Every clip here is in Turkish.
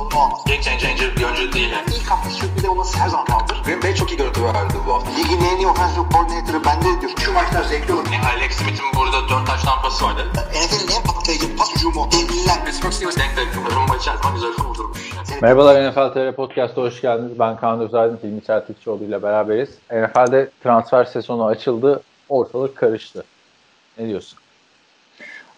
sorunu olmaz. Game changer bir oyuncu değil. Yani. İlk hafta sürpriz olması her zaman kaldır. Green Bay çok iyi görüntü verdi bu hafta. Ligin en iyi offensive coordinator'ı bende diyor. Şu maçlar zevkli olur. Yani Alex Smith'in burada 4 taş tampası vardı. NFL'in en patlayıcı pas hücumu. Devliler. Pittsburgh Steelers denk denk. Rumba içerisinde güzel kurdurmuş. Merhabalar NFL TR Podcast'a hoş geldiniz. Ben Kaan Özaydın, Hilmi Çeltikçioğlu ile beraberiz. NFL'de transfer sezonu açıldı, ortalık karıştı. Ne diyorsun?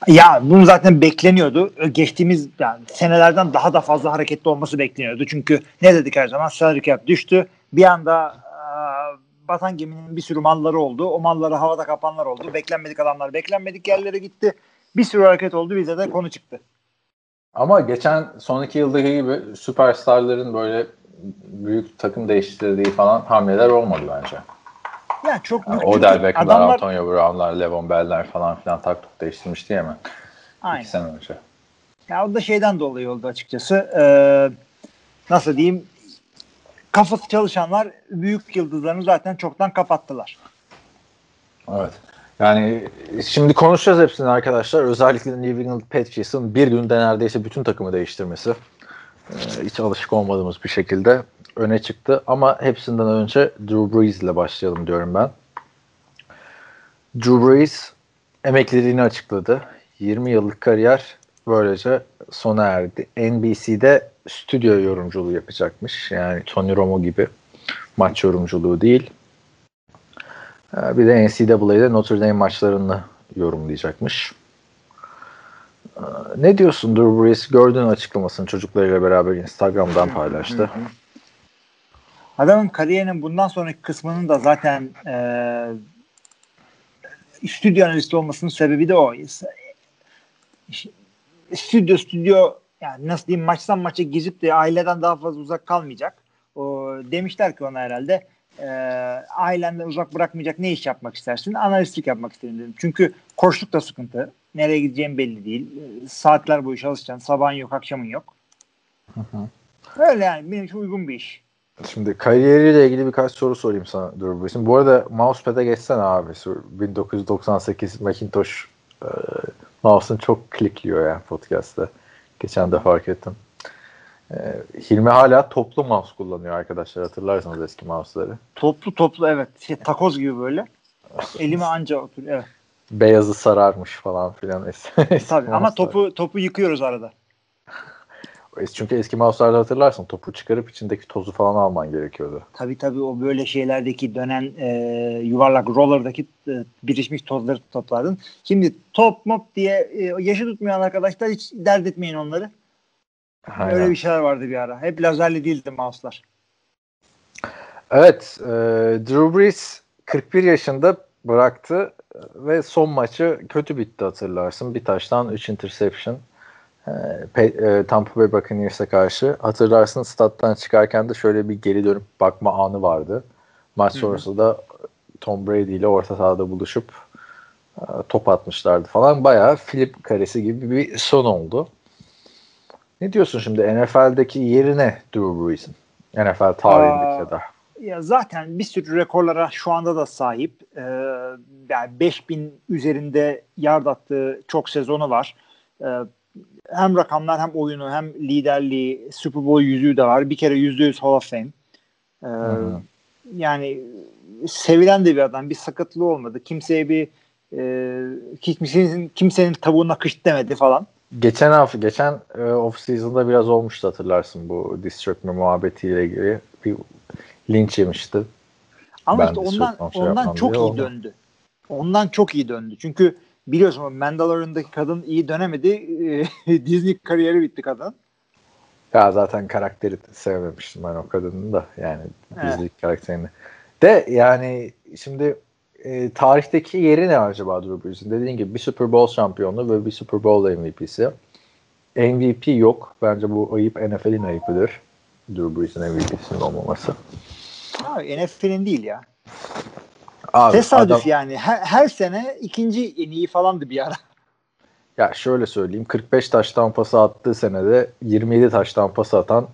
Ya bunu zaten bekleniyordu. Geçtiğimiz yani senelerden daha da fazla hareketli olması bekleniyordu. Çünkü ne dedik her zaman? Salary cap düştü. Bir anda e, batan geminin bir sürü malları oldu. O malları havada kapanlar oldu. Beklenmedik adamlar beklenmedik yerlere gitti. Bir sürü hareket oldu. Bize de konu çıktı. Ama geçen son iki yıldaki gibi süperstarların böyle büyük takım değiştirdiği falan hamleler olmadı bence. Ya çok büyük. Yani Odell Beckham'lar, adamlar... Antonio Brown'lar, Levon Bell'ler falan filan tak tuk değiştirmişti mi? Aynen. İki sene önce. Ya o da şeyden dolayı oldu açıkçası. Ee, nasıl diyeyim? Kafası çalışanlar büyük yıldızlarını zaten çoktan kapattılar. Evet. Yani şimdi konuşacağız hepsini arkadaşlar. Özellikle New England Patriots'ın bir günde neredeyse bütün takımı değiştirmesi. Ee, hiç alışık olmadığımız bir şekilde öne çıktı. Ama hepsinden önce Drew Brees ile başlayalım diyorum ben. Drew Brees emekliliğini açıkladı. 20 yıllık kariyer böylece sona erdi. NBC'de stüdyo yorumculuğu yapacakmış. Yani Tony Romo gibi maç yorumculuğu değil. Ee, Bir de NCAA'de Notre Dame maçlarını yorumlayacakmış. Ee, Ne diyorsun Drew Brees? Gördüğün açıklamasını çocuklarıyla beraber Instagram'dan paylaştı. Adamın kariyerinin bundan sonraki kısmının da zaten e, stüdyo analisti olmasının sebebi de o. Stüdyo stüdyo yani nasıl diyeyim maçtan maça gezip de aileden daha fazla uzak kalmayacak. O, demişler ki ona herhalde e, ailenden uzak bırakmayacak ne iş yapmak istersin? Analistlik yapmak isterim dedim. Çünkü koçluk da sıkıntı. Nereye gideceğim belli değil. E, saatler boyu çalışacaksın. Sabahın yok, akşamın yok. Öyle yani benim için uygun bir iş. Şimdi kariyeriyle ilgili birkaç soru sorayım sana Drew Brees'in. Bu arada mousepad'e geçsene abi. Şu 1998 Macintosh e, mouse'un çok klikliyor yani podcast'te. Geçen de fark ettim. E, Hilmi hala toplu mouse kullanıyor arkadaşlar. Hatırlarsanız eski mouse'ları. Toplu toplu evet. Şey, takoz gibi böyle. Elime anca otur. Evet. Beyazı sararmış falan filan. Es- Tabii ama topu topu yıkıyoruz arada. Es- Çünkü eski mouse'larda hatırlarsın topu çıkarıp içindeki tozu falan alman gerekiyordu. Tabii tabii o böyle şeylerdeki dönen e, yuvarlak roller'daki e, birişmiş tozları toplardın. Şimdi top mop diye e, yaşı tutmayan arkadaşlar hiç dert etmeyin onları. Aynen. Öyle bir şeyler vardı bir ara. Hep lazerli değildi mouse'lar. Evet, e, Drew Brees 41 yaşında bıraktı ve son maçı kötü bitti hatırlarsın. Bir taştan 3 interception. E, e, Tampa Bay Buccaneers'e karşı. Hatırlarsın stat'tan çıkarken de şöyle bir geri dönüp bakma anı vardı. Maç sonrası da Tom Brady ile orta sahada buluşup e, top atmışlardı falan. Bayağı film karesi gibi bir son oldu. Ne diyorsun şimdi NFL'deki yerine Drew Brees'in? NFL tarihindeki Aa, ya da. Ya zaten bir sürü rekorlara şu anda da sahip. Ee, yani 5000 üzerinde yard attığı çok sezonu var. Ee, hem rakamlar hem oyunu hem liderliği Super Bowl yüzüğü de var. Bir kere %100 Hall of Fame. Ee. Yani sevilen de bir adam. Bir sakatlığı olmadı. Kimseye bir e, kimsenin, kimsenin tavuğuna kış demedi falan. Geçen hafta, geçen e, off season'da biraz olmuştu hatırlarsın bu diss çökme muhabbetiyle ilgili bir linç yemişti. Ama Ben işte ondan şey ondan çok iyi oldu. döndü. Ondan çok iyi döndü. Çünkü biliyorsun Mandalorian'daki kadın iyi dönemedi. Ee, Disney kariyeri bitti kadın. Ya zaten karakteri sevmemiştim ben o kadının da yani Evet. dizilik karakterini. De yani şimdi e, tarihteki yeri ne acaba Drew Brees'in? Dediğin gibi bir Super Bowl şampiyonu ve bir Super Bowl MVP'si. MVP yok. Bence bu ayıp NFL'in ayıpıdır. Drew Brees'in MVP'sinin olmaması. Abi NFL'in değil ya. Abi, Tesadüf adam- yani. Her, her sene ikinci en iyi falandı bir ara. Ya şöyle söyleyeyim 45 taştan pası attığı senede 27 taştan pas atan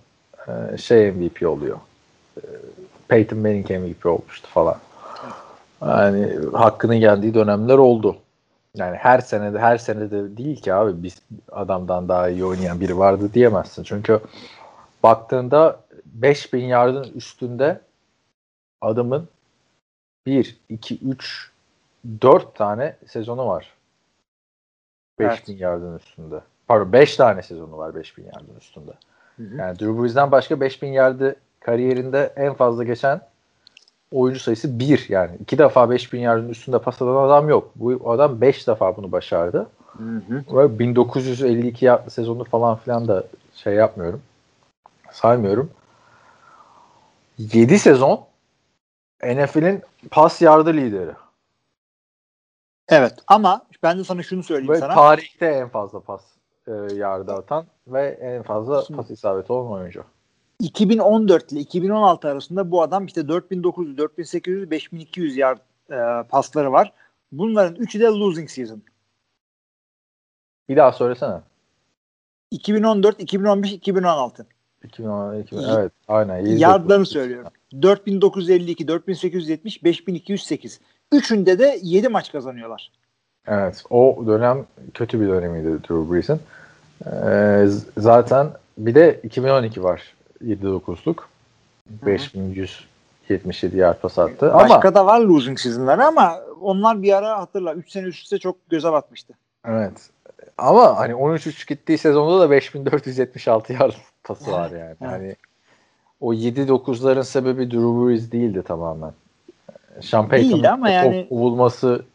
e, şey MVP oluyor. E, Peyton Manning MVP olmuştu falan. Yani hakkını yendiği dönemler oldu. Yani her senede her senede değil ki abi biz adamdan daha iyi oynayan biri vardı diyemezsin. Çünkü baktığında 5000 yardın üstünde adamın 1, 2, 3, 4 tane sezonu var. 5000 evet. yardın üstünde. Pardon 5 tane sezonu var 5000 yardın üstünde. Hı hı. Yani Drew Brees'den başka 5000 yardı kariyerinde en fazla geçen oyuncu sayısı 1 yani. iki defa 5000 yardın üstünde pas atan adam yok. Bu adam 5 defa bunu başardı. Hı hı. Ve 1952 yardlı sezonu falan filan da şey yapmıyorum. Saymıyorum. 7 sezon NFL'in pas yardı lideri. Evet ama ben de sana şunu söyleyeyim ve sana. tarihte en fazla pas e, yardı atan ve en fazla Şimdi, pas isabeti olan oyuncu. 2014 ile 2016 arasında bu adam işte 4900, 4800, 5200 yard e, pasları var. Bunların üçü de losing season. Bir daha söylesene. 2014, 2015, 2016. 2016, 2000, evet aynen. Yardlarını söylüyorum. 4952, 4870, 5208. Üçünde de 7 maç kazanıyorlar. Evet. O dönem kötü bir dönemiydi Drew Brees'in. Ee, zaten bir de 2012 var 7-9'luk. 5177 yard pas attı. Başka ama, da var losing season'ları ama onlar bir ara hatırla 3 sene üst üste çok göze batmıştı. Evet. Ama hani 13-3 gittiği sezonda da 5476 yard pası var yani. Yani o 7-9'ların sebebi Drew Brees değildi tamamen. Sean Payton'ın ama yani... bulması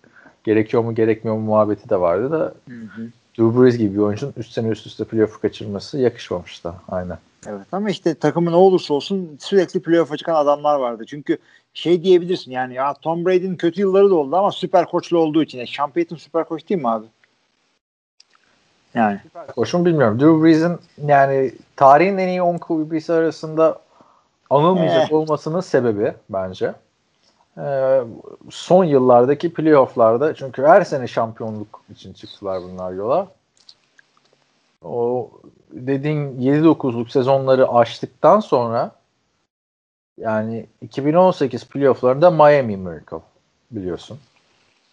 gerekiyor mu gerekmiyor mu muhabbeti de vardı da hı hı. Drew Brees gibi bir oyuncunun üst sene üst üste playoff'u kaçırması yakışmamış da aynen. Evet ama işte takımın ne olursa olsun sürekli playoff'a çıkan adamlar vardı. Çünkü şey diyebilirsin yani ya Tom Brady'nin kötü yılları da oldu ama süper koçlu olduğu için. Yani Sean Payton süper koç değil mi abi? Yani. Süper koçum bilmiyorum. Drew Brees'in yani tarihin en iyi 10 QB'si arasında anılmayacak ee. olmasının sebebi bence ee, son yıllardaki playofflarda çünkü her sene şampiyonluk için çıktılar bunlar yola. O dediğin 7-9'luk sezonları açtıktan sonra yani 2018 playofflarında Miami Miracle biliyorsun.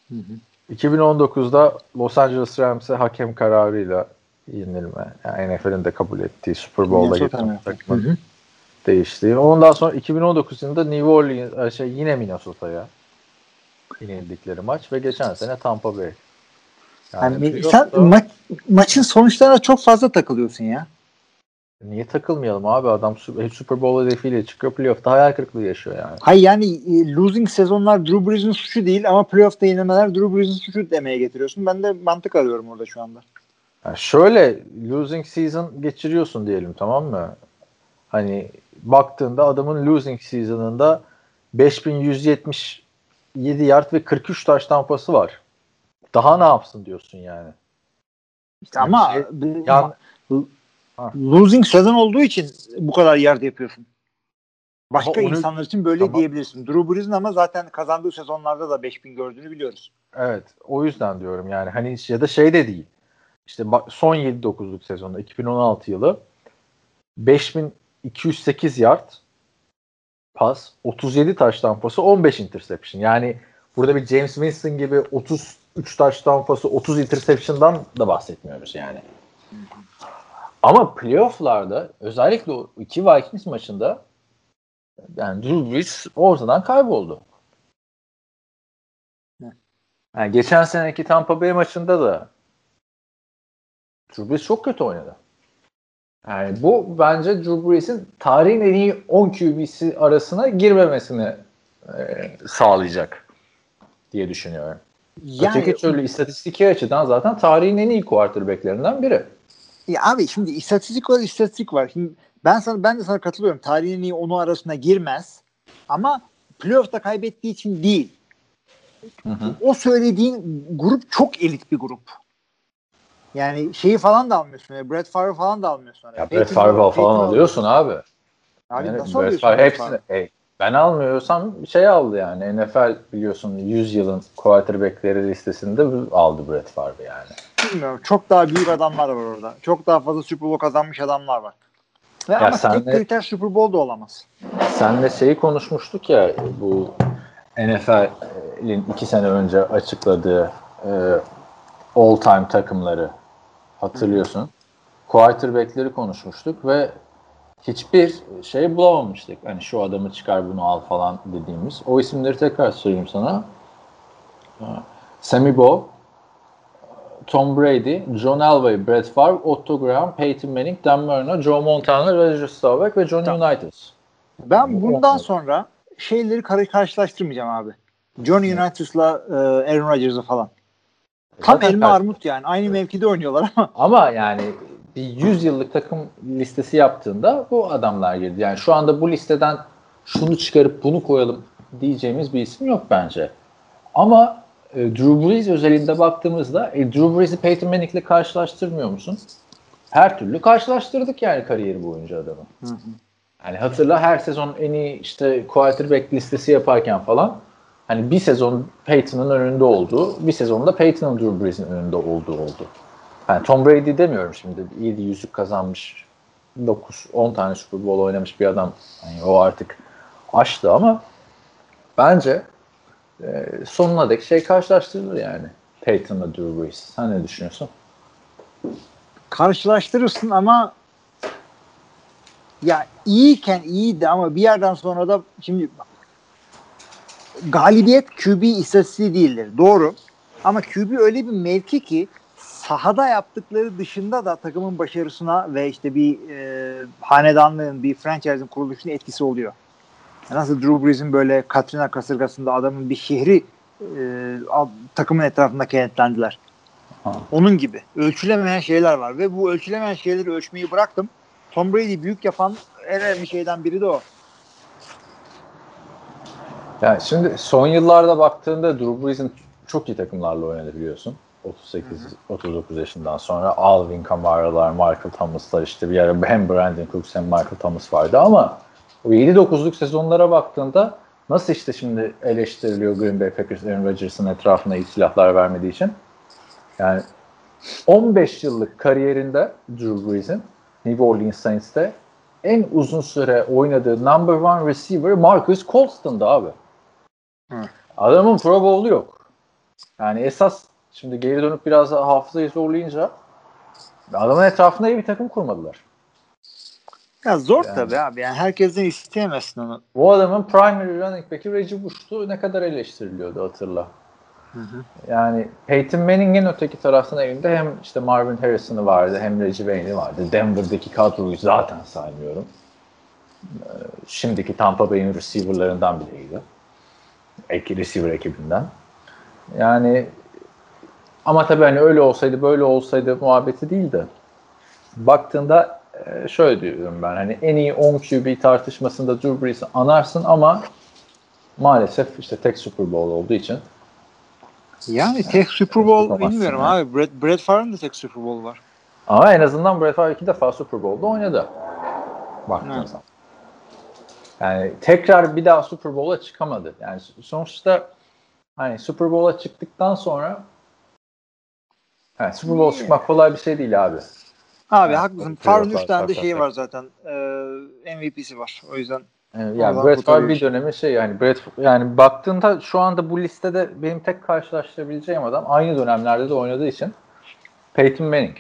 Hı hı. 2019'da Los Angeles Rams'e hakem kararıyla yenilme. Yani NFL'in de kabul ettiği Super Bowl'da takımın değişti. Ondan sonra 2019 yılında New Orleans e, şey yine Minnesota'ya yenildikleri maç ve geçen sene Tampa Bay. Yani, yani sen ma- maçın sonuçlarına çok fazla takılıyorsun ya. Niye takılmayalım abi? Adam Super Bowl hedefiyle çıkıyor. Playoff'ta hayal kırıklığı yaşıyor yani. Hayır yani e, losing sezonlar Drew Brees'in suçu değil ama playoff'ta yenilmeler Drew Brees'in suçu demeye getiriyorsun. Ben de mantık arıyorum orada şu anda. Yani şöyle losing season geçiriyorsun diyelim tamam mı? Hani baktığında adamın losing season'ında 5177 yard ve 43 taş tampası var. Daha ne yapsın diyorsun yani. İşte yani ama şey, yan, losing sezon olduğu için bu kadar yard yapıyorsun. Başka onu, insanlar için böyle tamam. diyebilirsin. Drew Brees'in ama zaten kazandığı sezonlarda da 5000 gördüğünü biliyoruz. Evet. O yüzden diyorum yani. Hani ya da şey de değil. İşte son 7-9'luk sezonda 2016 yılı 5000 208 yard pas, 37 taş tampası, 15 interception. Yani burada bir James Winston gibi 33 taş tampası, 30 interception'dan da bahsetmiyoruz yani. Ama playoff'larda özellikle o iki Vikings maçında yani Drew Brees ortadan kayboldu. Yani geçen seneki Tampa Bay maçında da Drew Brees çok kötü oynadı. Yani bu bence Drew Brees'in tarihin en iyi 10 QB'si arasına girmemesini e, sağlayacak diye düşünüyorum. Yani, Öteki türlü istatistiki açıdan zaten tarihin en iyi quarterbacklerinden biri. Ya abi şimdi istatistik var, istatistik var. Şimdi ben sana ben de sana katılıyorum. Tarihin en iyi onu arasına girmez. Ama playoff'ta kaybettiği için değil. Hı hı. O söylediğin grup çok elit bir grup. Yani şeyi falan da almıyorsun. Yani Brett Favre falan da almıyorsun. Ya Brett Favre falan alıyorsun abi. Abi yani nasıl Brett Favre hepsini hey, ben almıyorsam şey aldı yani. NFL biliyorsun 100 yılın quarterback'leri listesinde aldı Brett Favre yani. Bilmiyorum. Çok daha büyük adamlar var orada. Çok daha fazla Super Bowl kazanmış adamlar var. Ve ya ama tek kriter Super Bowl da olamaz. Senle şeyi konuşmuştuk ya bu NFL NFL'in iki sene önce açıkladığı e, all time takımları hatırlıyorsun. Quarterback'leri konuşmuştuk ve hiçbir şey bulamamıştık. Hani şu adamı çıkar bunu al falan dediğimiz. O isimleri tekrar söyleyeyim sana. Sammy Bow, Tom Brady, John Elway, Brett Favre, Otto Graham, Peyton Manning, Dan Marino, Joe Montana, Roger Staubach ve Johnny Tamam. Unitas. Ben bundan sonra şeyleri kar- karşılaştırmayacağım abi. John United'la e, Aaron Rodgers'ı falan. Tam elma armut yani. Aynı mevkide oynuyorlar ama. Ama yani bir 100 yıllık takım listesi yaptığında bu adamlar girdi. Yani şu anda bu listeden şunu çıkarıp bunu koyalım diyeceğimiz bir isim yok bence. Ama e, Drew Brees özelinde baktığımızda e, Drew Brees'i Peyton Manning'le karşılaştırmıyor musun? Her türlü karşılaştırdık yani kariyeri boyunca adamı. Yani hatırla her sezon en iyi işte quarterback listesi yaparken falan hani bir sezon Peyton'ın önünde olduğu, bir sezonda Peyton'ın Drew Brees'in önünde olduğu oldu. Yani Tom Brady demiyorum şimdi. 7 yüzük kazanmış 9 10 tane Super Bowl oynamış bir adam. Yani o artık aştı ama bence e, sonuna dek şey karşılaştırılır yani. Peyton'la Drew Brees. Sen ne düşünüyorsun? Karşılaştırırsın ama ya iyiyken iyiydi ama bir yerden sonra da şimdi galibiyet QB istatistiği değildir. Doğru. Ama QB öyle bir mevki ki sahada yaptıkları dışında da takımın başarısına ve işte bir e, hanedanlığın, bir franchise'in kuruluşuna etkisi oluyor. Nasıl Drew Brees'in böyle Katrina kasırgasında adamın bir şehri e, takımın etrafında kenetlendiler. Ha. Onun gibi. Ölçülemeyen şeyler var ve bu ölçülemeyen şeyleri ölçmeyi bıraktım. Tom Brady büyük yapan en önemli şeyden biri de o. Yani şimdi son yıllarda baktığında Drew Brees'in çok iyi takımlarla oynadı biliyorsun. 38 39 yaşından sonra Alvin Kamara'lar, Michael Thomas'lar işte bir ara hem Brandon Cooks hem Michael Thomas vardı ama o 7-9'luk sezonlara baktığında nasıl işte şimdi eleştiriliyor Green Bay Packers Aaron Rodgers'ın etrafına iyi silahlar vermediği için. Yani 15 yıllık kariyerinde Drew Brees'in New Orleans Saints'te en uzun süre oynadığı number one receiver Marcus Colston'dı abi. Hı. Adamın Pro Bowl'u yok. Yani esas şimdi geri dönüp biraz hafızayı zorlayınca adamın etrafında iyi bir takım kurmadılar. Ya zor Yani. tabii abi. Yani herkesten isteyemezsin onu. Bu adamın primary running back'i Reggie Bush'tu. Ne kadar eleştiriliyordu hatırla. Yani Peyton Manning'in öteki taraftan elinde hem işte Marvin Harrison'ı vardı hem Reggie Wayne'i vardı. Denver'daki kadroyu zaten saymıyorum. Ee, Şimdiki Tampa Bay'in receiver'larından biriydi. Ek, receiver ekibinden. Yani ama tabii hani öyle olsaydı böyle olsaydı muhabbeti değil de baktığında e, şöyle diyorum ben hani en iyi 10 QB tartışmasında Drew Brees'i anarsın ama maalesef işte tek Super Bowl olduğu için Yani tek Super Bowl bilmiyorum ya. abi. Brett, Brett Favre'ın da tek Super Bowl var. Ama en azından Brett Favre iki defa Super Bowl'da oynadı. Baktığın Evet. zaman. Yani tekrar bir daha Super Bowl'a çıkamadı. Yani sonuçta hani Super Bowl'a çıktıktan sonra yani Super Bowl çıkmak kolay bir şey değil abi. Abi Evet, haklısın. Favre'ın 3 tane de şeyi var zaten. Ee, MVP'si var. O yüzden Yani, yani Allah Brett Favre bir dönemi şey yani Brett yani baktığında şu anda bu listede benim tek karşılaştırabileceğim adam aynı dönemlerde de oynadığı için Peyton Manning.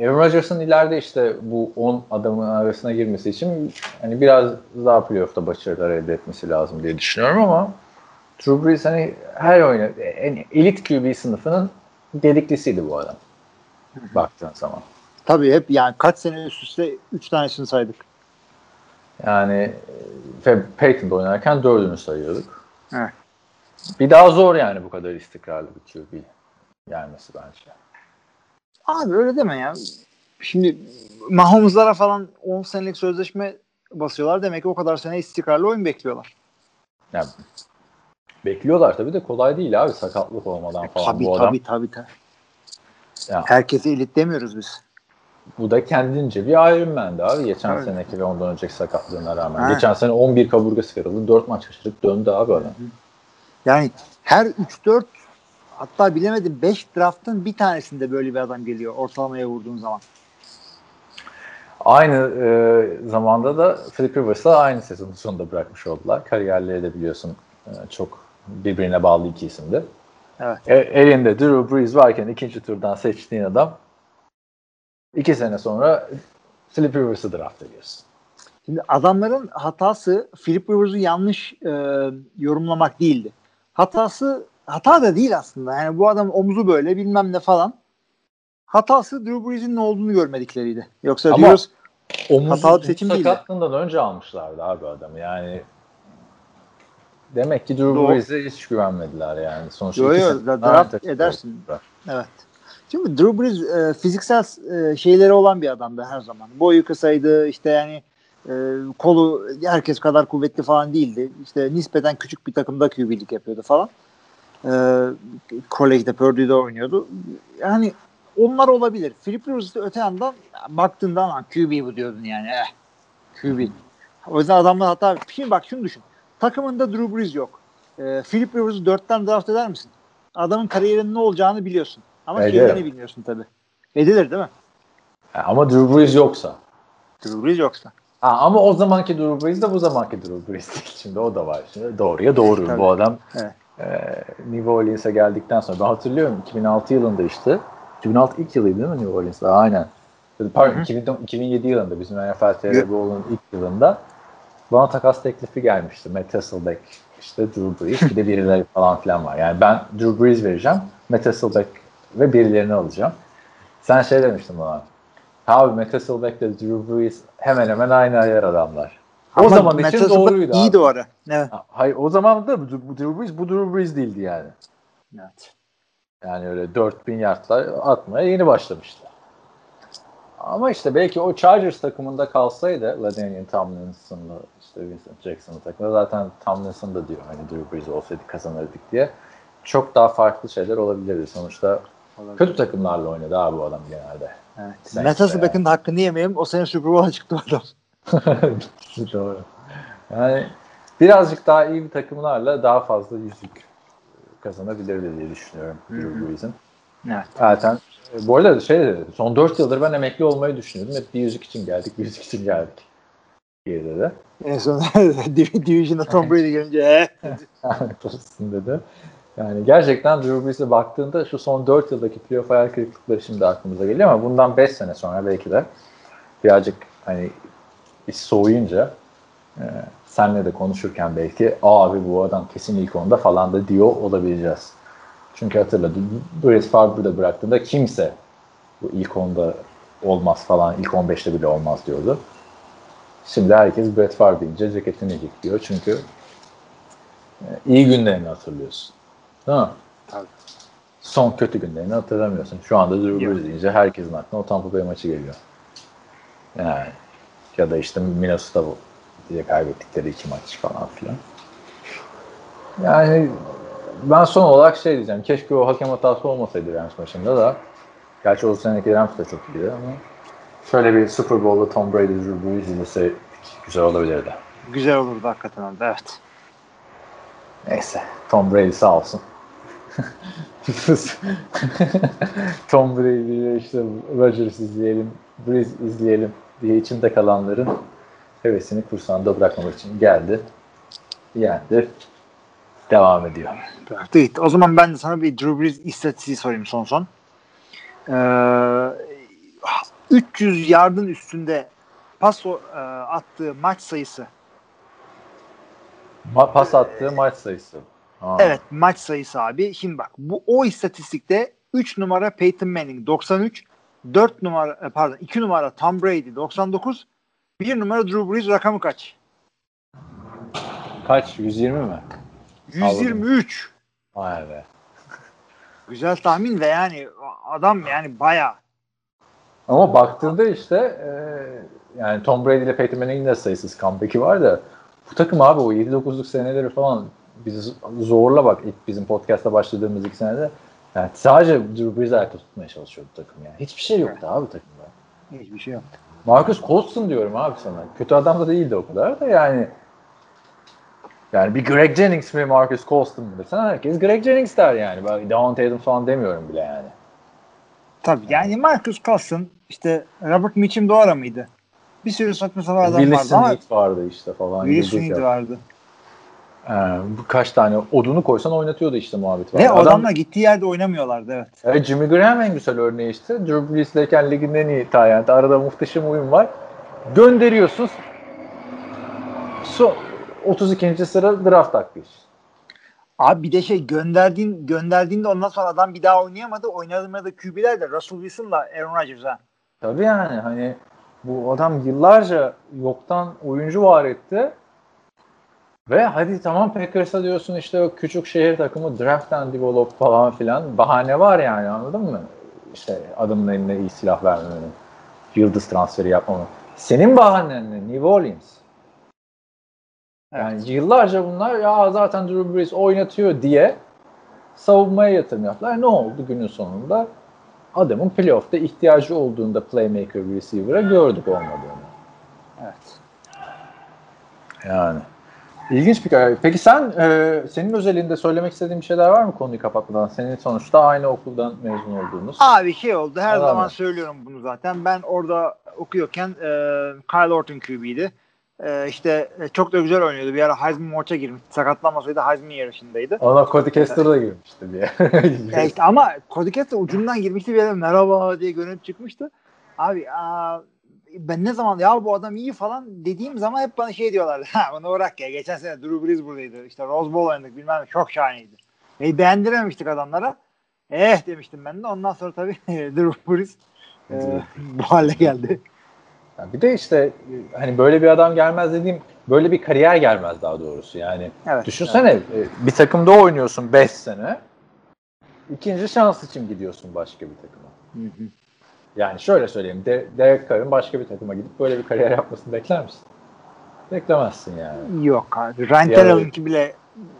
Aaron Rodgers'ın ileride işte bu 10 adamın arasına girmesi için hani biraz daha playoff'ta başarılar elde etmesi lazım diye düşünüyorum ama Drew Brees hani her oyuna en elit QB sınıfının gediklisiydi bu adam. Baktığın zaman. tabii hep yani kaç sene üst üste 3 tanesini saydık. Yani ve Peyton'da oynarken dördünü sayıyorduk. Evet. Bir daha zor yani bu kadar istikrarlı bir QB gelmesi bence. Abi öyle deme ya. Şimdi Mahomes'lara falan 10 senelik sözleşme basıyorlar. Demek ki o kadar sene istikrarlı oyun bekliyorlar. Yani bekliyorlar tabii de kolay değil abi sakatlık olmadan falan tabii, bu adam. tabii tabii tabii. Ya, Herkese elit demiyoruz biz. bu da kendince bir Iron Man'di abi geçen Evet. seneki ve ondan önceki sakatlığına rağmen. Ha. Geçen sene 11 kaburgası kırıldı. 4 maç kaçırıp döndü abi adam. Yani her 3-4 hatta bilemedim 5 draftın bir tanesinde böyle bir adam geliyor ortalamaya vurduğun zaman. Aynı e, zamanda da Philip Rivers'la aynı sezonun sonunda bırakmış oldular. Kariyerleri de biliyorsun e, çok birbirine bağlı iki isimdi. Evet. E, elinde Drew Brees varken ikinci turdan seçtiğin adam iki sene sonra Philip Rivers'ı draft ediyorsun. Şimdi adamların hatası Philip Rivers'ı yanlış e, yorumlamak değildi. Hatası hata da değil aslında. Yani bu adam omuzu böyle bilmem ne falan. Hatası Drew Brees'in ne olduğunu görmedikleriydi. Yoksa Ama Rivers Omuzu Hatalı bir seçim değildi. sakatlığından önce almışlardı abi adamı. Yani demek ki Drew. Brees'e hiç güvenmediler yani. Sonuçta Yo, yo, draft edersin. Evet. Şimdi Drew Brees e, fiziksel e, şeyleri olan bir adamdı her zaman. Boyu kısaydı işte yani e, kolu herkes kadar kuvvetli falan değildi. İşte nispeten küçük bir takımda QB'lik yapıyordu falan. E, kolejde Purdue'de oynuyordu. Yani onlar olabilir. Philip Rivers'ı öte yandan baktığında lan QB bu diyordun yani. Eh, QB. O yüzden adamlar hata. Şimdi bak şunu düşün. Takımında Drew Brees yok. E, Philip Rivers'ı dörtten draft eder misin? Adamın kariyerinin ne olacağını biliyorsun. Ama şeylerini bilmiyorsun tabii. Edilir değil mi? Ha, ama Drew Brees yoksa. Drew Brees yoksa. Ha, ama o zamanki Drew Brees de bu zamanki Drew Brees değil. Şimdi o da var. Şimdi doğruya doğru. Tabii. Bu adam Evet. E, New Orleans'a geldikten sonra ben hatırlıyorum 2006 yılında işte 2006 ilk yılıydı değil mi New Orleans'da? Aynen. Pardon 2000 2007 yılında bizim NFL TRBO'nun ilk yılında bana takas teklifi gelmişti. Matt Hasselbeck, işte Drew Brees bir de birileri falan filan var. Yani ben Drew Brees vereceğim. Matt Hasselbeck ve birilerini alacağım. Sen şey demiştin bana. Abi Matt Hasselbeck ile Drew Brees hemen hemen aynı ayar adamlar. O Ama zaman için doğruydu o ara. Evet. Ha, Hayır o zaman da bu Drew Brees bu Drew Brees değildi yani. evet. Yani öyle 4000 yardlar atmaya yeni başlamıştı. Ama işte belki o Chargers takımında kalsaydı LaDainian Tomlinson'la işte Vincent Jackson'ın takımında zaten Tomlinson da diyor hani Drew Brees olsaydı kazanırdık diye. Çok daha farklı şeyler olabilirdi. Sonuçta kötü takımlarla oynadı abi bu adam genelde. evet. Hasselbeck'in de hakkını yemeyelim. O sene Super Bowl'a çıktı adam. Doğru. Yani birazcık daha iyi bir takımlarla daha fazla yüzük kazanabilirdi diye düşünüyorum Brees'in. Evet. Zaten e, bu arada şey dedi, son 4 yıldır ben emekli olmayı düşünüyordum. Hep bir yüzük için geldik, bir yüzük için geldik. Diye dedi. En son Div- Division'da Tom Brady gelince. Olsun dedi. Yani gerçekten Drew Brees'e baktığında şu son 4 yıldaki playoff hayal kırıklıkları şimdi aklımıza geliyor ama bundan 5 sene sonra belki de birazcık hani iş soğuyunca e, senle de konuşurken belki abi bu adam kesin ilk onda falan da diyor olabileceğiz. Çünkü hatırladım Brett Favre da bıraktığında kimse bu ilk onda olmaz falan ilk 15'te bile olmaz diyordu. Şimdi herkes Brett Favre deyince ceketini diyor çünkü e, iyi günlerini hatırlıyorsun. Değil mi? Tabii. Son kötü günlerini hatırlamıyorsun. Şu anda Drew. Brees deyince herkesin aklına o Tampa Bay maçı geliyor. Yani ya da işte Minnesota diye kaybettikleri iki maç falan filan. Yani ben son olarak şey diyeceğim. Keşke o hakem hatası olmasaydı Rams maçında da. Gerçi o seneki Rams da çok iyiydi ama şöyle bir Super Bowl'da Tom Brady Drew Brees izlese güzel olabilirdi. Güzel olurdu hakikaten evet. Neyse. Tom Brady sağ olsun. Tom Brady ile işte Rodgers izleyelim, Breeze izleyelim diye içinde kalanların hevesini kursağında bırakmamak için geldi. Yendi. Devam ediyor. Gitti. O zaman ben de sana bir Drew Brees istatistiği sorayım son son. Ee, 300 yardın üstünde pas o- e, attığı maç sayısı. Ma- pas attığı maç sayısı. Ha. Evet maç sayısı abi. Şimdi bak bu o istatistikte 3 numara Peyton Manning 93, 4 numara e, pardon 2 numara Tom Brady 99, 1 numara Drew Brees rakamı kaç? Kaç? 120 mi? 123. Vay be. Güzel tahmin ve yani adam yani bayağı Ama baktığında işte e, yani Tom Brady ile Peyton Manning'in de sayısız comeback'i var da bu takım abi o 7-9'luk seneleri falan bizi zorla bak ilk bizim podcast'a başladığımız iki senede yani sadece Drew Brees ayakta tutmaya çalışıyor bu takım yani. Hiçbir şey yoktu abi takımda. hiçbir şey yok. Marcus Colston diyorum abi sana. Kötü adam da değildi o kadar da yani yani bir Greg Jennings mi Marcus Colston mu desen herkes Greg Jennings der yani. Ben Devon Tatum falan demiyorum bile yani. Tabii yani Marcus Coulson işte Robert Mitchum Doğara mıydı? bir sürü saçma sapan adam Willis vardı ama vardı işte falan. Willis vardı. Ee, kaç tane odunu koysan oynatıyordu işte muhabbet var. Ve Adam- adamlar gittiği yerde oynamıyorlardı evet. Evet, Jimmy Graham en güzel örneği işte. Drew Brees'leyken ligin en iyi tayyatı. Arada muhteşem uyum var. Gönderiyorsun. So, 32. sıra draft hakkı. Abi bir de şey gönderdiğin gönderdiğinde ondan sonra adam bir daha oynayamadı. Oynadığında QB'ler de Russell Wilson'la Aaron Rodgers ha. Tabii yani hani bu adam yıllarca yoktan oyuncu var etti. Ve hadi tamam Packers'a diyorsun işte o küçük şehir takımı draft and develop falan filan. Bahane var yani anladın mı? İşte adamın eline iyi silah vermemenin. Yıldız transferi yapmamanın. Senin bahanen ne? New Orleans. Yani yıllarca bunlar ya zaten Drew Brees oynatıyor diye savunmaya yatırım yaptılar. Ne oldu günün sonunda? Adamın playoff'ta ihtiyacı olduğunda playmaker receiver'a gördük olmadığını. Evet. Yani. İlginç bir karar. Peki sen, e, senin özelinde söylemek istediğin bir şeyler var mı konuyu kapatmadan? Senin sonuçta aynı okuldan mezun olduğunuz. Abi şey oldu her Devam zaman söylüyorum bunu zaten. Ben orada okuyorken e, Kyle Orton QB'ydi. E, işte e, çok da güzel oynuyordu. Bir ara Heisman maça girmiş. Sakatlanmasaydı Heisman yarışındaydı. Ona Cody Kessler da girmişti bir Ya işte ama Cody Kessler ucundan girmişti bir yere merhaba diye görünüp çıkmıştı. Abi aa, ben ne zaman ya bu adam iyi falan dediğim zaman hep bana şey diyorlardı. Ha onu bırak ya. Geçen sene Drew Brees buradaydı. İşte Rose Bowl oynadık bilmem. Çok şahaneydi. Ve beğendirememiştik adamlara. Eh demiştim ben de. Ondan sonra tabii Drew Brees e, bu hale geldi. Ya bir de işte hani böyle bir adam gelmez dediğim böyle bir kariyer gelmez daha doğrusu yani. Evet. Düşünsene e, bir takımda oynuyorsun 5 sene. İkinci şans için gidiyorsun başka bir takıma. Hı hı. Yani şöyle söyleyeyim. De Derek Carr'ın başka bir takıma gidip böyle bir kariyer yapmasını bekler misin? Beklemezsin yani. Yok abi. Tannehill bile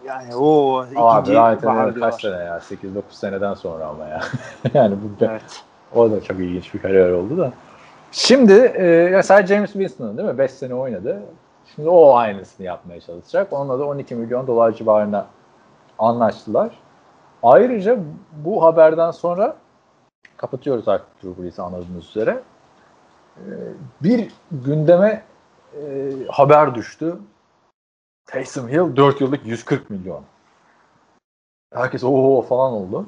yani o ikinci bahar kaç sene ya? 8-9 seneden sonra ama ya. yani bu Evet. o da çok ilginç bir kariyer oldu da. Şimdi e, mesela James Winston'ın değil mi? 5 sene oynadı. Şimdi o aynısını yapmaya çalışacak. Onunla da 12 milyon dolar civarına anlaştılar. Ayrıca bu haberden sonra kapatıyoruz artık Drew Brees'i anladığınız üzere. E, bir gündeme e, haber düştü. Taysom Hill 4 yıllık 140 milyon. Herkes ooo falan oldu.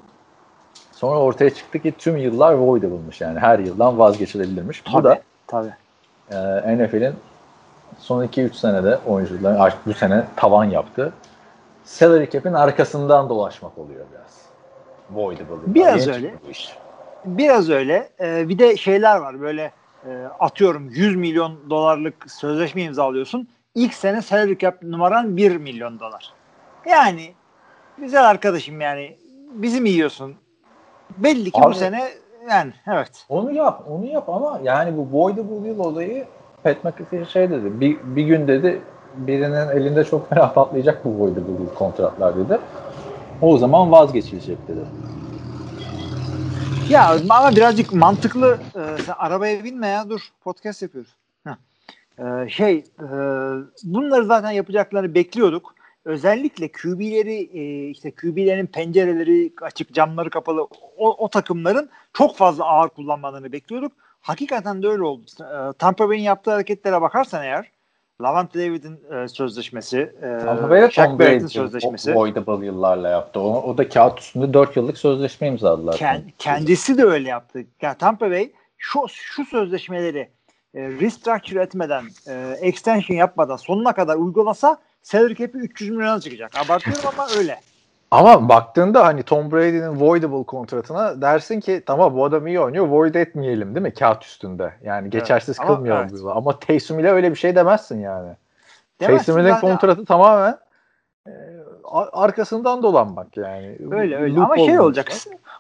Sonra ortaya çıktı ki tüm yıllar voidable'mış yani her yıldan vazgeçilebilirmiş. Bu da Tabii. e, NFL'in son 2-3 senede oyuncuların artık bu sene tavan yaptı. Salary cap'in arkasından dolaşmak oluyor biraz. Voidable. Biraz Yeni öyle. iş. Biraz öyle. Ee, bir de şeyler var böyle e, atıyorum 100 milyon dolarlık sözleşme imzalıyorsun. İlk sene salary cap numaran 1 milyon dolar. Yani güzel arkadaşım yani bizi mi yiyorsun? Belli ki Abi- bu sene yani evet. Onu yap, onu yap ama yani bu voidable yıl olayı Pat McAfee şey dedi. Bir, bir gün dedi birinin elinde çok fena patlayacak bu voidable yıl kontratlar dedi. O zaman vazgeçilecek dedi. Ya ama birazcık mantıklı e, sen arabaya binme ya dur podcast yapıyoruz. Heh. E, şey e, bunları zaten yapacaklarını bekliyorduk. Özellikle QB'leri e, işte QB'lerin pencereleri açık camları kapalı o, o takımların çok fazla ağır kullanmalarını bekliyorduk. Hakikaten de öyle oldu. E, Tampa Bay'in yaptığı hareketlere bakarsan eğer Lavante David'in e, sözleşmesi, e, Shaq Barrett'in sözleşmesi. voidable yıllarla yaptı. O, o da kağıt üstünde 4 yıllık sözleşme imzaladılar. Ken- kendisi de öyle yaptı. Yani Tampa Bay şu şu sözleşmeleri e, restructure etmeden, e, extension yapmadan sonuna kadar uygulasa salary cap'i 300 milyona çıkacak. Abartıyorum ama öyle. Ama baktığında hani Tom Brady'nin voidable kontratına dersin ki tamam bu adam iyi oynuyor void etmeyelim değil mi kağıt üstünde. Yani geçersiz Ama kılmayalım evet. bu yılı. Ama Taysom ile öyle bir şey demezsin yani. Zaten. kontratı tamamen e, arkasından dolanmak yani. Öyle öyle. Ama şey olacak.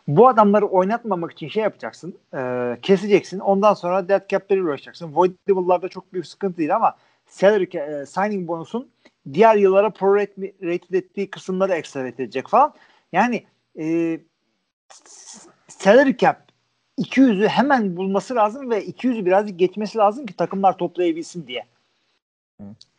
Bu adamları oynatmamak için şey yapacaksın. e, keseceksin. Ondan sonra dead cap'leri uğraşacaksın. Voidable'larda çok büyük sıkıntı değil ama salary e, signing bonusun diğer yıllara prorate rated ettiği kısımları ekstra edecek falan. Yani e, salary cap 200'ü hemen bulması lazım ve 200'ü birazcık geçmesi lazım ki takımlar toplayabilsin diye.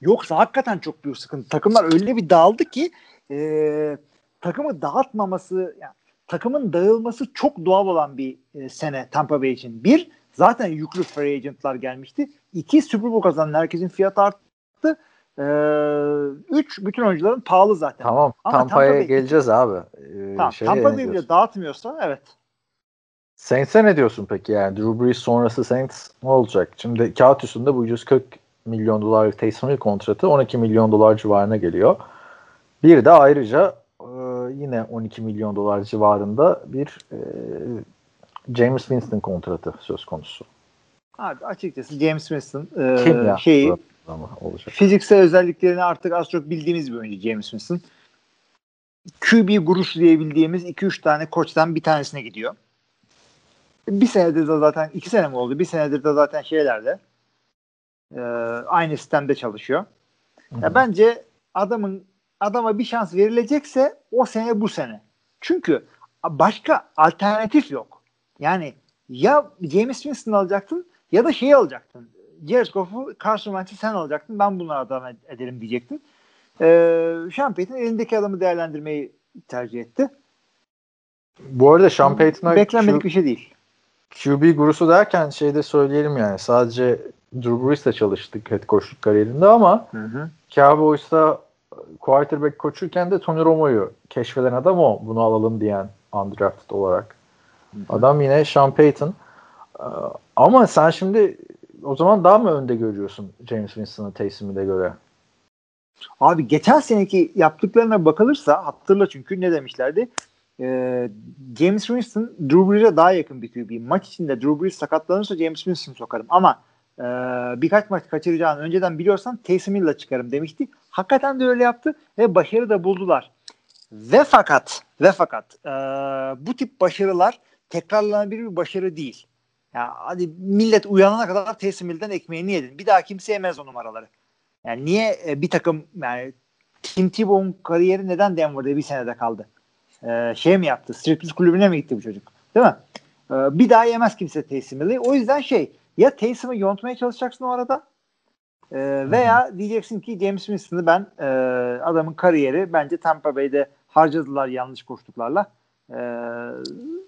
Yoksa hakikaten çok büyük sıkıntı. Takımlar öyle bir dağıldı ki e, takımı dağıtmaması yani takımın dağılması çok doğal olan bir e, sene Tampa Bay için. Bir Zaten yüklü free agentlar gelmişti. İki Super Bowl kazanan herkesin fiyatı arttı. Ee, üç bütün oyuncuların pahalı zaten. Tamam Ama Tampa'ya Tampa Bay- geleceğiz abi. Ee, Tamam. şeye Tampa Bay bile dağıtmıyorsa evet. Saints'e ne diyorsun peki yani? Drew Brees sonrası Saints ne olacak? Şimdi kağıt üstünde bu 140 milyon dolarlık Taysom Hill kontratı 12 milyon dolar civarına geliyor. Bir de ayrıca e, yine 12 milyon dolar civarında bir e, James Winston kontratı söz konusu. Abi açıkçası James Winston e, Kim ya? şeyi Ama olacak. fiziksel özelliklerini artık az çok bildiğimiz bir oyuncu James Winston. QB gurusu diyebildiğimiz 2-3 tane koçtan bir tanesine gidiyor. Bir senedir de zaten iki sene mi oldu? Bir senedir de zaten şeylerde e, aynı sistemde çalışıyor. Ya bence adamın adama bir şans verilecekse o sene bu sene. Çünkü başka alternatif yok. Yani ya James Winston alacaktın ya da şeyi alacaktın. Jared Goff'u Carson Wentz'i sen alacaktın. Ben bunları adam ed- ederim diyecektin. Ee, Sean Payton elindeki adamı değerlendirmeyi tercih etti. Bu arada Sean Payton'a Beklenmedik Q- bir şey değil. QB gurusu derken şey de söyleyelim yani sadece Drew Brees'le çalıştık head coachluk kariyerinde ama Hı hı. Cowboys'ta quarterback koçuyken de Tony Romo'yu keşfeden adam o. Bunu alalım diyen undrafted olarak. Adam yine Sean Payton. Ee, Ama sen şimdi o zaman daha mı önde görüyorsun James Winston'ı Taysom'u de göre? Abi geçen seneki yaptıklarına bakılırsa hatırla çünkü ne demişlerdi? Ee, James Winston Drew Brees'e daha yakın bir QB. Maç içinde Drew Brees sakatlanırsa James Winston sokarım. Ama e, birkaç maç kaçıracağını önceden biliyorsan Taysom Hill'la çıkarım demişti. Hakikaten de öyle yaptı ve başarı da buldular. Ve fakat ve fakat e, bu tip başarılar tekrarlanabilir bir başarı değil. Ya hadi millet uyanana kadar Taysom ekmeğini yedin. Bir daha kimse yemez o numaraları. Yani niye e, bir takım yani Tim Tebow'un kariyeri neden Denver'da bir senede kaldı? E, şey mi yaptı? Striptease kulübüne mi gitti bu çocuk? Değil mi? E, bir daha yemez kimse Taysom Hill'i. O yüzden şey ya Taysom'u yontmaya çalışacaksın o arada e, veya diyeceksin ki James Winston'ı ben e, adamın kariyeri bence Tampa Bay'de harcadılar yanlış koştuklarla. E,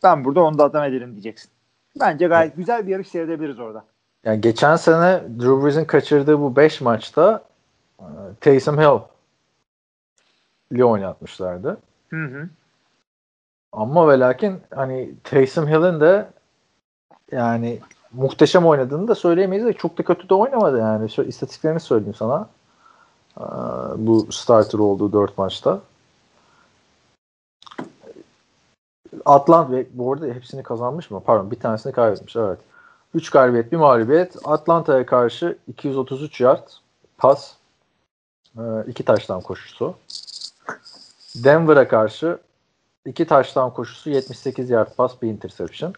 ben burada onu da adam ederim diyeceksin. Bence gayet güzel bir yarış seyredebiliriz orada. Yani geçen sene Drew Brees'in kaçırdığı bu 5 maçta e, Taysom Hill ile oynatmışlardı. Hı hı. Ama ve lakin hani Taysom Hill'in de yani muhteşem oynadığını da söyleyemeyiz de çok da kötü de oynamadı yani. Şöyle istatistiklerini söyleyeyim sana. Ee, bu starter olduğu 4 maçta. Atlant ve bu arada hepsini kazanmış mı? Pardon bir tanesini kaybetmiş evet. 3 galibiyet bir mağlubiyet. Atlanta'ya karşı 233 yard pas. 2 taştan koşusu. Denver'a karşı 2 taştan koşusu 78 yard pas bir interception.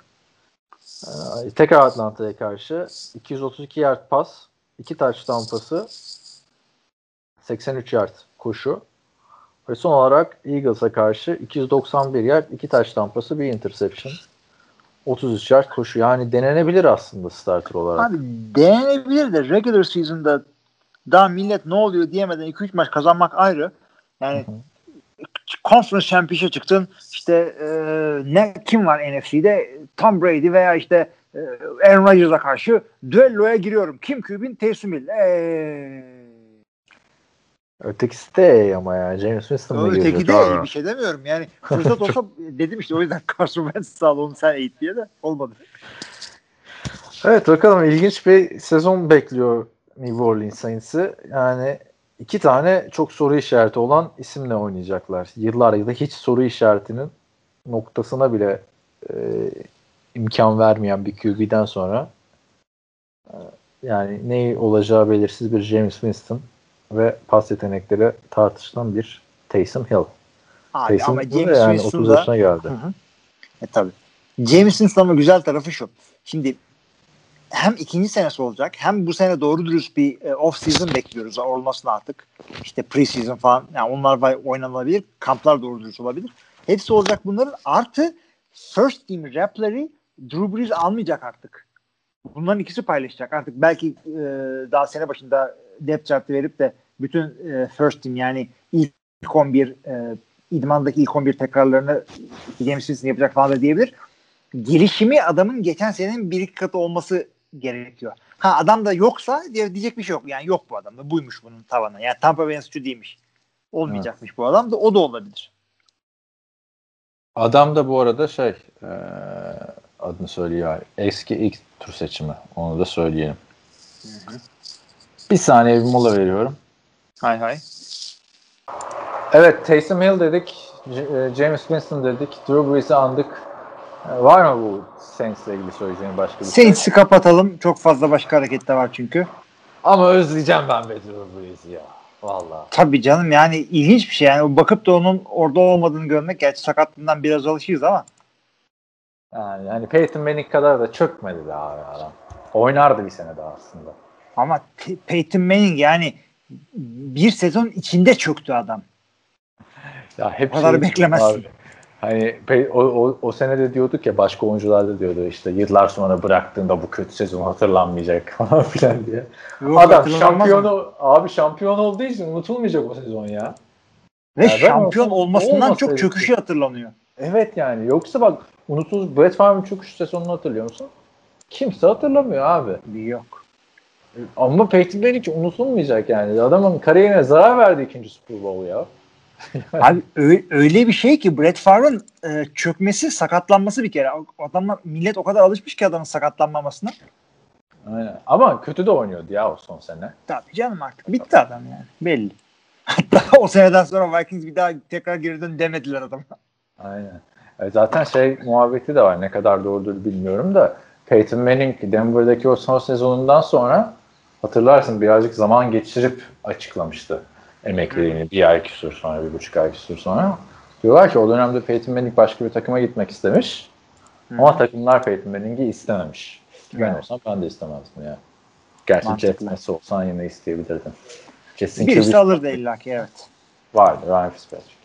Ee, tekrar Atlanta'ya karşı 232 yard pas, 2 taştan pası, 83 yard koşu. Ve son olarak Eagles'a karşı 291 yard, 2 taş tampası, bir interception. 33 yard koşu. Yani denenebilir aslında starter olarak. Abi denenebilir de regular season'da daha millet ne oluyor diyemeden 2-3 maç kazanmak ayrı. Yani conference championship'e çıktın. İşte e, ne kim var NFC'de? Tom Brady veya işte e, Aaron Rodgers'a karşı düelloya giriyorum. Kim QB'in Taysom Hill. Eee Ötekisi de ama ya. James Winston mı Öteki de iyi bir şey demiyorum. Yani fırsat olsa dedim işte o yüzden Carson Wentz sağ onu sen eğit diye de olmadı. Evet bakalım ilginç bir sezon bekliyor New Orleans Saints'i. Yani iki tane çok soru işareti olan isimle oynayacaklar. Yıllar yılı hiç soru işaretinin noktasına bile e, imkan vermeyen bir QB'den sonra e, yani ne olacağı belirsiz bir James Winston ve pas yetenekleri tartışılan bir Taysom Hill. Abi Taysom ama Hill James yani Winston 30 da yaşına geldi. Hı hı. E tabi. James Winston'ın güzel tarafı şu. Şimdi hem ikinci senesi olacak hem bu sene doğru dürüst bir e, off season bekliyoruz olmasını artık. İşte pre season falan yani onlar oynanabilir. Kamplar doğru dürüst olabilir. Hepsi olacak bunların. Artı first team rep'leri Drew Brees almayacak artık. Bunların ikisi paylaşacak. Artık belki e, daha sene başında depth chart'ı verip de bütün e, first team yani ilk 11 e, idmandaki ilk 11 tekrarlarını James Winston yapacak falan da diyebilir. gelişimi adamın geçen senenin bir iki katı olması gerekiyor. Ha adam da yoksa diyecek bir şey yok. Yani yok bu adamda. Buymuş bunun tavanı. Yani Tampa Bay'ın suçu değilmiş. Olmayacakmış evet. bu adam da o da olabilir. Adam da bu arada şey e, adını söylüyor. Eski ilk tur seçimi. Onu da söyleyelim. Hı hı. Bir saniye bir mola veriyorum. Hay hay. Evet Taysom Hill dedik. E, James Winston dedik. Drew Brees'i andık. E, var mı bu Saints'le ilgili söyleyeceğin başka bir şey? Saints'i kapatalım. Çok fazla başka hareket de var çünkü. Ama özleyeceğim ben be Drew Brees'i ya. Vallahi. Tabii canım yani ilginç bir şey. Yani bakıp da onun orada olmadığını görmek gerçi sakatlığından biraz alışıyız ama. Yani hani Peyton Manning kadar da çökmedi daha adam. Oynardı bir sene daha aslında. Ama Peyton Manning yani bir sezon içinde çöktü adam. Ya hep o kadar şey beklemezsin. Abi. Hani o, o, o senede diyorduk ya başka oyuncular da diyordu işte yıllar sonra bıraktığında bu kötü sezon hatırlanmayacak falan filan diye. Yok, Adam şampiyonu abi şampiyon olduğu için unutulmayacak o sezon ya. Ve yani şampiyon olmasından çok çöküşü hatırlanıyor. Evet yani yoksa bak unutul Brett Favre'ın çöküş sezonunu hatırlıyor musun? Kimse hatırlamıyor abi. Yok. Ama Peyton Manning unutulmayacak yani. Adamın kariyerine zarar verdi ikinci Super Bowl ya. Abi öyle, bir şey ki Brett Favre'ın e, çökmesi, sakatlanması bir kere. Adamlar millet o kadar alışmış ki adamın sakatlanmamasına. Aynen. Ama kötü de oynuyordu ya o son sene. Tabii canım artık. Bitti adam yani. Belli. Hatta o seneden sonra Vikings bir daha tekrar geri dön demediler adama. Aynen. E zaten şey muhabbeti de var. Ne kadar doğrudur bilmiyorum da Peyton Manning Denver'daki o son sezonundan sonra hatırlarsın birazcık zaman geçirip açıklamıştı emekliliğini bir ay küsur sonra, bir buçuk ay küsur sonra. Diyorlar ki o dönemde Peyton Manning başka bir takıma gitmek istemiş. Hı. Ama takımlar Peyton Manning'i istememiş. Ben olsam ben de istemezdim ya. Gerçi Jets olsan yine isteyebilirdim. Jets'in Birisi alırdı illa ki evet. Vardı Ryan Fitzpatrick.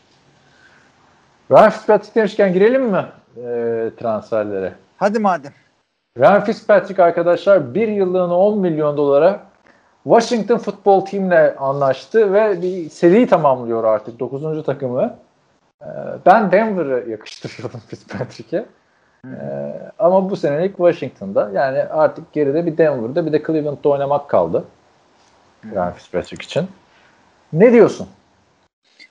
Ryan Fitzpatrick demişken girelim mi e, transferlere? Hadi madem. Ryan Fitzpatrick arkadaşlar bir yıllığına 10 milyon dolara Washington Football Team'le anlaştı ve bir seri tamamlıyor artık 9. takımı. Ee, ben Denver'ı yakıştırıyordum Fitzpatrick'e. Ee, ama bu senelik Washington'da. Yani artık geride bir Denver'da bir de Cleveland'da oynamak kaldı. Yani Fitzpatrick için. Ne diyorsun?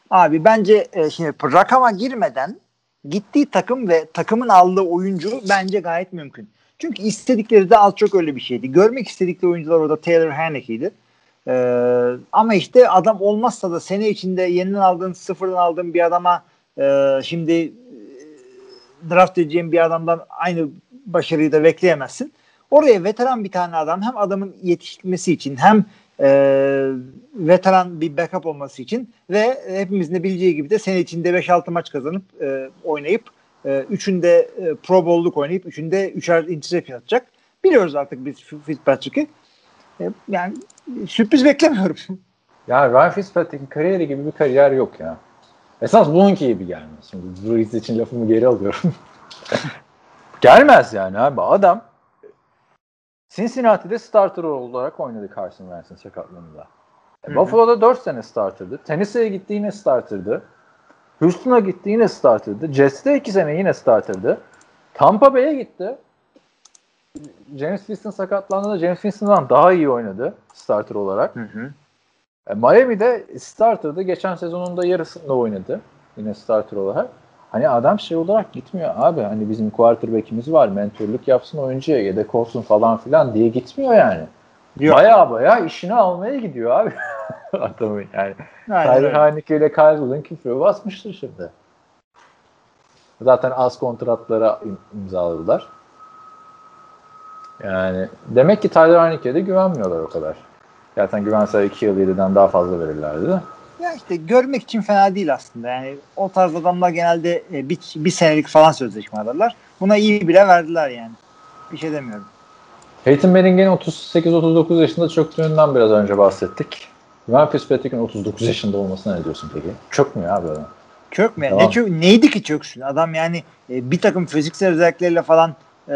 Abi bence e, şimdi rakama girmeden gittiği takım ve takımın aldığı oyuncu bence gayet mümkün. Çünkü istedikleri de az çok öyle bir şeydi. Görmek istedikleri oyuncular orada Taylor Heineke'ydi. Ee, ama işte adam olmazsa da sene içinde yeniden aldığın, sıfırdan aldığın bir adama e, şimdi e, draft edeceğin bir adamdan aynı başarıyı da bekleyemezsin. Oraya veteran bir tane adam hem adamın yetişmesi için hem e, veteran bir backup olması için ve hepimizin de bileceği gibi de sene içinde 5-6 maç kazanıp e, oynayıp e, üçünde e, Pro Bowl'luk oynayıp üçünde üçer interception atacak. Biliyoruz artık biz Fitzpatrick'i. E, yani sürpriz beklemiyorum. Ya Ryan Fitzpatrick'in kariyeri gibi bir kariyer yok ya. Esas bununki gibi gelmez. Şimdi Breeze için lafımı geri alıyorum. Gelmez yani abi. Adam Cincinnati'de starter olarak oynadı Carson Wentz'in sakatlığında. Buffalo'da 4 sene starterdı. Tennessee'ye gitti yine starterdı. Houston'a gitti yine starter'dı. Jets'te iki sene yine starter'dı. Tampa Bay'e gitti. James Winston sakatlandığında James Winston'dan daha iyi oynadı starter olarak. Hı hı. E, Miami'de starter'dı. Geçen sezonunda yarısında oynadı. Yine starter olarak. Hani adam şey olarak gitmiyor abi. Hani bizim quarterback'imiz var. Mentorluk yapsın oyuncuya yedek olsun falan filan diye gitmiyor yani. Baya baya işini almaya gidiyor abi. Adamı yani. Tyler Heineke ile Kyle Gullen küfrü basmıştır şimdi. Zaten az kontratlara imzaladılar. Yani demek ki Tyler Heineke'ye de güvenmiyorlar o kadar. Zaten güvense 2 yıl 7'den daha fazla verirlerdi. Ya işte görmek için fena değil aslında. Yani o tarz adamlar genelde e, bir, bir senelik falan sözleşme alırlar. Buna iyi bile verdiler yani. Bir şey demiyorum. Peyton Manning'in 38-39 yaşında çöktüğünden biraz önce bahsettik. Ryan Fitzpatrick'in 39 yaşında olmasına ne diyorsun peki? Çökmüyor abi adam. Çökmüyor. Tamam. Ne çök neydi ki çöksün? Adam yani e, bir takım fiziksel özellikleriyle falan e,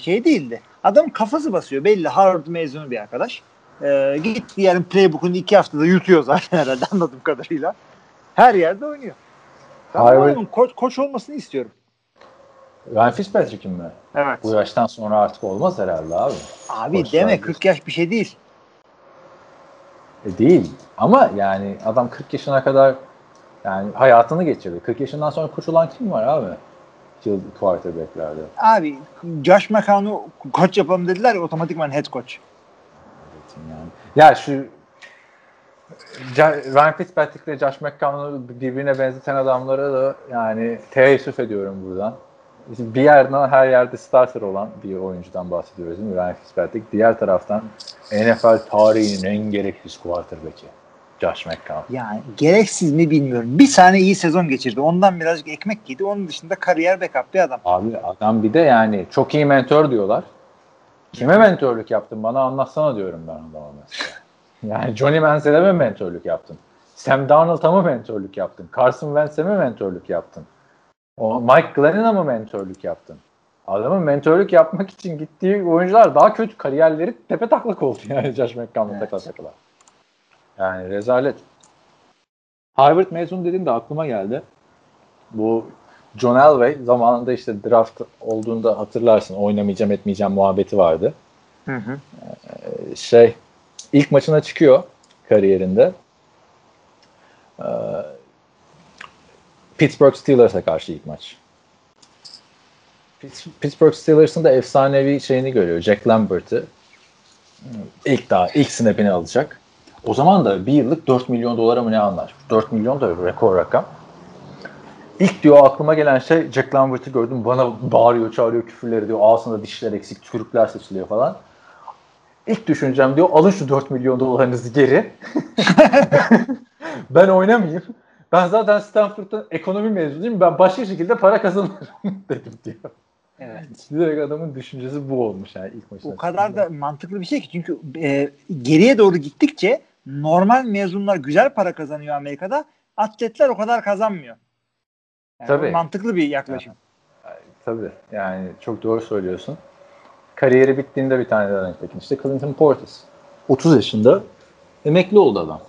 şey değildi. Adam kafası basıyor. Belli Harvard mezunu bir arkadaş. E, git diyelim playbook'unu iki haftada yutuyor zaten herhalde anladığım kadarıyla. Her yerde oynuyor. Ben Harvard... koç, koç olmasını istiyorum. Ryan Fitzpatrick'in mi? Evet. Bu yaştan sonra artık olmaz herhalde abi. Abi Boş deme ver. 40 yaş bir şey değil. E değil. Ama yani adam 40 yaşına kadar yani hayatını geçirdi. 40 yaşından sonra koç olan kim var abi? Yıl quarterback'lerde. Abi Josh McCown'u koç yapalım dediler ya otomatikman head coach. Yani. Ya şu Ryan Fitzpatrick ile Josh McCown'u birbirine benzeten adamlara da yani teessüf ediyorum buradan. Bir yerden her yerde starter olan bir oyuncudan bahsediyoruz değil mi? Ryan Fitzpatrick. Diğer taraftan NFL tarihinin en gereksiz quarterback'i. Josh McCown. Yani gereksiz mi bilmiyorum. Bir sene iyi sezon geçirdi. Ondan birazcık ekmek yedi. Onun dışında kariyer backup bir adam. Abi adam bir de yani çok iyi mentor diyorlar. Kime mentorluk yaptın bana anlatsana diyorum ben adama mesela. Yani Johnny Manziel'e mi mentorluk yaptın? Sam Darnold'a mı mentorluk yaptın? Carson Wentz'e mi mentorluk yaptın? O Mike Glennon'a mı mentorluk yaptın? Adamın mentorluk yapmak için gittiği oyuncular daha kötü kariyerleri tepe taklak oldu yani Josh McCown'la Evet. takla takla. Yani rezalet. Harvard mezun dediğinde aklıma geldi. Bu John Elway zamanında işte draft olduğunda hatırlarsın oynamayacağım etmeyeceğim muhabbeti vardı. Hı hı. Ee, Şey ilk maçına çıkıyor kariyerinde. Ee, Pittsburgh Steelers'a karşı ilk maç. Pitts- Pittsburgh Steelers'ın da efsanevi şeyini görüyor. Jack Lambert'ı ilk daha ilk snap'ini alacak. O zaman da bir yıllık 4 milyon dolara mı ne anlaşmış? 4 milyon da rekor rakam. İlk diyor aklıma gelen şey Jack Lambert'ı gördüm. Bana bağırıyor, çağırıyor, küfürleri diyor. Ağzında dişler eksik, tükürükler seçiliyor falan. İlk düşüncem diyor alın şu 4 milyon dolarınızı geri. ben oynamayayım. Ben zaten Stanford'da ekonomi mezunuyum. Ben başka şekilde para kazanırım dedim diyor. Evet. Direkt adamın düşüncesi bu olmuş yani ilk maçta. O kadar da mantıklı bir şey ki çünkü e, geriye doğru gittikçe normal mezunlar güzel para kazanıyor Amerika'da. Atletler o kadar kazanmıyor. Yani Tabii. Mantıklı bir yaklaşım. Tabii yani çok doğru söylüyorsun. Kariyeri bittiğinde bir tane daha. İşte Clinton Portis. 30 yaşında emekli oldu adam.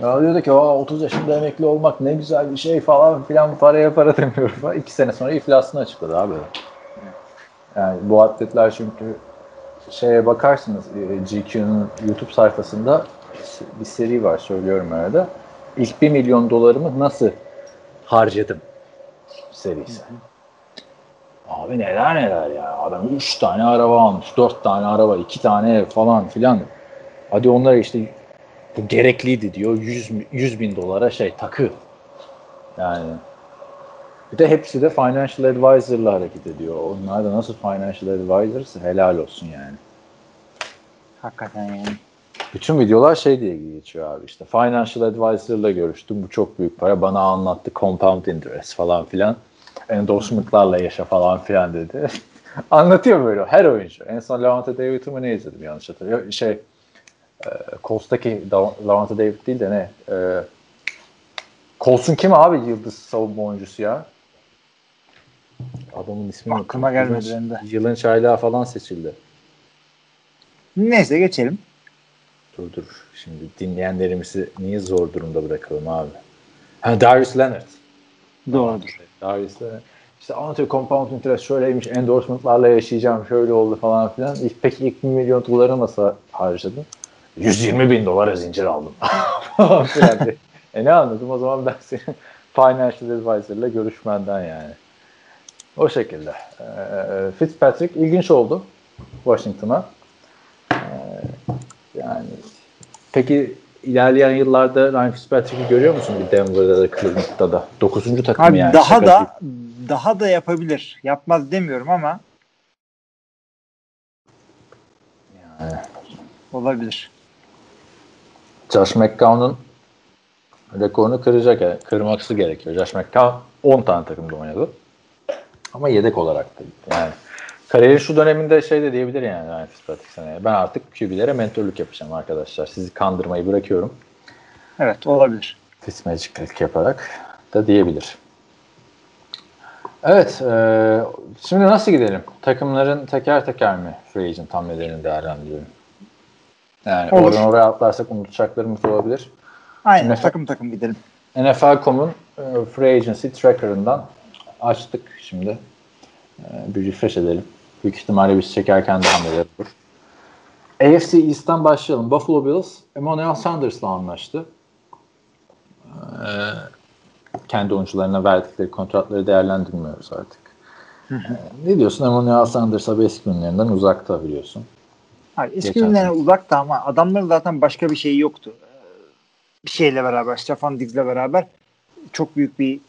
Ya diyordu ki Aa, 30 yaşında emekli olmak ne güzel bir şey falan filan paraya para demiyorum falan. İki sene sonra iflasını açıkladı abi. Yani bu atletler çünkü şeye bakarsınız e, GQ'nun YouTube sayfasında bir seri var söylüyorum arada. İlk 1 milyon dolarımı nasıl harcadım serisi. Abi neler neler ya. Adam 3 tane araba almış. 4 tane araba, 2 tane ev falan filan. Hadi onlara işte bu gerekliydi diyor. 100, 100 bin dolara şey takı. Yani bir de hepsi de financial advisor'la hareket ediyor. Onlar da nasıl financial advisors helal olsun yani. Hakikaten yani. Bütün videolar şey diye geçiyor abi işte. Financial advisor'la görüştüm. Bu çok büyük para. Bana anlattı compound interest falan filan. Endorsement'larla yaşa falan filan dedi. Anlatıyor böyle her oyuncu. En son Lavante David'ı mı ne izledim yanlış hatırlıyorum. Şey e, Colts'taki Lavante David değil de ne? E, Colts'un kim abi yıldız savunma oyuncusu ya? Adamın ismi Aklıma gelmedi Yılın- benim de. Yılın çaylağı falan seçildi. Neyse geçelim. Dur dur. Şimdi dinleyenlerimizi niye zor durumda bırakalım abi? Ha Darius Leonard. Doğrudur. Darius Leonard. İşte anlatıyor compound interest şöyleymiş, endorsementlarla yaşayacağım, şöyle oldu falan filan. İlk, peki ilk 1 milyon doları nasıl harcadın? 120 bin dolara zincir aldım. E ne anladım o zaman ben senin financial advisor'la görüşmenden yani. O şekilde. Ee, Fitzpatrick ilginç oldu Washington'a. Ee, yani peki ilerleyen yıllarda Ryan Fitzpatrick'i görüyor musun bir Denver'da da Cleveland'da da? Dokuzuncu takım Abi yani. daha da daha da yapabilir. Yapmaz demiyorum ama Yani olabilir. Josh McCown'un rekorunu kıracak. yani Kırması gerekiyor. Josh McCown 10 tane takımda oynadı. Ama yedek olarak da gitti. Yani kariyerin şu döneminde şey de diyebilir yani Ryan Fitzpatrick seneye. Ben artık QB'lere mentorluk yapacağım arkadaşlar. Sizi kandırmayı bırakıyorum. Evet olabilir. Fitzmagic'lik yaparak da diyebilir. Evet. e, şimdi nasıl gidelim? Takımların teker teker mi free agent hamlelerini değerlendirelim? Yani Olur. oradan oraya atlarsak unutacaklarımız olabilir. Aynen Mesela- takım takım gidelim. NFL.com'un e, Free Agency Tracker'ından açtık şimdi. E, bir refresh edelim. Büyük ihtimalle biz çekerken de hamleler olur. AFC East'ten başlayalım. Buffalo Bills Emmanuel Sanders'la anlaştı. Ee, kendi oyuncularına verdikleri kontratları değerlendirmiyoruz artık. Ee, ne diyorsun? Emmanuel Sanders abi eski günlerinden uzakta biliyorsun. Hayır, eski sene. uzakta ama adamların zaten başka bir şeyi yoktu. Ee, Bir şeyle beraber, Stefan Diggs'le beraber çok büyük bir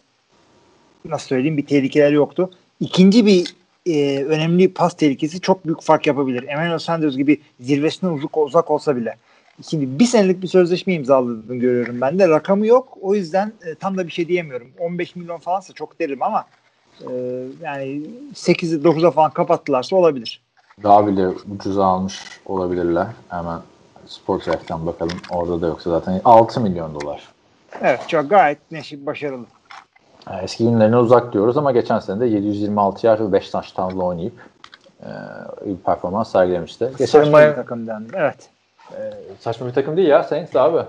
nasıl söyleyeyim bir tehlikeler yoktu. İkinci bir e, önemli pas tehlikesi çok büyük fark yapabilir. Emmanuel Sanders gibi zirvesinden uzak, uzak olsa bile. Şimdi bir senelik bir sözleşme imzaladığını görüyorum ben de. Rakamı yok. O yüzden e, tam da bir şey diyemiyorum. 15 milyon falansa çok derim ama e, yani 8'i 9'a falan kapattılarsa olabilir. Daha bile ucuza almış olabilirler. Hemen Sportrack'tan bakalım. Orada da yoksa zaten 6 milyon dolar. Evet çok gayet neşi, başarılı. Eski günlerine uzak diyoruz ama geçen sene de 726 yer ve 5 touchdown'la oynayıp e, iyi bir performans sergilemişti. Geçen Saçma Miami- bir takım dendi. Evet. saçma bir takım değil ya Saints abi.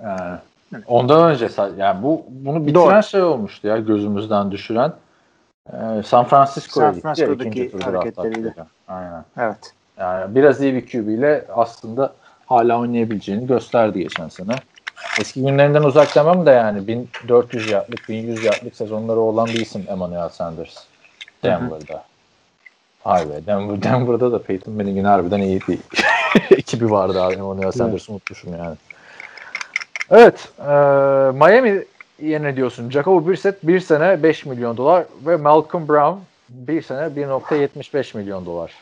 Evet. ondan önce yani bu bunu bitiren Doğru. şey olmuştu ya gözümüzden düşüren. Ee, San Francisco'ya San gitti Francisco'daki draft hareketleriyle. Aynen. Evet. Yani biraz iyi bir QB ile aslında hala oynayabileceğini gösterdi geçen sene. Eski günlerinden uzak demem de yani 1400 yardlık, 1100 yardlık sezonları olan bir isim Emmanuel Sanders. Denver'da. Harbi. Denver, Denver'da da Peyton Manning'in harbiden iyi bir ekibi vardı abi. Emmanuel Sanders'ı unutmuşum yani. Evet. E, Miami yerine diyorsun. Jacoby Brissett bir sene 5 milyon dolar ve Malcolm Brown bir sene 1.75 milyon dolar.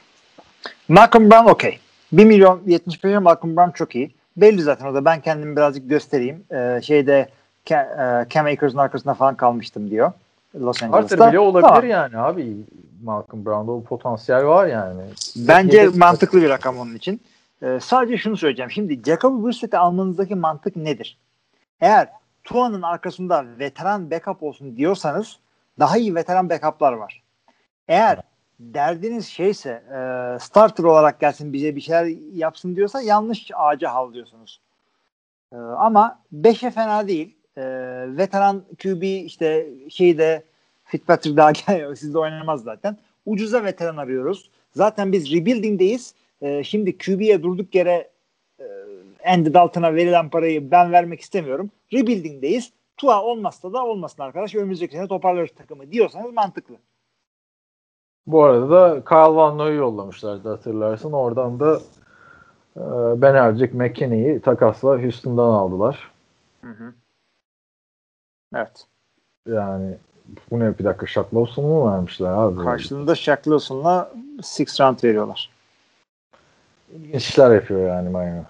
Malcolm Brown okey. 1 milyon 75 milyon Malcolm Brown çok iyi. Belli zaten o da ben kendimi birazcık göstereyim. Ee, şeyde e, Cam Akers'ın arkasında falan kalmıştım diyor. Los Angeles'ta. bile olabilir Tamam. yani abi. Malcolm Brown'da o potansiyel var yani. Bence Yedek- mantıklı bir rakam onun için. Ee, sadece şunu söyleyeceğim. Şimdi Jacoby Brissett'i almanızdaki mantık nedir? Eğer Tua'nın arkasında veteran backup olsun diyorsanız daha iyi veteran backup'lar var. Eğer derdiniz şeyse e, starter olarak gelsin bize bir şeyler yapsın diyorsa yanlış ağaca havlıyorsunuz. E, ama 5'e fena değil. E, veteran QB işte şeyde Fitzpatrick daha gel sizde oynamaz zaten. Ucuza veteran arıyoruz. Zaten biz rebuilding'deyiz. E, şimdi QB'ye durduk yere Andy Dalton'a verilen parayı ben vermek istemiyorum. Rebuilding'deyiz. Tua olmazsa da olmasın arkadaş. Önümüzdeki sene toparlarız takımı diyorsanız mantıklı. Bu arada da Kyle Van Noy'u yollamışlardı hatırlarsın. Oradan da e, Ben Ercek McKinney'i takasla Houston'dan aldılar. Evet. Yani bu ne bir dakika Shaq Lawson'u mu vermişler abi? Karşılığında Shaq Lawson'la six round veriyorlar. İlginç işler yapıyor yani Miami.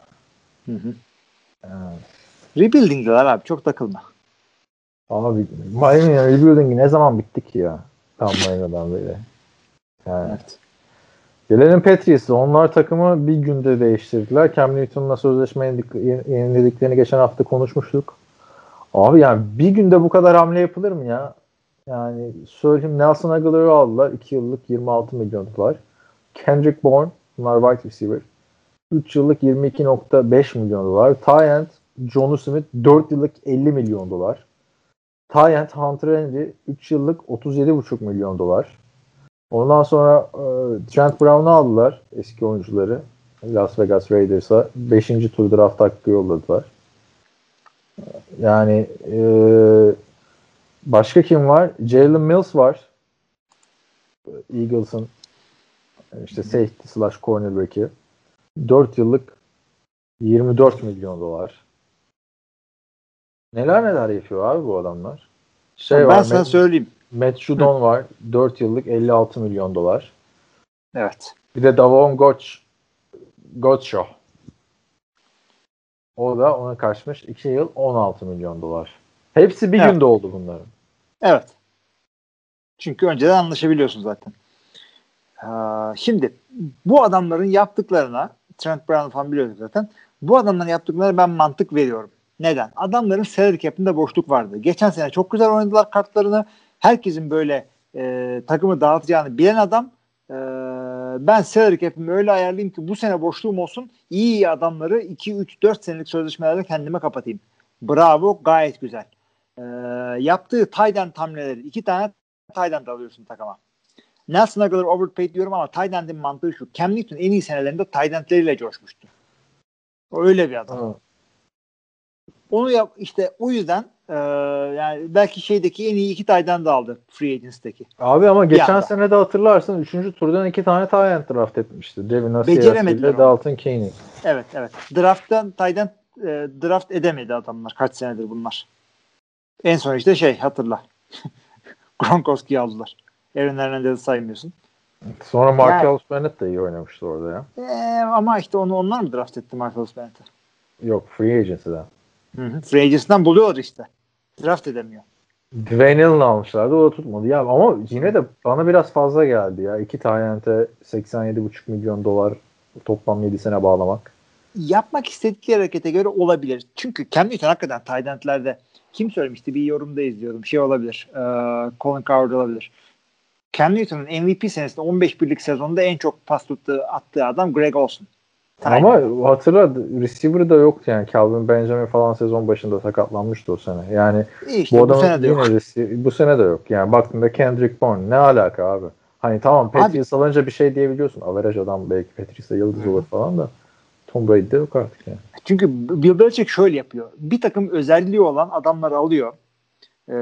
Hı hı. Yani, Rebuilding'deler abi çok takılma. abi Miami'nin rebuilding'i ne zaman bitti ki ya? Tam Miami'den beri. Yani. Evet. Gelelim Patriots'a. Onlar takımı bir günde değiştirdiler. Cam Newton'la sözleşme yenilediklerini geçen hafta konuşmuştuk. Abi yani bir günde bu kadar hamle yapılır mı ya? Yani söyleyeyim Nelson Aguilar'ı aldılar. 2 yıllık 26 milyon dolar. Kendrick Bourne bunlar wide receiver. 3 yıllık 22.5 milyon dolar. Tyent John Smith 4 yıllık 50 milyon dolar. Tyent Hunter Henry 3 yıllık 37.5 milyon dolar. Ondan sonra e, Trent Brown'u aldılar eski oyuncuları. Las Vegas Raiders'a 5. tur draft hakkı yolladılar. Yani e, başka kim var? Jalen Mills var. Eagles'ın işte safety slash cornerback'i. 4 yıllık 24 milyon dolar. Neler neler yapıyor abi bu adamlar. Şey ben var, sana Matt- söyleyeyim. Matt Judon var. 4 yıllık 56 milyon dolar. Evet. Bir de Davon Goch Gottschall. O da ona kaçmış 2 yıl 16 milyon dolar. Hepsi bir Evet. günde oldu bunların. Evet. Çünkü önceden anlaşabiliyorsun zaten. Aa, şimdi bu adamların yaptıklarına Trent Brown falan biliyorduk zaten. Bu adamların yaptıklarına ben mantık veriyorum. Neden? Adamların salary cap'inde boşluk vardı. Geçen sene çok güzel oynadılar kartlarını. Herkesin böyle e, takımı dağıtacağını bilen adam e, ben salary cap'imi öyle ayarlayayım ki bu sene boşluğum olsun. İyi iyi adamları 2 3 4 senelik sözleşmelerle kendime kapatayım. Bravo, gayet güzel. E, yaptığı tight end hamleleri iki tane tight end alıyorsun takıma. Nelson Aguilar overpaid diyorum ama tight end'in mantığı şu. Cam Newton en iyi senelerinde tight end'leriyle coşmuştu. O öyle bir adam. Ha. Onu yap işte o yüzden e, yani belki şeydeki en iyi iki tight end aldı free agency'deki. Abi ama geçen anda. sene de hatırlarsın 3. turdan iki tane end draft etmişti. Devin Beceremediler ile. Dalton Kane. Evet evet. Draft'tan end e, draft edemedi adamlar. Kaç senedir bunlar. En son işte şey hatırla. Gronkowski'yi aldılar. Aaron Hernandez'i saymıyorsun. Sonra Marcellus Bennett de iyi oynamıştı orada ya. E, ama işte onu onlar mı draft etti Marcellus Bennett'i? Yok free agency'den. Hı hı. Free agency'den buluyorlar işte. Draft edemiyor. Dwayne Allen almışlardı o da tutmadı. Ya ama yine de bana biraz fazla geldi ya. İki Tyent'e 87,5 milyon dolar toplam 7 sene bağlamak. Yapmak istedikleri harekete göre olabilir. Çünkü Cam Newton hakikaten tight endlerde kim söylemişti bir yorumda izliyordum. Şey olabilir. E, Colin Coward olabilir. Cam Newton'un MVP senesinde 15 birlik sezonda en çok pas tuttuğu, attığı adam Greg Olson. Ama hatırla receiver da yoktu yani. Calvin Benjamin falan sezon başında sakatlanmıştı o sene. Yani işte bu bu, adamın sene de yok. receiver- bu sene de yok. Yani baktığında Kendrick Bourne ne alaka abi? Hani tamam Patriots alınca bir şey diyebiliyorsun. Average adam belki Patriots'a yıldız olur falan da Tom Brady'de yok artık yani. Çünkü Bill Belichick şöyle yapıyor. Bir takım özelliği olan adamları alıyor. Ee,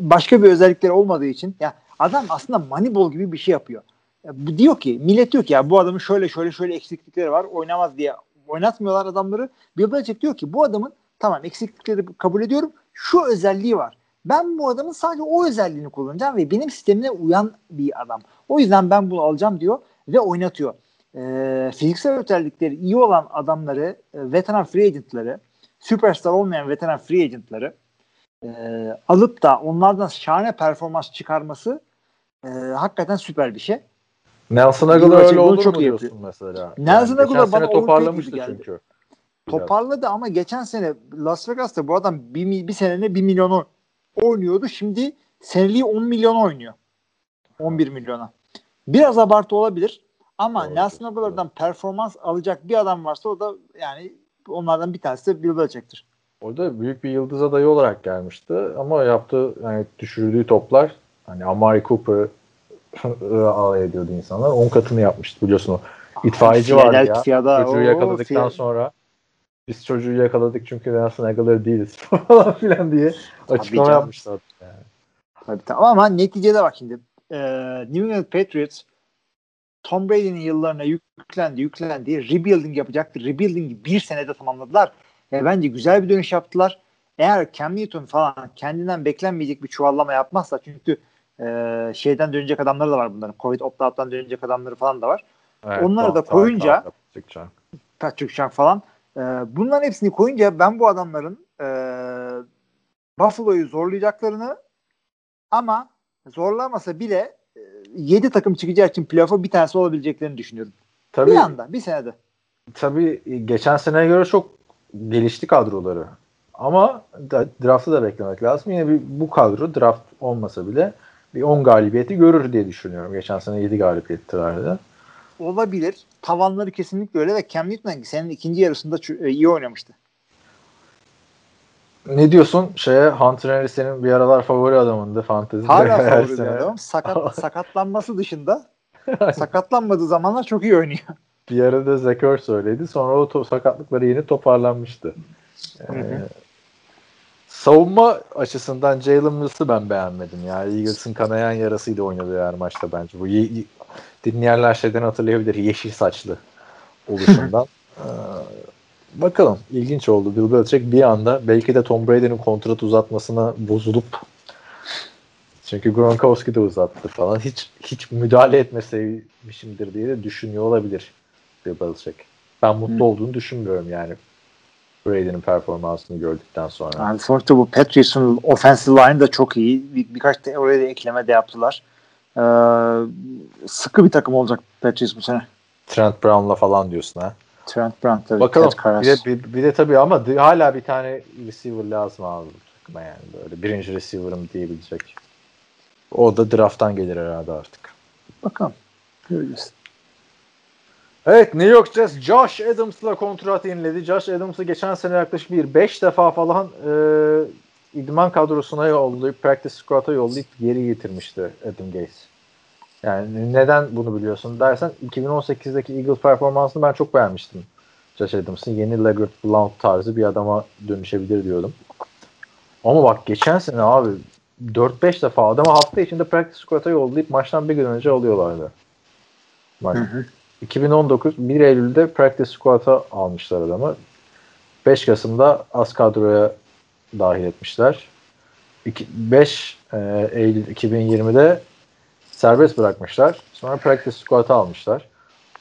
başka bir özellikleri olmadığı için ya adam aslında Moneyball gibi bir şey yapıyor. Ya bu diyor ki millet diyor ki ya bu adamın şöyle şöyle şöyle eksiklikleri var oynamaz diye oynatmıyorlar adamları. Bill Belichick diyor ki bu adamın tamam eksiklikleri kabul ediyorum şu özelliği var. Ben bu adamın sadece o özelliğini kullanacağım ve benim sistemine uyan bir adam. O yüzden ben bunu alacağım diyor ve oynatıyor. Ee, fiziksel özellikleri iyi olan adamları, e, veteran free agentları, süperstar olmayan veteran free agentları e, alıp da onlardan şahane performans çıkarması e, hakikaten süper bir şey. Nelson Aguilar öyle olur çok mu iyi diyorsun mesela? Nelson geçen Aguilar bana toparlamıştı gibi geldi. çünkü. Biraz. Toparladı ama geçen sene Las Vegas'ta bu adam bir, bir senede 1 milyonu oynuyordu. Şimdi seneliği 10 milyon oynuyor. 11 milyona. Biraz abartı olabilir ama Doğru, Nelson. Aguilar'dan performans alacak bir adam varsa o da yani onlardan bir tanesi de Bill Belichick'tir. Orada büyük bir yıldız adayı olarak gelmişti ama yaptığı yani düşürdüğü toplar hani Amari Cooper alay ediyordu insanlar. 10 katını yapmıştı biliyorsun o. İtfaiyeci vardı ya. Çocuğu o yakaladıktan Phil- sonra biz çocuğu yakaladık çünkü Nelson Aguilar değiliz falan filan diye açıklama yapmışlar. Yani. Tabii, tamam ama neticede bak şimdi e, New England Patriots Tom Brady'nin yıllarına yüklendi yüklendi rebuilding yapacaktı. Rebuilding'i bir senede tamamladılar. Ve bence güzel bir dönüş yaptılar. Eğer Cam Newton falan kendinden beklenmeyecek bir çuvallama yapmazsa çünkü e, şeyden dönecek adamları da var bunların. Covid opt-out'tan dönecek adamları falan da var. Onları da koyunca-. Patrick Chung falan. E, bunların hepsini koyunca ben bu adamların e, Buffalo'yu zorlayacaklarını ama zorlamasa bile 7 takım çıkacağı için playoff'a bir tanesi olabileceklerini düşünüyorum. Tabii, Bir anda, bir senede. tabii geçen seneye göre çok gelişti kadroları. Ama draftı da beklemek lazım. Yine bir, bu kadro draft olmasa bile bir 10 galibiyeti görür diye düşünüyorum. Geçen sene 7 galibiyettilerdi. Olabilir. Tavanları kesinlikle öyle ve Cam Newton senin ikinci yarısında e, iyi oynamıştı. Ne diyorsun? Şeye Hunter Henry senin bir aralar favori adamındı fantezide. Hala favori adam. Sakat, sakatlanması dışında sakatlanmadığı zamanlar çok iyi oynuyor. Bir arada Zach Ertz öyleydi. Sonra o to- sakatlıkları yeni toparlanmıştı. Ee. Savunma açısından Jalen Mills'ı ben beğenmedim ya. Eagles'ın kanayan yarasıyla oynadı her maçta bence. Bu ye- dinleyenler şeyden hatırlayabilir. Yeşil saçlı oluşundan. Ee, bakalım. ilginç oldu. Bill Belichick bir anda belki de Tom Brady'nin kontrat uzatmasına bozulup çünkü Gronkowski de uzattı falan. Hiç hiç müdahale etmeseymişimdir diye de düşünüyor olabilir Bill Belichick. Ben mutlu Hı. olduğunu düşünmüyorum yani. Brady'nin performansını gördükten sonra. Yani sonuçta bu Patriots'un offensive line da çok iyi. Bir, birkaç da oraya da ekleme de yaptılar. Ee, sıkı bir takım olacak Patriots bu sene. Trent Brown'la falan diyorsun ha. Trent Brown tabii. Bakalım. Bir de, bir, bir de tabii ama hala bir tane receiver lazım abi takıma yani. Böyle birinci receiver'ım diyebilecek. O da draft'tan gelir herhalde artık. Bakalım. Göreceğiz. Evet New York Jets Josh Adams'la kontrat yeniledi. Josh Adams'ı geçen sene yaklaşık bir 5 defa falan e, idman kadrosuna yollayıp practice squad'a yollayıp geri getirmişti Adam Gaze. Yani neden bunu biliyorsun dersen 2018'deki Eagles performansını ben çok beğenmiştim. Josh Adams'ın yeni Leggett Blount tarzı bir adama dönüşebilir diyordum. Ama bak geçen sene abi 4-5 defa adamı hafta içinde practice squad'a yollayıp maçtan bir gün önce alıyorlardı. Bak, 2019 1 Eylül'de practice squad'a almışlar adamı. 5 Kasım'da az kadroya dahil etmişler. 5 e, Eylül 2020'de serbest bırakmışlar. Sonra practice squad'a almışlar.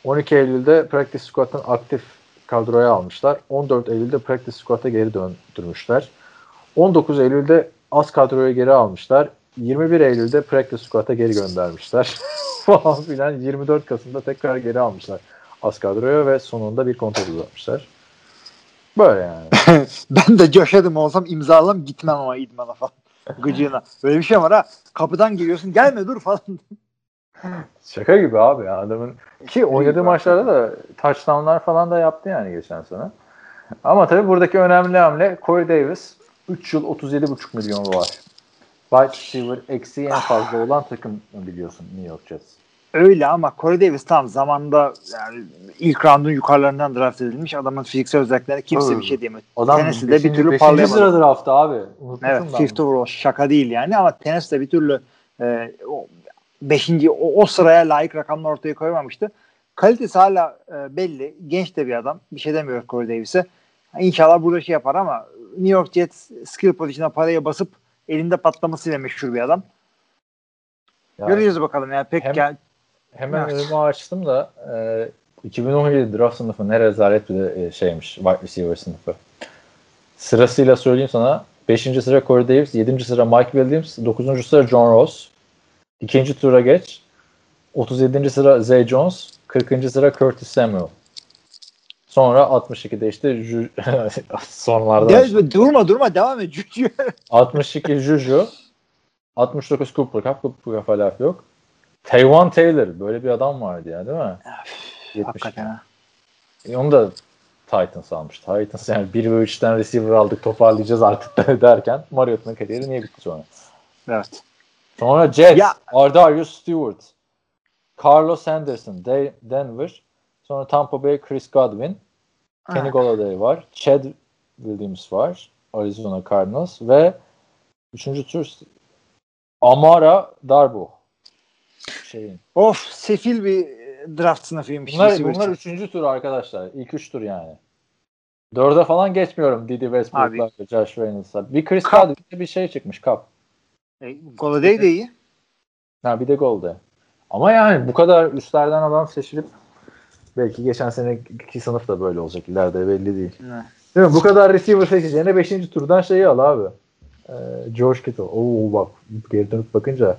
12 Eylül'de practice squad'ın aktif kadroya almışlar. 14 Eylül'de practice squad'a geri döndürmüşler. 19 Eylül'de az kadroya geri almışlar. 21 Eylül'de practice squad'a geri göndermişler. falan filan 24 Kasım'da tekrar geri almışlar az kadroya ve sonunda bir kontrat uzatmışlar. Böyle yani. ben de Josh Adam olsam imzalam gitmem ama idmana falan. Gıcığına. Böyle bir şey var ha. Kapıdan geliyorsun gelme dur falan. Şaka gibi abi ya adamın. Ki oynadığı maçlarda da touchdownlar falan da yaptı yani geçen sene. Ama tabii buradaki önemli hamle Corey Davis 3 yıl 37,5 milyon var. Wide receiver eksiği en fazla olan takım biliyorsun New York Jets. Öyle ama Corey Davis tam zamanda yani ilk roundun yukarılarından draft edilmiş. Adamın fiziksel özelliklerine kimse Öyle. bir şey diyemedi. Adam Tennessee'de beşinci, bir türlü parlayamadı. sıra draftta abi. Unutmuşum Evet, fifth overall şaka değil yani ama Tennessee'de bir türlü e, o, beşinci o, o sıraya layık rakamlar ortaya koymamıştı. Kalitesi hala e, belli. Genç de bir adam. Bir şey demiyoruz Corey Davis'e. İnşallah burada şey yapar ama New York Jets skill pozisyonuna paraya basıp elinde patlamasıyla meşhur bir adam. Yani Göreceğiz bakalım ya. Pek Hem- gel- Hemen Evet. önümü açtım da e, 2017 draft sınıfı ne rezalet bir de, e, şeymiş wide receiver sınıfı. Sırasıyla söyleyeyim sana. 5. sıra Corey Davis, 7. sıra Mike Williams, 9. sıra John Ross. 2. tura geç. 37. sıra Zay Jones, 40. sıra Curtis Samuel. Sonra 62'de işte Ju- sonlarda Gel, durma durma devam et. Cücü. 62 Juju, 69 Cooper Cup, Cooper Cup laf yok. Taywan Taylor böyle bir adam vardı ya değil mi? 70. Hakikaten ha. E, onu da Titans almış. Titans yani 1 ve 3'ten receiver aldık toparlayacağız artık derken Mariotta'nın kariyeri niye bitti sonra? Evet. Sonra Jets, Ya- Ardarius Stewart, Carlos Henderson, De- Denver, sonra Tampa Bay Chris Godwin, Kenny. Golladay var, Chad Williams var, Arizona Cardinals ve 3. tur Amara Darbo. Şeyin. Of sefil bir draft sınıfıymış. Bunlar, bunlar için. üçüncü tur arkadaşlar. İlk üç tur yani. Dörde falan geçmiyorum Didi Westbrook'la Josh Reynolds'a. Bir Chris. Godwin'de bir şey çıkmış Cup. E, Golladay de iyi. Ha bir de golde. Ama yani bu kadar üstlerden adam seçilip belki geçen seneki sınıf da böyle olacak. İleride belli değil. Ne? Değil mi? Bu kadar receiver seçeceğine 5. turdan şeyi al abi. Ee, George Kittle. Oo bak geri dönüp bakınca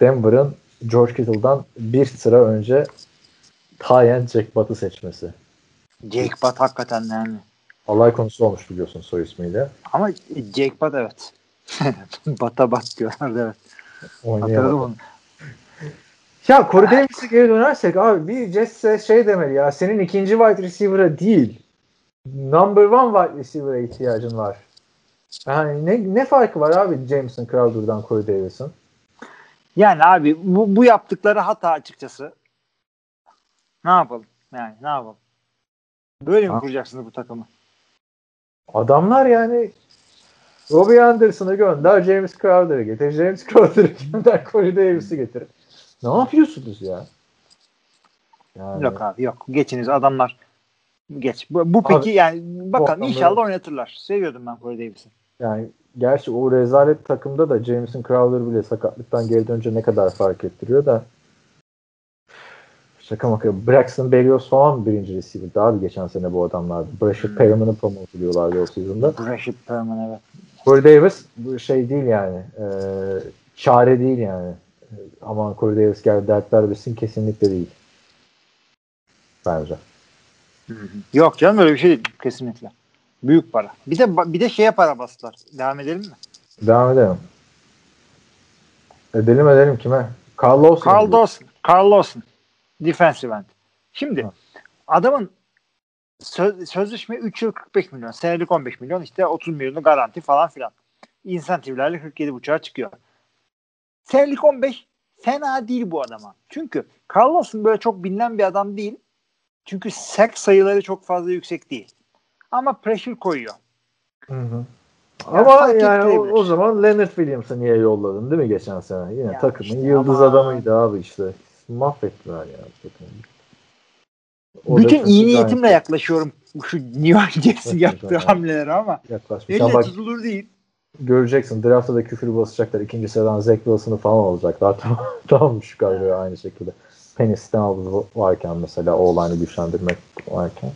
Denver'ın George Kittle'dan bir sıra önce Tyen Jack Butt'ı seçmesi. Jake Butt hakikaten yani. Alay konusu olmuş biliyorsun soy ismiyle. Ama Jake Butt evet. Bata bat diyorlardı evet. Hatırladım onu. Ya Corey Davis'e geri dönersek abi bir Jets'e şey demeli ya senin ikinci wide receiver'a değil number one wide receiver'a ihtiyacın var. Yani ne, ne farkı var abi Jameson Crowder'dan Corey Davis'in? Yani abi bu, bu yaptıkları hata açıkçası. Ne yapalım? Yani ne yapalım? Böyle mi Ha. kuracaksınız bu takımı? Adamlar yani Robbie Anderson'ı gönder James Crowder'ı getir. James Crowder'ı gönder Corey Davis'i getir. Ne yapıyorsunuz ya? Yani, Yok abi yok. Geçiniz adamlar. Geç. Bu, bu Abi, peki yani bakalım inşallah oynatırlar. Seviyordum ben Corey Davis'i. Yani gerçi o rezalet takımda da Jameson Crowder bile sakatlıktan geri dönünce ne kadar fark ettiriyor da şaka maka Braxton Berrios falan birinci receiver'dı abi geçen sene bu adamlar. Brashad Hmm. Perriman'ı promote ediyorlardı o sezonda. Rashid Perman evet. Corey Davis bu şey değil yani. E, çare değil yani. Aman Corey Davis gel dertler bilsin kesinlikle değil. Bence. Yok canım öyle bir şey değil kesinlikle. Büyük para. Bir de bir de şeye para bastılar. Devam edelim mi? Devam edelim. Edelim edelim kime? Carl Lawson. Carl Dawson. Carl Lawson. Defensive end. Şimdi Ha. adamın söz, sözleşme 3 yıl 45 milyon. Senelik 15 milyon. işte 30 milyonu garanti falan filan. İnsentivlerle 47,5'a çıkıyor. Senelik 15 fena değil bu adama. Çünkü Carlos'un böyle çok bilinen bir adam değil. Çünkü sack sayıları çok fazla yüksek değil. Ama pressure koyuyor. Hı hı. Yani Ama yani o, o zaman Leonard Williams'ı niye yolladın değil mi geçen sene? Yine Ya takımın işte yıldız ama- adamıydı abi işte. Mahvettiler ya takımı. O Bütün iyi niyetimle yaklaşıyorum şu New York Jets'in yaptığı hamlelere ama yaklaşmış. elle tutulur değil. Göreceksin draftta da küfür basacaklar. İkinci sıradan Zach Wilson'ı falan alacaklar. Tamam, şu kadroya aynı şekilde. Penny Stanley varken mesela o olayını güçlendirmek varken.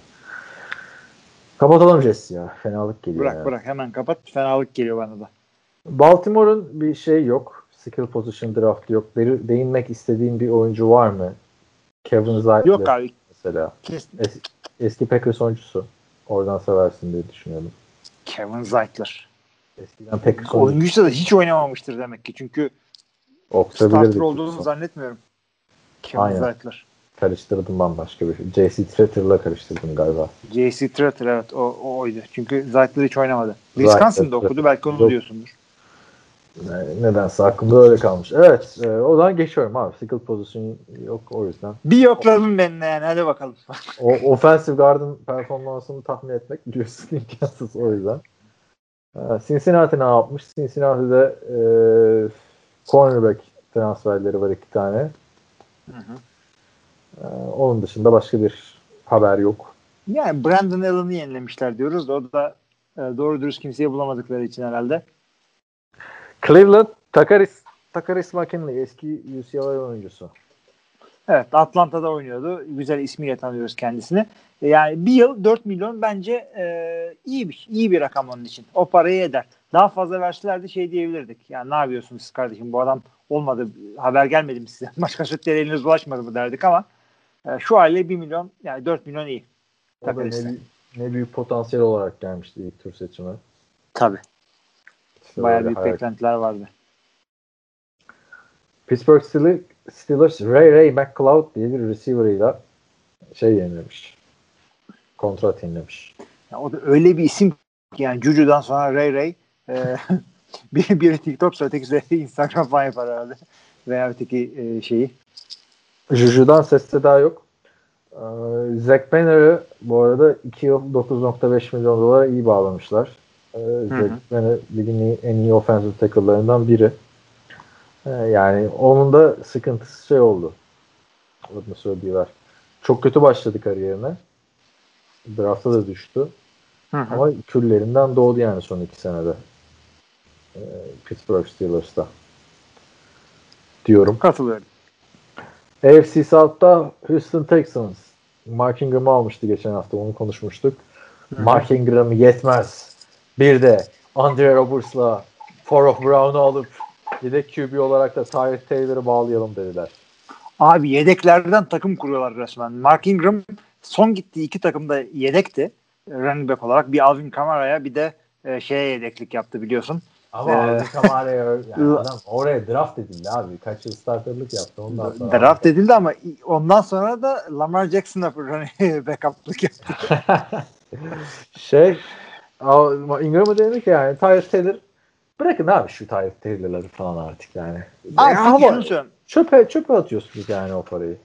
Kapatalım Jets ya. Fenalık geliyor Bırak ya. bırak hemen kapat. Fenalık geliyor bana da. Baltimore'un bir şey yok. Skill position draftı yok. De- değinmek istediğin bir oyuncu var mı? Kevin Zeitler Yok abi. mesela. Kes, Es- eski Packers oyuncusu. Oradan seversin diye düşünüyorum. Kevin Zeitler. Eskiden Packers oyuncusu. Oyuncu da hiç oynamamıştır demek ki. Çünkü starter olduğunu zannetmiyorum. Kevin Aynen. Zeitler. Karıştırdım bambaşka bir şey. J.C. Tretter'la karıştırdım galiba. J.C. Tretter evet o, o oydu. Çünkü Zeitler hiç oynamadı. Wisconsin'da okudu belki onu diyorsundur. Nedense aklımda öyle kalmış. Evet. E, o zaman geçiyorum abi. Skill position yok o yüzden. Bir yokladım benimle yani hadi bakalım. O offensive guard'ın performansını tahmin etmek biliyorsun imkansız o yüzden. Ee, Cincinnati ne yapmış? Cincinnati'de e, cornerback transferleri var iki tane. Hı hı. Ee, onun dışında başka bir haber yok. Yani Brandon Allen'ı yenilemişler diyoruz da o da e, doğru dürüst kimseyi bulamadıkları için herhalde. Cleveland Takaris Takaris McKinley eski UCLA oyuncusu. Evet Atlanta'da oynuyordu. Güzel ismiyle tanıyoruz kendisini. E, Yani bir yıl 4 milyon bence e, iyi bir iyi bir rakam onun için. O parayı eder. Daha fazla verselerdi şey diyebilirdik. Yani ne yapıyorsunuz siz kardeşim bu adam olmadı haber gelmedi mi size? Başka şutlara eliniz ulaşmadı mı derdik ama e, şu haliyle 1 milyon yani 4 milyon iyi. O da ne, ne büyük potansiyel olarak gelmişti ilk tur seçimi. Tabii. İşte Bayağı büyük hayal- beklentiler vardı. Pittsburgh Steelers, Steelers Ray Ray McCloud diye bir receiver'ıyla şey yenilemiş. Kontrat yenilemiş. Ya o da öyle bir isim ki yani Juju'dan sonra Ray Ray e, biri, biri TikTok ötekisi de Instagram falan yapar herhalde. Veya öteki e, şeyi. Juju'dan ses daha yok. Ee, Zach Banner'ı bu arada 2 yıl 9.5 milyon dolara iyi bağlamışlar. Ee, Zach Banner ligin en iyi offensive tackle'larından biri. Ee, yani onun da sıkıntısı şey oldu. Adını söylüyorlar. Çok kötü başladı kariyerine. Draft'a da düştü. Hı hı. Ama küllerinden doğdu yani son iki senede. Ee, Pittsburgh Steelers'ta. Diyorum. Katılıyorum. AFC South'ta Houston Texans. Mark Ingram'ı almıştı geçen hafta. Onu konuşmuştuk. Mark Ingram yetmez. Bir de Andre Roberts'la Forof Brown'u alıp yedek QB olarak da Tyler Taylor'ı bağlayalım dediler. Abi yedeklerden takım kuruyorlar resmen. Mark Ingram son gittiği iki takımda yedekti. Running back olarak bir Alvin Kamara'ya bir de e, şeye yedeklik yaptı biliyorsun. Ama Ee, Alvin Kamara'ya yani adam oraya draft edildi abi. Kaç yıl starterlık yaptı ondan sonra. Draft edildi ama ondan sonra da Lamar Jackson'a running backup'lık yaptı. şey Ingram'a dedi ki yani Tyler Taylor bırakın abi şu Tyler Taylor'ları falan artık yani. Abi peki ama söyleyeyim. çöpe, çöpe atıyorsunuz yani o parayı.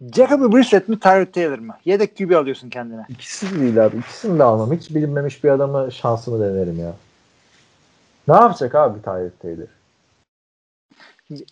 Jacoby Brissett mi Tyrod Taylor mı? Yedek QB alıyorsun kendine. İkisi de değil abi. İkisini de almam. Hiç bilinmemiş bir adama şansımı denerim ya. Ne yapacak abi Tyler Taylor?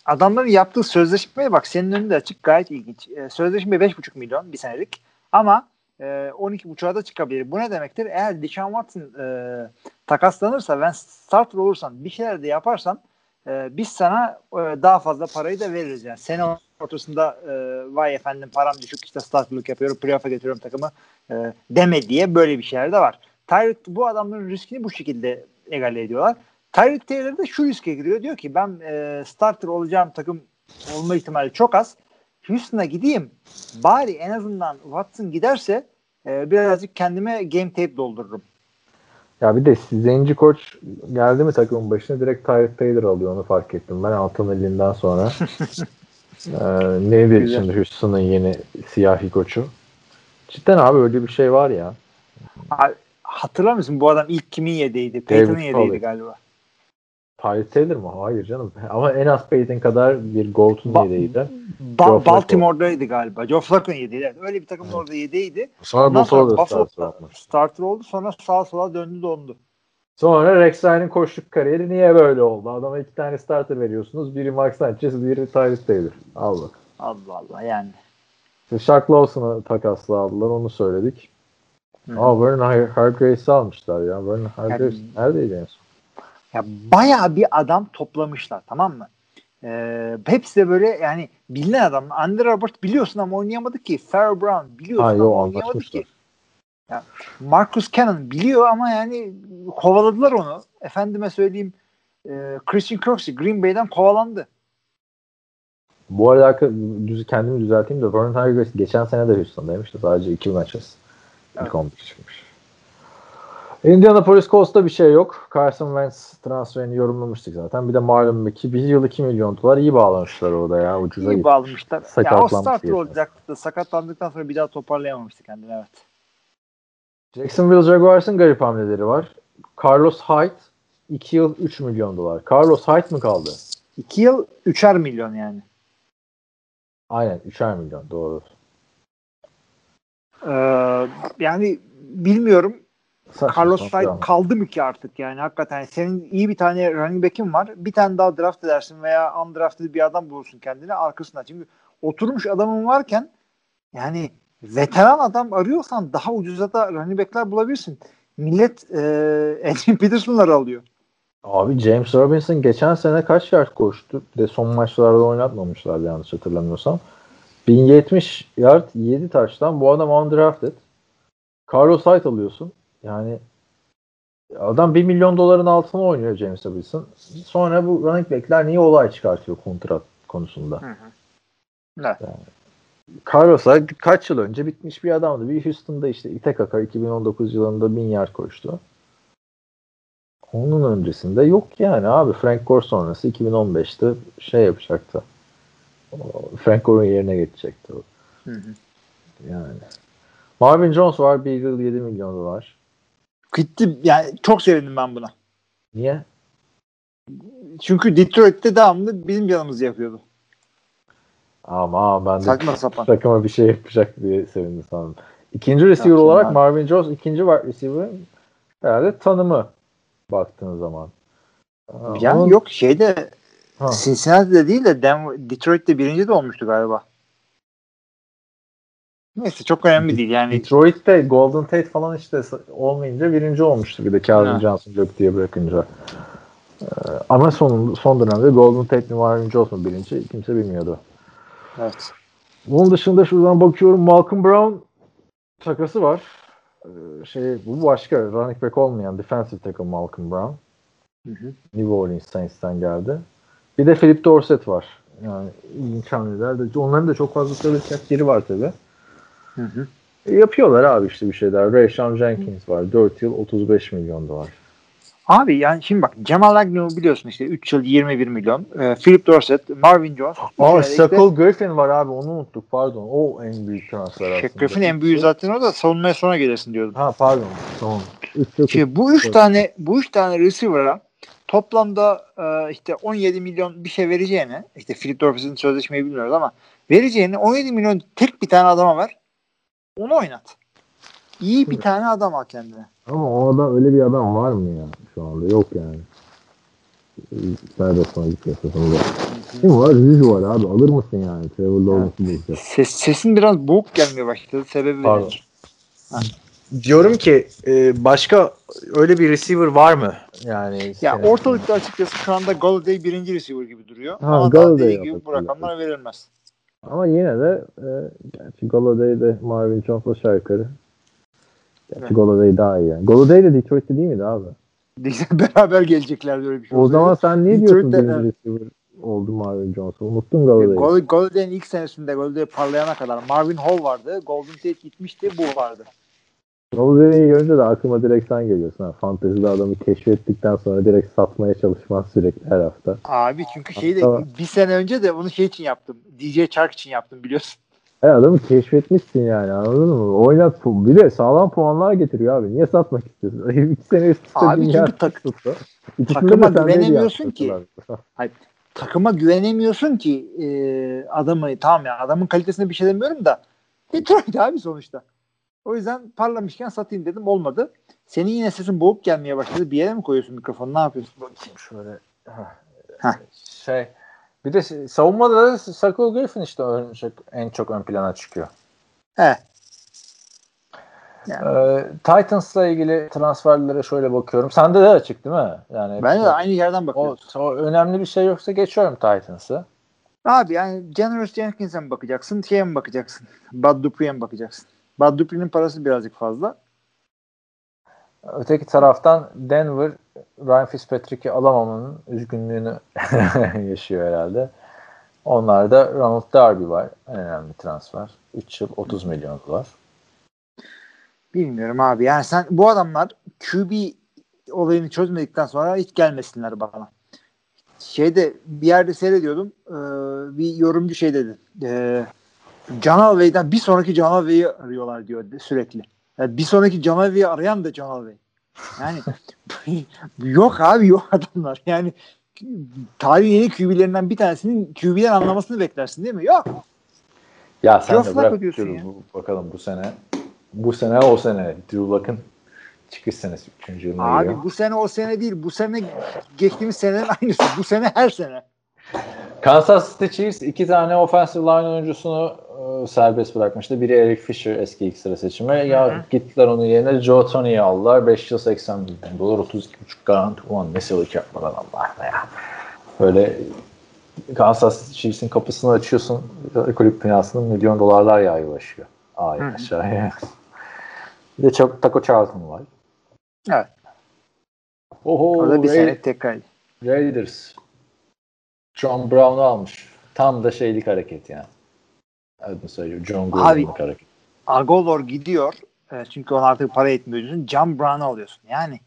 Adamların yaptığı sözleşmeye bak senin önünde açık gayet ilginç. Ee, sözleşme 5,5 milyon bir senelik ama e, 12,5'a da çıkabilir. Bu ne demektir? Eğer Deshaun Watson e, takaslanırsa ben starter olursan bir şeyler de yaparsan e, biz sana e, daha fazla parayı da veririz. Yani sene ortasında e, vay efendim param düşük işte starterlık yapıyorum playoff'a getiriyorum takımı e, deme diye böyle bir şeyler de var. Tyrod bu adamların riskini bu şekilde egale ediyorlar. Tyrod Taylor da şu riske giriyor. Diyor ki ben e, starter olacağım takım olma ihtimali çok az. Houston'a gideyim. Bari en azından Watson giderse e, birazcık kendime game tape doldururum. Ya bir de zenci koç geldi mi takımın başına direkt Tyler Taylor alıyor onu fark ettim. Ben altın elinden sonra. ee, neydi Güzel. şimdi Houston'ın yeni siyahi koçu? Cidden abi öyle bir şey var ya. Abi, hatırlar mısın bu adam ilk kimin David yedeğiydi Pollard. galiba. Tyrese Taylor mı? Hayır canım. Ama en az Peyton kadar bir Gold'un Ba- yedeğiydi. Ba- Baltimore'daydı galiba. Joe Flacco'nun. Evet, öyle bir takımda orada yediydi. Sonra Ondan Buffalo'da Buffalo starter oldu. Sonra sağa sola döndü dondu. Sonra Rex Ryan'in koşluk kariyeri niye böyle oldu? Adama iki tane starter veriyorsunuz. Biri Mark Sanchez, biri Tyrese Taylor. Al bak. Allah Allah yani. İşte Shaq Lawson'ı takasla aldılar. Onu söyledik. Hı. Aa Vernon Har- Hargraves'i almışlar ya. Vernon Hargraves Yani- neredeydi en son? Ya bayağı bir adam toplamışlar tamam mı? Ee, hepsi de böyle yani bilinen adam. Andy Robert biliyorsun ama oynayamadı ki. Farrell Brown biliyorsun Ha, ama oynayamadı ki. Ya, Marcus Cannon biliyor ama yani kovaladılar onu. Efendime söyleyeyim e, Christian Kirksey Green Bay'den kovalandı. Bu arada düz, kendimi düzelteyim de Vernon Hargraves geçen sene de Houston'daymış da sadece iki maçız. İlk Evet. 11 çıkmış. Indianapolis Colts'ta bir şey yok. Carson Wentz transferini yorumlamıştık zaten. Bir de malum Mackey bir yıl 2 milyon dolar iyi bağlamışlar orada ya. Ucuza İyi bağlamışlar. Ya o starter olacaktı da sakatlandıktan sonra bir daha toparlayamamıştı kendini evet. Jacksonville Jaguars'ın garip hamleleri var. Carlos Hyde 2 yıl 3 milyon dolar. Carlos Hyde mı kaldı? 2 yıl 3'er milyon yani. Aynen 3'er milyon doğru. Ee, yani bilmiyorum Saçma Carlos Hyde kaldı mı ki artık yani hakikaten senin iyi bir tane running back'in var bir tane daha draft edersin veya undrafted bir adam bulursun kendine arkasına çünkü oturmuş adamın varken yani veteran adam arıyorsan daha ucuza da running back'ler bulabilirsin. Millet e, Adrian Peterson'ları alıyor. Abi James Robinson geçen sene kaç yard koştu? Bir de son maçlarda oynatmamışlar yanlış hatırlamıyorsam. 1070 yard 7 taştan bu adam undrafted. Carlos Hyde alıyorsun. Yani adam 1 milyon doların altına oynuyor James Robinson. Sonra bu running back'ler niye olay çıkartıyor kontrat konusunda? Evet. Carlos Hyde kaç yıl önce bitmiş bir adamdı. Bir Houston'da işte ite kaka 2019 yılında 1000 yard koştu. Onun öncesinde yok yani abi. Frank Gore sonrası 2015'te şey yapacaktı. Frank Gore'un yerine geçecekti o. Hı hı. Yani. Marvin Jones var. Bir yıl 7 milyon dolar. Gitti yani çok sevindim ben buna. Niye? Çünkü Detroit'te devamlı bizim canımızı yakıyordu. Ama ben de Saçma sapan. takıma bir şey yapacak diye sevindim sandım. İkinci receiver Yapsın olarak abi. Marvin Jones ikinci wide receiver herhalde tanımı baktığın zaman. Yani onun- yok şeyde Ha. Cincinnati'de değil de Denver, Detroit'te birinci de olmuştu galiba. Neyse çok önemli değil yani. Detroit'te Golden Tate falan işte olmayınca birinci olmuştu bir de Calvin Ha. Johnson yok diye bırakınca. Ee, ama son, son dönemde Golden Tate mi Marvin Jones mu birinci kimse bilmiyordu. Evet. Bunun dışında şuradan bakıyorum Malcolm Brown takası var. Ee, şey bu başka running back olmayan defensive tackle Malcolm Brown. Hı hı. New Orleans Saints'ten geldi. Bir de Philip Dorsett var. Yani ilginç hamleler de. Onların da çok fazla söyleyecek yeri var tabii. Hı hı. E, yapıyorlar abi işte bir şeyler. Rayshon Jenkins var. 4 yıl 35 milyon dolar. Abi yani şimdi bak Jamal Agnew biliyorsun işte 3 yıl 21 milyon. Ee, Philip Dorsett, Marvin Jones. Aa İşte Shaquille Griffin var abi onu unuttuk pardon. O en büyük transfer aslında. Shaq Griffin en büyüğü zaten o da savunmaya sonra gelirsin diyordum. Ha pardon. Tamam. Şimdi bu üç Evet. tane bu üç tane receiver'a toplamda e, işte 17 milyon bir şey vereceğine işte Philip Dorsett'in sözleşmeyi bilmiyoruz ama vereceğini 17 milyon tek bir tane adama ver. Onu oynat. İyi bir tane adam al kendine. Ama o adam öyle bir adam var mı ya şu anda? Yok yani. Serbest sonra gitmiyorsa sonunda. Kim var? Rüzü var abi. Alır mısın yani? Trevor Lawrence'ı bulacak. Ses, sesin biraz boğuk gelmeye başladı. Sebebi Pardon. nedir? Diyorum ki e, başka öyle bir receiver var mı? Yani Ya senin- ortalıkta açıkçası şu anda Galladay birinci receiver gibi duruyor. Ha, Ama daha Galladay dediği gibi bu rakamlar verilmez. Ama yine de e, gerçi Galladay'de Marvin Jones'la aşağı yukarı. Gerçi Evet. Galladay daha iyi yani. Galladay de Detroit'te değil miydi abi? Beraber gelecekler öyle bir şey. O olsaydı. zaman sen niye diyorsun birinci receiver oldu Marvin Jones'u? Unuttun Galladay'ı. Gol, Golden ilk senesinde Golden parlayana kadar Marvin Hall vardı. Golden Tate gitmişti. Bu vardı. Galladay'ı görünce de aklıma direkt sen geliyorsun. Ha, fantezide adamı keşfettikten sonra direkt satmaya çalışman sürekli her hafta. Abi çünkü şeyi de bir sene önce de bunu şey için yaptım. DJ Chark için yaptım biliyorsun. E adamı keşfetmişsin yani anladın mı? Oynat bir de sağlam puanlar getiriyor abi. Niye satmak istiyorsun? İki sene üst üste Abi dünya çünkü tak- tuttu. Takıma güvenemiyorsun ki. yaptılar? takıma güvenemiyorsun ki e, adamı tamam ya adamın kalitesine bir şey demiyorum da Detroit abi sonuçta. O yüzden parlamışken satayım dedim olmadı. Senin yine sesin boğuk gelmeye başladı. Bir yere mi koyuyorsun mikrofonu? Ne yapıyorsun? Bakayım şöyle. Heh. Şey bir de savunmada da Sako Griffin işte en çok ön plana çıkıyor. He. Ee, Titans'la ilgili transferlere şöyle bakıyorum. Sende de açık değil mi? Yani Ben de aynı yerden o, bakıyorum. o önemli bir şey yoksa geçiyorum Titans'ı. Abi yani Generous Jenkins'e mi bakacaksın? Şeye mi bakacaksın? Bud Dupree'ye mi bakacaksın? Bud Dupree'nin parası birazcık fazla. Öteki taraftan Denver Ryan Fitzpatrick'i alamamanın üzgünlüğünü yaşıyor herhalde. Onlarda Ronald Darby var. En önemli transfer. 3 yıl 30 milyon dolar. Bilmiyorum abi. Yani sen bu adamlar QB olayını çözmedikten sonra hiç gelmesinler bana. Şeyde bir yerde seyrediyordum. Ee, bir yorumcu şey dedi. Ee, John Elway'den bir sonraki John Elway'i arıyorlar diyor sürekli. Yani bir sonraki John Elway'i arayan da John Elway. Yani yok abi yok adamlar. Yani tarihin yeni QB'lerinden bir tanesinin QB'den anlamasını beklersin değil mi? Yok. Ya sen Joe de bırak ya. bu- bakalım bu sene bu sene o sene Drew Luck'ın çıkış senesi 3. yılına Abi giriyor. bu sene o sene değil. Bu sene geçtiğimiz senenin aynısı. Bu sene her sene. Kansas City Chiefs iki tane offensive line oyuncusunu e, serbest bırakmıştı. Biri Eric Fisher eski ilk sıra seçimi. Ya gittiler onun yerine Joe Tony'yi aldılar. 5 yıl 80 milyon dolar 32,5 garanti. Ulan ne sılık yapmadan Allah ya. Böyle Kansas Chiefs'in kapısını açıyorsun. Kulüp binasının milyon dolarlar yağıyorlaşıyor. Ay aşağıya. Bir de çok Taco Charlton var. Evet. Oho, O da bir Ra- sene tekrar. Raiders. John Brown'u almış. Tam da şeylik hareket yani. Adını söylüyor. John Gruden'lık hareket. Agolor gidiyor. E, çünkü ona artık para etmiyor diyorsun. John Brown'u alıyorsun. Yani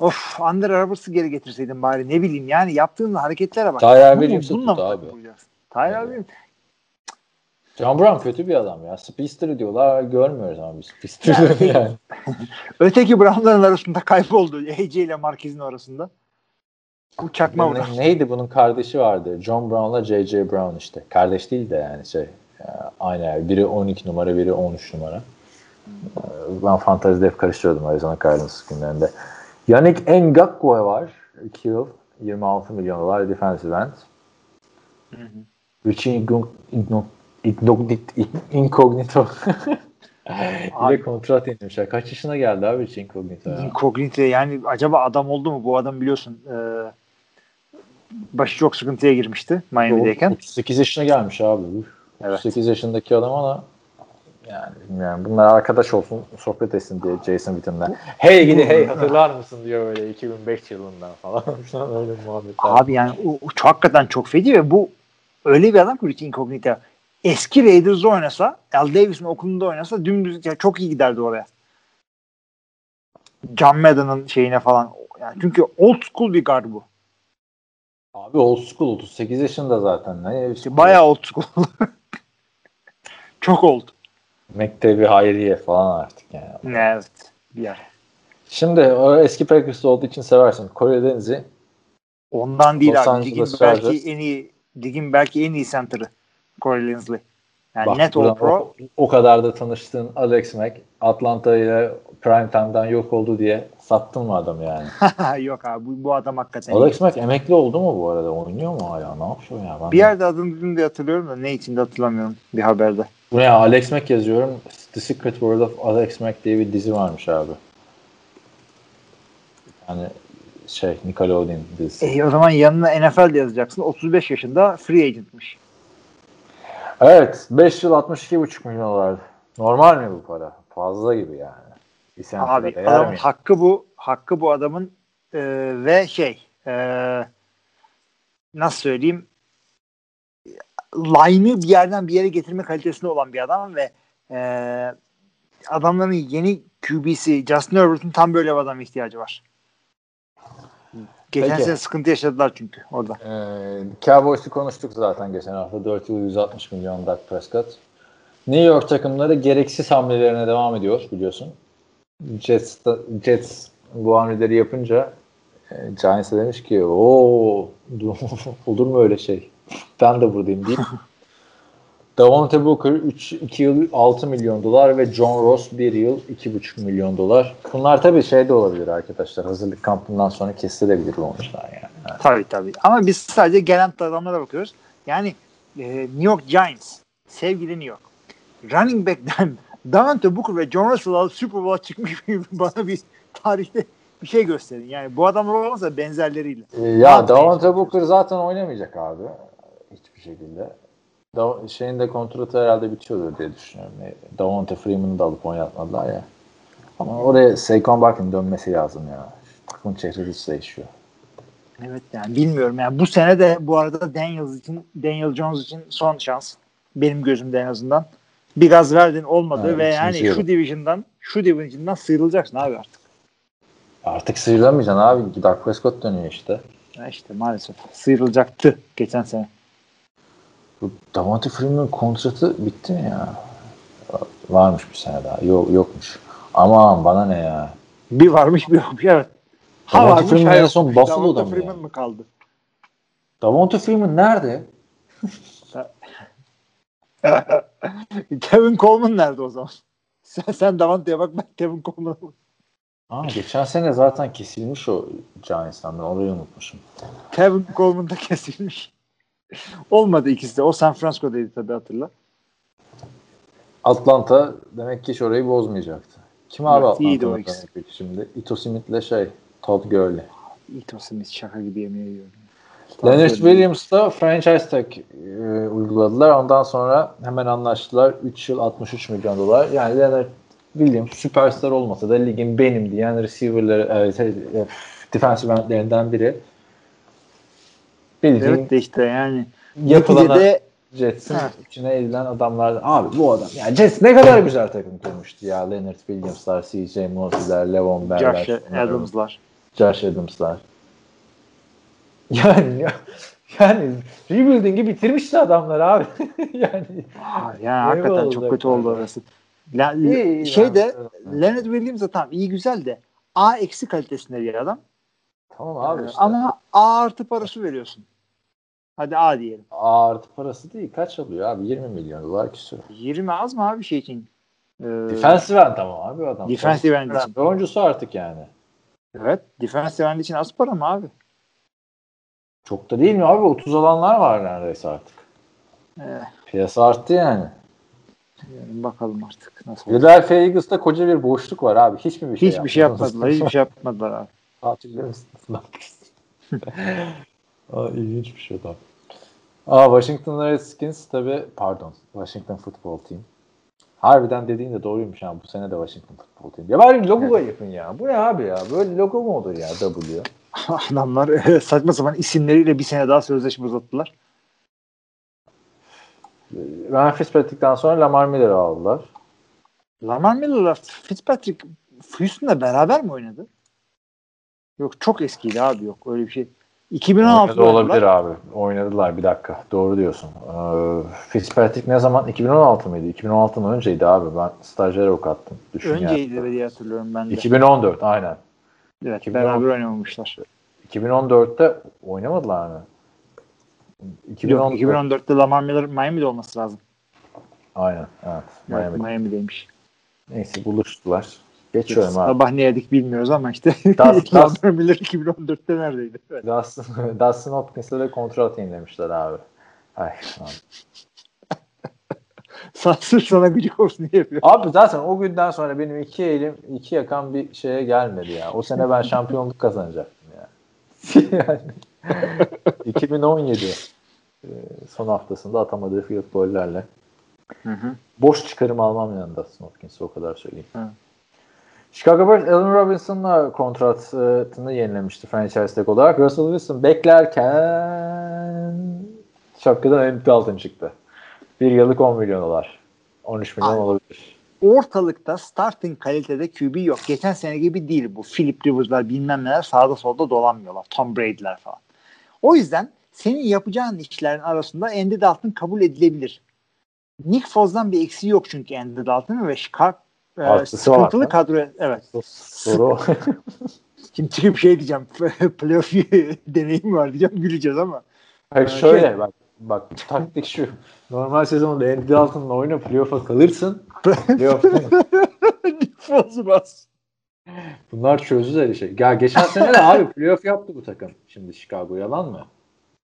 of Andre Roberts'ı geri getirseydin bari ne bileyim yani yaptığın hareketlere bak. Tyler Williams'ı tut abi. Tyler Evet. Williams. John Brown kötü bir adam ya. Speedster diyorlar. Görmüyoruz ama biz Yani Speedster şey- yani. Öteki Brown'ların arasında kayboldu. AJ ile Marquez'in arasında. Bu çakma. Ne- neydi bunun kardeşi vardı. John Brown'la J.J. Brown işte. Kardeş değil de yani şey. E, Aynı yer. Biri 12 numara, biri 13 numara. E, Ben fantezide hep karıştırıyordum Arizona Cardinals günlerinde. Yannick Ngakwe var. 2 yıl 26 milyon dolar defensive end. Richie Incognito, ile kontrat yenilmişler. Kaç yaşına geldi abi Richie Incognito ya? Incognito yani acaba adam oldu mu? Bu adam biliyorsun e, başı çok sıkıntıya girmişti Miami'deyken. 38 yaşına gelmiş abi. Uf. Evet. 38 yaşındaki adam ama yani bilmiyorum. Bunlar arkadaş olsun, sohbet etsin diye Jason Witten'le. Hey gidi hey hatırlar mısın diyor böyle 2005 yılından falan. Öyle muhabbetler. Abi yani o, o çok, hakikaten çok feci ve bu öyle bir adam ki Richie Incognito. Eski Raiders'da oynasa, Al Davis'in okulunda oynasa dümdüz ya çok iyi giderdi oraya. John Madden'ın şeyine falan. Yani çünkü old school bir guard bu. Abi old school 38 yaşında zaten. Ne? İşte bayağı old school. çok old. Mektebi Hayriye falan artık yani. Evet. Bir yer. Şimdi o eski Packers'ta olduğu için seversin. Kore Deniz'i Ondan değil Los abi. Ligin belki en iyi ligin belki en iyi center'ı. Corey Linsley. Yani Bak, net all pro. O, o kadar da tanıştığın Alex Mack Atlanta ile prime time'dan yok oldu diye sattın mı adamı yani? Yok abi bu, bu adam hakikaten. Alex Mack emekli oldu mu bu arada? Oynuyor mu hala? Ne yapıyor ya? Ben Bir yerde adını duydum diye hatırlıyorum da ne için de hatırlamıyorum bir haberde. Bu ne? Alex Mack yazıyorum. The Secret World of Alex Mack diye bir dizi varmış abi. Yani şey Nickelodeon dizisi. E, o zaman yanına NFL yazacaksın. 35 yaşında free agentmiş. Evet. 5 yıl 62,5 milyon dolar. Normal mi bu para? Fazla gibi yani. Bir sene Abi adamın mi? hakkı bu. Hakkı bu adamın e, ve şey e, nasıl söyleyeyim line'ı bir yerden bir yere getirme kalitesinde olan bir adam ve e, adamların yeni QB'si Justin Herbert'ın tam böyle bir adama ihtiyacı var. Geçen Peki. sene sıkıntı yaşadılar çünkü orada. Ee, Cowboys'u konuştuk zaten geçen hafta. 4 yıl 160 milyon Dak Prescott. New York takımları gereksiz hamlelerine devam ediyor biliyorsun. Jets, Jets bu hamleleri yapınca e, Giants demiş ki o olur mu öyle şey? Ben de buradayım deyip Davante Booker 3, 2 yıl 6 milyon dolar ve John Ross 1 yıl 2,5 milyon dolar. Bunlar tabii şey de olabilir arkadaşlar. Hazırlık kampından sonra kesilebilir olmuşlar yani. yani. Tabii tabii. Ama biz sadece gelen adamlara bakıyoruz. Yani e, New York Giants, sevgili New York. Running back'ten Davante Booker ve John Russell Super Bowl'a çıkmış bana bir tarihte bir şey gösterin. Yani bu adamlar olmasa benzerleriyle. Ee, ya Davante Booker zaten oynamayacak abi. Şekilde. Da şeyin de kontratı herhalde bitiyordur diye düşünüyorum. Davante Freeman'ı da alıp oynatmadılar ya. Ama oraya Saquon Barkley'in dönmesi lazım ya. Takımın çehresi değişiyor. Evet yani bilmiyorum yani bu sene de bu arada Daniels için Daniel Jones için son şans. Benim gözümde en azından. Bir gaz verdin olmadı Evet, ve yani şu division'dan şu division'dan sıyrılacaksın abi artık. Artık sıyrılamayacaksın abi. Dak Prescott dönüyor işte. Ya işte maalesef sıyrılacaktı geçen sene. Bu Davante Freeman'ın kontratı bitti mi ya? Varmış bir sene daha. Yok yokmuş. Aman bana ne ya. Bir varmış bir yokmuş evet. Ha Davante varmış Freeman en son Buffalo'da mı? Freeman mı kaldı? Davante Freeman nerede? Kevin Coleman nerede o zaman? Sen, sen Davante'ye bak ben Kevin Coleman'a. Aa, geçen sene zaten kesilmiş o Giants'tan. Ben orayı unutmuşum. Kevin Coleman da kesilmiş. Olmadı ikisi de. O San Francisco'daydı tabii hatırla. Atlanta demek ki hiç orayı bozmayacaktı. Kim abi Evet, iyiydi o ikisi. peki şimdi? Ito Smith'le şey Todd Gurley. Ito Smith şaka gibi yemeği yiyor. Leonard Williams'da franchise tag e, uyguladılar. Ondan sonra hemen anlaştılar. 3 yıl 63 milyon dolar. Yani Leonard Williams süperstar olmasa da ligin benim diyen receiver'ları, e, şey, e, defensive endlerinden biri. Bildiğin Evet de işte yani. yapılana Neticede Jets'in Ha. içine edilen adamlar. Abi bu adam. Ya Jets ne kadar güzel takım kurmuştu ya. Leonard Williams'lar, CJ Mosley'ler, Levon Bell'ler. Josh Adams'lar. Josh Adams'lar. Yani yani rebuilding'i bitirmişti adamlar abi. yani Aa, yani hakikaten çok kötü oldu orası. La, İyi, şey de. Leonard Williams da tamam iyi güzel de A eksi kalitesinde bir adam. Tamam abi Ee, işte. Ama A artı parası veriyorsun. Hadi A diyelim. A artı parası değil. Kaç alıyor abi? 20 milyon dolar küsur. 20 az mı abi şey için? Ee, Defensive end tamam abi adam. Defensive end için. Oyuncusu artık yani. Evet. Defensive end için az para mı abi? Çok da değil mi abi? 30 alanlar var neredeyse artık. Ee, Piyasa arttı yani. yani bakalım artık nasıl. Philadelphia Eagles'ta koca bir boşluk var abi. Hiç mi bir şey Hiçbir şey yapmadılar. Hiçbir şey yapmadılar abi. Tatiller misiniz? Aa, ilginç bir şey adam. Aa, Washington Redskins tabi pardon Washington Football Team. Harbiden dediğin de doğruymuş ha. Bu sene de Washington Football Team. Ya bari logoya yapın ya. Bu ne abi ya? Böyle logo mu olur ya W? Adamlar e, saçma sapan isimleriyle bir sene daha sözleşme uzattılar. Ryan Fitzpatrick'ten sonra Lamar Miller'ı aldılar. Lamar Miller'la Fitzpatrick Houston'da beraber mi oynadı? Yok çok eskiydi abi yok öyle bir şey. 2016'da Oynadı olabilir oynadılar. abi. Oynadılar bir dakika. Doğru diyorsun. Ee, Fitzpatrick ne zaman? 2016 mıydı? 2016'dan önceydi abi. Ben stajyer avukattım. Düşün Önceydi yani. diye hatırlıyorum ben de. 2014 aynen. evet 2016. beraber oynamamışlar. 2014'te oynamadılar mı? 2014. Yok 2014'te Lamar Miller Miami'de olması lazım. Aynen. Evet. Evet, Miami. Miami'deymiş. Neyse buluştular. Geçiyorum abi. Sabah ne yedik bilmiyoruz ama işte Lamar Miller 2014'te neredeydi? Evet. Dustin, Dustin Hopkins'e de kontrol atayım demişler abi. Ay, abi. Sansür sana gıcık olsun diye yapıyor. abi zaten o günden sonra benim iki elim iki yakan bir şeye gelmedi ya. O sene ben şampiyonluk kazanacaktım ya. yani 2017 e, son haftasında atamadığı field gollerle Hı hı. boş çıkarım almam yani Dustin Hopkins'e o kadar söyleyeyim. Hı. Chicago Bears Allen Robinson'la kontratını yenilemişti franchise tag olarak. Russell Wilson beklerken şapkadan Andy Dalton çıktı. Bir yıllık 10 milyon dolar. 13 milyon Ay. olabilir. Ortalıkta starting kalitede QB yok. Geçen sene gibi değil bu. Philip Rivers'lar bilmem neler sağda solda dolanmıyorlar. Tom Brady'ler falan. O yüzden senin yapacağın işlerin arasında Andy Dalton kabul edilebilir. Nick Foz'dan bir eksiği yok çünkü Andy Dalton'ın ve Chicago Artısı var sıkıntılı kadro evet. Soru. Şimdi çıkıp şey diyeceğim playoff deneyim var diyeceğim güleceğiz ama. Hayır Ee, şöyle şey- bak bak taktik şu. Normal sezonda Andy Dalton'la oyna playoff'a kalırsın. Bas. Bunlar çözüler şey. Ya geçen sene de abi playoff yaptı bu takım. Şimdi Chicago yalan mı?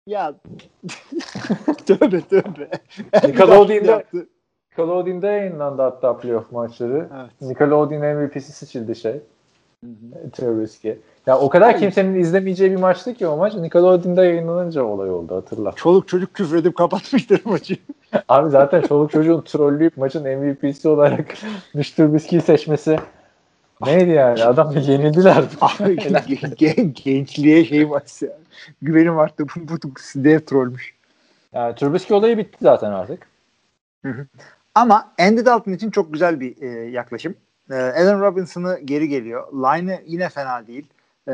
Ya tövbe tövbe. Nickelodeon'da- Yaptı. Nickelodeon'da yayınlandı hatta playoff maçları. Evet. Nickelodeon MVP'si seçildi şey. Trubisky. Ya o kadar kimsenin izlemeyeceği bir maçtı ki o maç. Nickelodeon'da yayınlanınca olay oldu hatırla. Çoluk çocuk küfredip kapatmıştır maçı. Abi zaten çoluk çocuğun trolleyip maçın MVP'si olarak Mitch Trubisky'yi seçmesi neydi yani? Adam yenildiler. Abi gen- gen- gençliğe şey var ya. Güvenim arttı. Bu, bu, bu dev trollmüş. yani Trubisky olayı bitti zaten artık. Ama Andy Dalton için çok güzel bir e, yaklaşım. E, Allen Robinson'ı geri geliyor. Line'ı yine fena değil. E,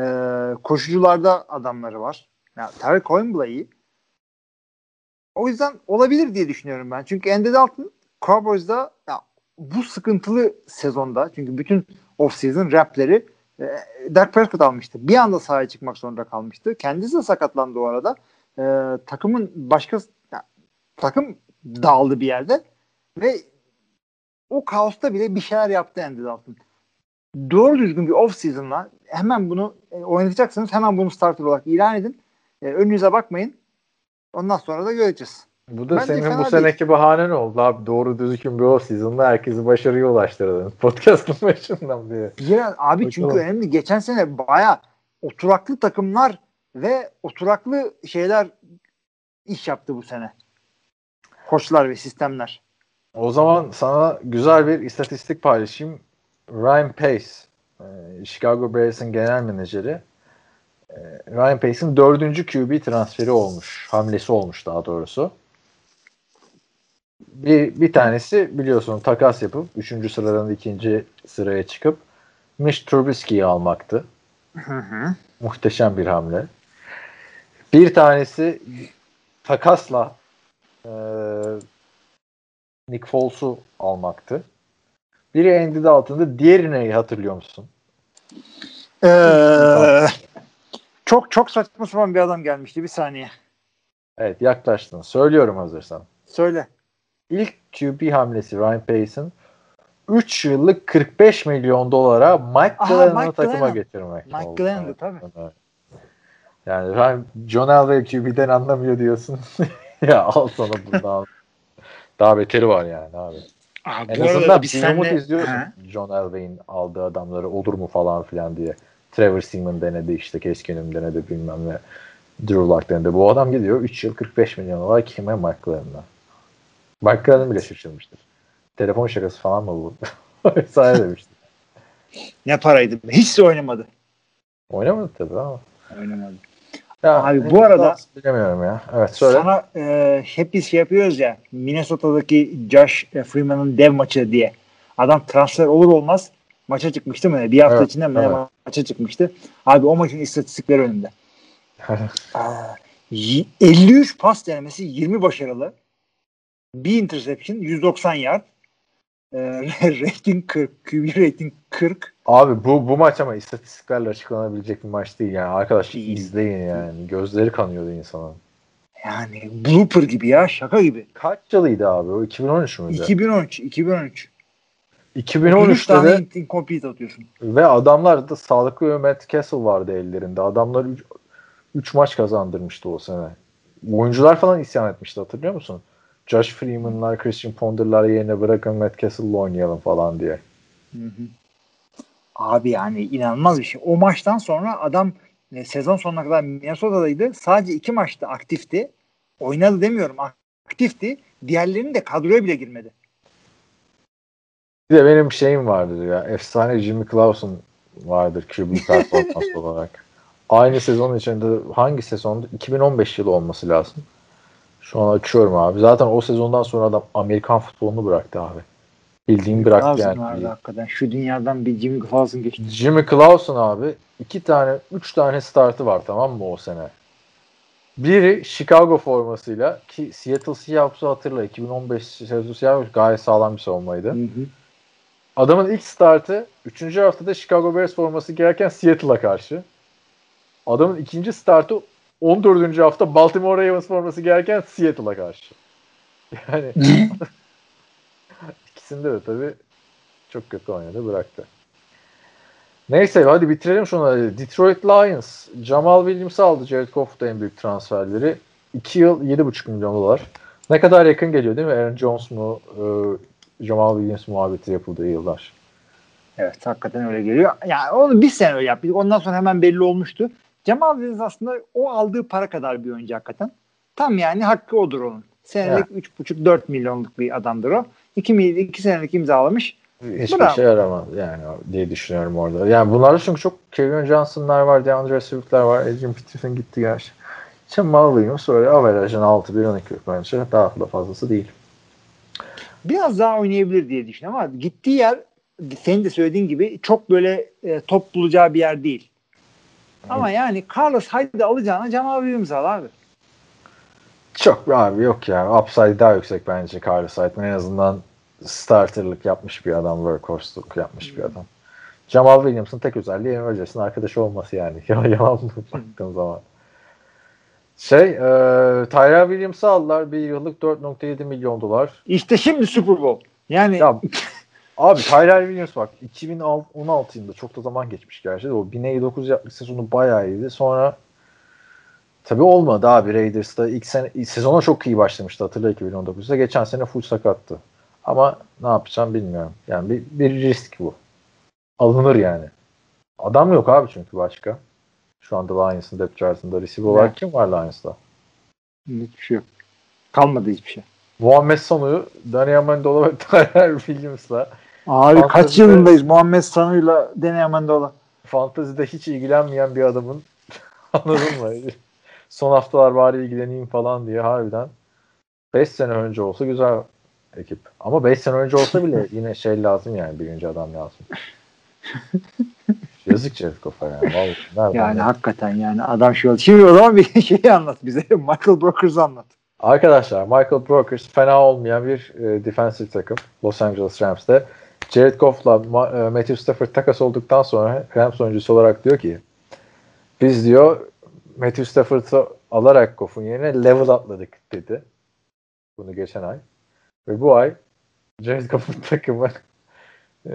koşucularda adamları var. Ya, Tarek Coyne iyi. O yüzden olabilir diye düşünüyorum ben. Çünkü Andy Dalton Cowboys'da ya, bu sıkıntılı sezonda çünkü bütün off-season rapleri e, Dak Prescott almıştı. Bir anda sahaya çıkmak zorunda kalmıştı. Kendisi de sakatlandı o arada. E, takımın başka ya, takım dağıldı bir yerde ve o kaosta bile bir şeyler yaptı Andy Dalton. Doğru düzgün bir off season'la hemen bunu e, oynatacaksınız. Hemen bunu starter olarak ilan edin. E, önünüze bakmayın. Ondan sonra da göreceğiz. Bu da Bence senin bu değil. seneki bahanen oldu abi. Doğru düzgün bir off season'da herkesi başarıya ulaştırdın. Podcast'ın başından beri. Ya abi Bakalım. çünkü önemli. Geçen sene baya oturaklı takımlar ve oturaklı şeyler iş yaptı bu sene. Koçlar ve sistemler. O zaman sana güzel bir istatistik paylaşayım. Ryan Pace, e, Chicago Bears'ın genel menajeri. E, Ryan Pace'in dördüncü QB transferi olmuş. Hamlesi olmuş daha doğrusu. Bir, bir tanesi biliyorsun takas yapıp üçüncü sıradan ikinci sıraya çıkıp Mitch Trubisky'yi almaktı. Hı hı. Muhteşem bir hamle. Bir tanesi takasla e, Nick Foles'u almaktı. Biri Andy Dalton'dı. Diğeri neyi hatırlıyor musun? Ee, çok çok saçma sapan bir adam gelmişti. Bir saniye. Evet yaklaştın. Söylüyorum hazırsan. Söyle. İlk QB hamlesi Ryan Pace'in 3 yıllık 45 milyon dolara Mike Mike takıma Glennon. getirmek. Mike oldu. Evet, tabii. evet. Yani Ryan, John Elway QB'den anlamıyor diyorsun. ya al sana buradan. Daha beteri var yani abi. Aa, En azından bir umut seninle- izliyorsun. Ha? John Elway'in aldığı adamları olur mu falan filan diye. Trevor Seaman denedi işte Keskin'im denedi bilmem ne. Drew Lock denedi. Bu adam gidiyor 3 yıl 45 milyon dolar kime. Mike Glennon bile şaşırmıştır. Telefon şakası falan mı bu? Vesaire demiştir. Ne paraydı? Hiç de oynamadı. Oynamadı tabii ama. Oynamadı. Ya, Abi bu arada- bilemiyorum ya. Evet söyle. Sana e, hep biz şey yapıyoruz ya Minnesota'daki Josh Freeman'ın dev maçı diye. Adam transfer olur olmaz maça çıkmıştı mı? Bir hafta Evet, içinde mi evet. maça çıkmıştı. Abi o maçın istatistikleri önümde. Aa, y- 53 pas denemesi 20 başarılı. Bir interception 190 yard. E, rating 40. QB rating 40. Abi bu bu maç ama istatistiklerle açıklanabilecek bir maç değil yani. Arkadaş izleyin yani. Gözleri kanıyordu insanın. Yani blooper gibi ya şaka gibi. Kaç yılıydı abi? O 2013 müydü? 2013 2013. 3 2013'te tane incomplete atıyorsun. ve adamlar da sağlıklı ve Matt Castle vardı ellerinde. Adamlar 3 maç kazandırmıştı o sene. Oyuncular falan isyan etmişti hatırlıyor musun? Josh Freeman'lar, Christian Ponder'lar yerine bırakın Matt Castle'la oynayalım falan diye. Abi yani inanılmaz bir şey. O maçtan sonra adam e, sezon sonuna kadar Minnesota'daydı. Sadece iki maçta aktifti. Oynadı demiyorum aktifti. Diğerlerinin de kadroya bile girmedi. Bir de benim şeyim vardır ya. Efsane Jimmy Clausen vardır QB performans olarak. Aynı sezon içinde hangi sezonda? 2015 yılı olması lazım. Şu an açıyorum abi. Zaten o sezondan sonra adam Amerikan futbolunu bıraktı abi. Bildiğin bıraktı Clausen yani. vardı hakikaten. Şu dünyadan bir Jimmy Clausen geçti. Jimmy Clausen abi iki tane, üç tane startı var tamam mı o sene? Biri Chicago formasıyla ki Seattle Seahawks'u hatırla 2015 Seattle Seahawks gayet sağlam bir savunmaydı. Adamın ilk startı 3. haftada Chicago Bears forması giyerken Seattle'a karşı. Adamın ikinci startı 14. hafta Baltimore Ravens forması giyerken Seattle'a karşı. Yani ikisinde de tabii çok kötü oynadı bıraktı. Neyse hadi bitirelim şunu. Detroit Lions Jamal Williams'ı aldı. Jared Goff'ta en büyük transferleri. 2 yıl 7,5 milyon dolar. Ne kadar yakın geliyor değil mi? Aaron Jones mu e, Jamal Williams muhabbeti yapıldığı yıllar. Evet hakikaten öyle geliyor. Yani onu bir sene öyle yaptık. Ondan sonra hemen belli olmuştu. Jamal Williams aslında o aldığı para kadar bir oyuncu hakikaten. Tam yani hakkı odur onun. Senelik Evet. 3,5-4 milyonluk bir adamdır o. 2, mil- iki senelik imzalamış. Hiçbir Bravo. şey yaramaz yani diye düşünüyorum orada. Yani bunlarda çünkü çok Kevin Johnson'lar var, DeAndre Swift'ler var. Adrian Peterson gitti gerçi. Jamal Williams öyle averajın 6 1 12 bence. Daha da fazlası değil. Biraz daha oynayabilir diye düşünüyorum ama gittiği yer senin de söylediğin gibi çok böyle e, top bulacağı bir yer değil. Ama yani Carlos Hyde'ı alacağına Jamal Williams al abi. Çok abi yok ya. Upside daha yüksek bence Carlos Hyde'ın. En azından starterlık yapmış bir adam. Workhorse'luk yapmış bir adam. Jamal Williams'ın tek özelliği Rodgers'ın arkadaşı olması yani. Yalan mı baktığın zaman. Şey, e, Tyrell Williams'ı aldılar. Bir yıllık 4.7 milyon dolar. İşte şimdi Super Bowl. Yani Ya abi Tyrell Williams bak 2016 yılında çok da zaman geçmiş gerçi de o 1059 yapmış sezonu bayağı iyiydi. Sonra tabii olmadı abi Raiders'ta ilk sene sezona çok iyi başlamıştı hatırla 2019'da. Geçen sene full sakattı. Ama ne yapacağım bilmiyorum. Yani bir, bir risk bu. Alınır yani. Adam yok abi çünkü başka. Şu anda Lions'ın depth chart'ında receiver olarak kim var Lions'ta? hiçbir şey yok. Kalmadı hiçbir şey. Muhammed Sanu'yu Danny Amendola ve Tyrell Williams'la Abi kaç Fantezide- yılındayız Muhammed Sanu'yla Deney Amendola. fantezide hiç ilgilenmeyen bir adamın anladın mı? Son haftalar bari ilgileneyim falan diye harbiden 5 sene önce olsa güzel ekip. Ama 5 sene önce olsa bile yine şey lazım yani birinci adam lazım. Yazık Goff'a yani. Vallahi, nereden Yani ya? hakikaten yani adam oldu. Şimdi o zaman bir şeyi anlat bize. Michael Brokers'ı anlat. Arkadaşlar Michael Brokers fena olmayan bir e, defensive takım Los Angeles Rams'te. Jared Goff'la Ma- e, Matthew Stafford takas olduktan sonra Rams oyuncusu olarak diyor ki biz diyor Matthew Stafford'ı alarak Goff'un yerine level atladık dedi. Bunu geçen ay. Ve bu ay Jared Goff'un takımı e,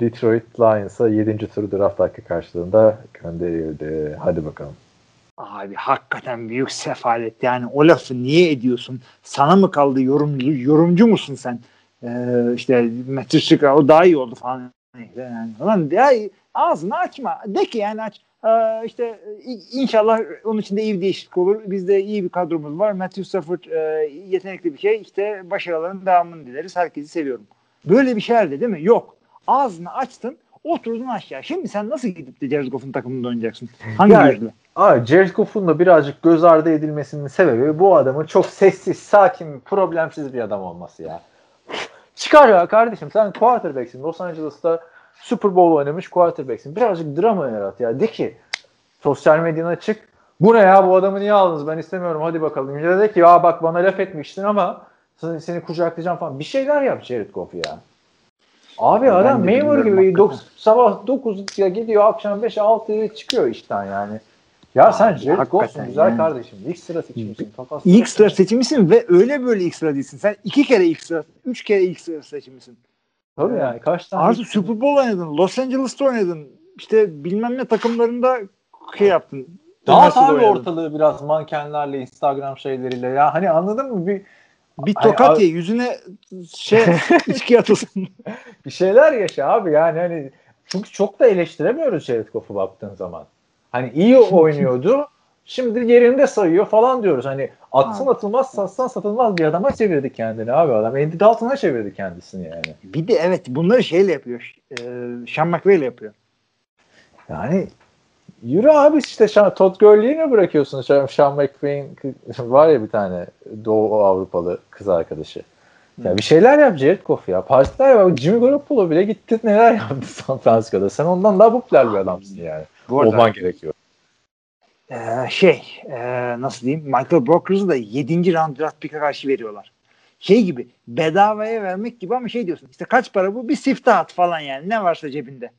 Detroit Lions'a 7. tur draft hakkı karşılığında gönderildi. Hadi bakalım. Abi hakikaten büyük sefalet. Yani o lafı niye ediyorsun? Sana mı kaldı yorumcu, yorumcu musun sen? Ee, işte Matthew o daha iyi oldu falan. Yani, ulan ya, ağzını açma. De ki yani aç. Ee, işte i- inşallah onun için de iyi bir değişiklik olur. Bizde iyi bir kadromuz var. Matthew Stafford e, yetenekli bir şey. İşte başarıların devamını dileriz. Herkesi seviyorum. Böyle bir şeylerdi değil mi? Yok. Ağzını açtın. Oturdun aşağı. Şimdi sen nasıl gidip de Jared Goff'un takımında oynayacaksın? Hangi Ya- gözle? Abi Jared Goff'un da birazcık göz ardı edilmesinin sebebi bu adamın çok sessiz, sakin, problemsiz bir adam olması ya. Çıkar ya kardeşim sen quarterback'sin. Los Angeles'ta Super Bowl oynamış quarterback'sin. Birazcık drama yarat ya. De ki sosyal medyana çık. Bu ne ya bu adamı niye aldınız ben istemiyorum hadi bakalım. Ya de ki ya bak bana laf etmiştin ama seni, seni kucaklayacağım falan. Bir şeyler yap Jared Goff ya. Abi Ben adam memur gibi dok- sabah 9'ya gidiyor akşam 5'e 6'ya çıkıyor işten yani. Ya sen Jared Goff'sun güzel yani. kardeşim. İlk sıra seçmişsin. takas İlk sıra seçimisin ve öyle böyle ilk sıra değilsin. Sen iki kere ilk sıra, üç kere ilk sıra seçimisin. Tabii yani kaç tane Artı Super Bowl oynadın, Los Angeles'ta oynadın. İşte bilmem ne takımlarında şey yaptın. Dağıt abi oynadın. ortalığı biraz mankenlerle, Instagram şeyleriyle ya. Hani anladın mı? Bir, Bir Hani tokat abi- ye, yüzüne şey içki atılsın. bir şeyler yaşa abi yani hani çünkü çok da eleştiremiyoruz Jared Goff'u baktığın zaman. Hani iyi oynuyordu. Şimdi yerinde sayıyor falan diyoruz. Hani atsın atılmaz, satsan satılmaz bir adama çevirdi kendini abi adam. Andy Dalton'a çevirdi kendisini yani. bir de evet bunları şeyle yapıyor. E, Sean McVay'le yapıyor. Yani yürü abi işte Sean, Todd Gurley'i mi bırakıyorsun? Sean, Sean McVay'in var ya bir tane Doğu Avrupalı kız arkadaşı. Ya bir şeyler yap Jared Goff ya. Partiler var. Jimmy Garoppolo bile gitti neler yaptı San Francisco'da. Sen ondan daha popüler bir adamsın yani. Bu arada Olman gerekiyor. Ee, şey e, nasıl diyeyim Michael Brokers'ı da 7. round draft pick'e karşı veriyorlar. Şey gibi bedavaya vermek gibi ama şey diyorsun işte kaç para bu bir siftah at falan yani ne varsa cebinde.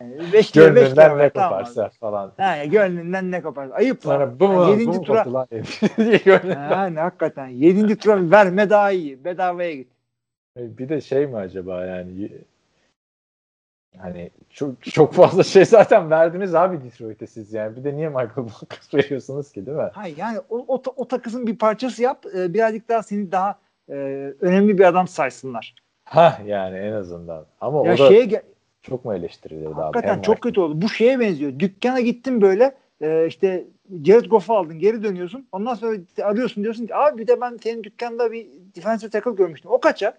Yani beş lira, beş Gönlünden lira ne tamam koparsa abi. falan. Ha, gönlünden ne koparsa. Ayıp lan. Sonra bu mu? Yani bu yedinci mu tura, lan? ne, hakikaten. Yedinci tura verme daha iyi. Bedavaya git. Bir de şey mi acaba yani hani çok çok fazla şey zaten verdiniz abi Detroit'e siz yani. Bir de niye Michael Bachus veriyorsunuz ki değil mi? Hayır yani o, o, o takısın bir parçası yap. E, birazcık daha seni daha e, önemli bir adam saysınlar. Ha yani en azından. Ama Ya o da şeye çok mu eleştirilirdi abi? hakikaten çok kötü oldu. Bu şeye benziyor. Dükkana gittin böyle e, işte Jared Goff'u aldın geri dönüyorsun. Ondan sonra arıyorsun diyorsun ki abi bir de ben senin dükkanda bir defensive tackle görmüştüm. O kaça?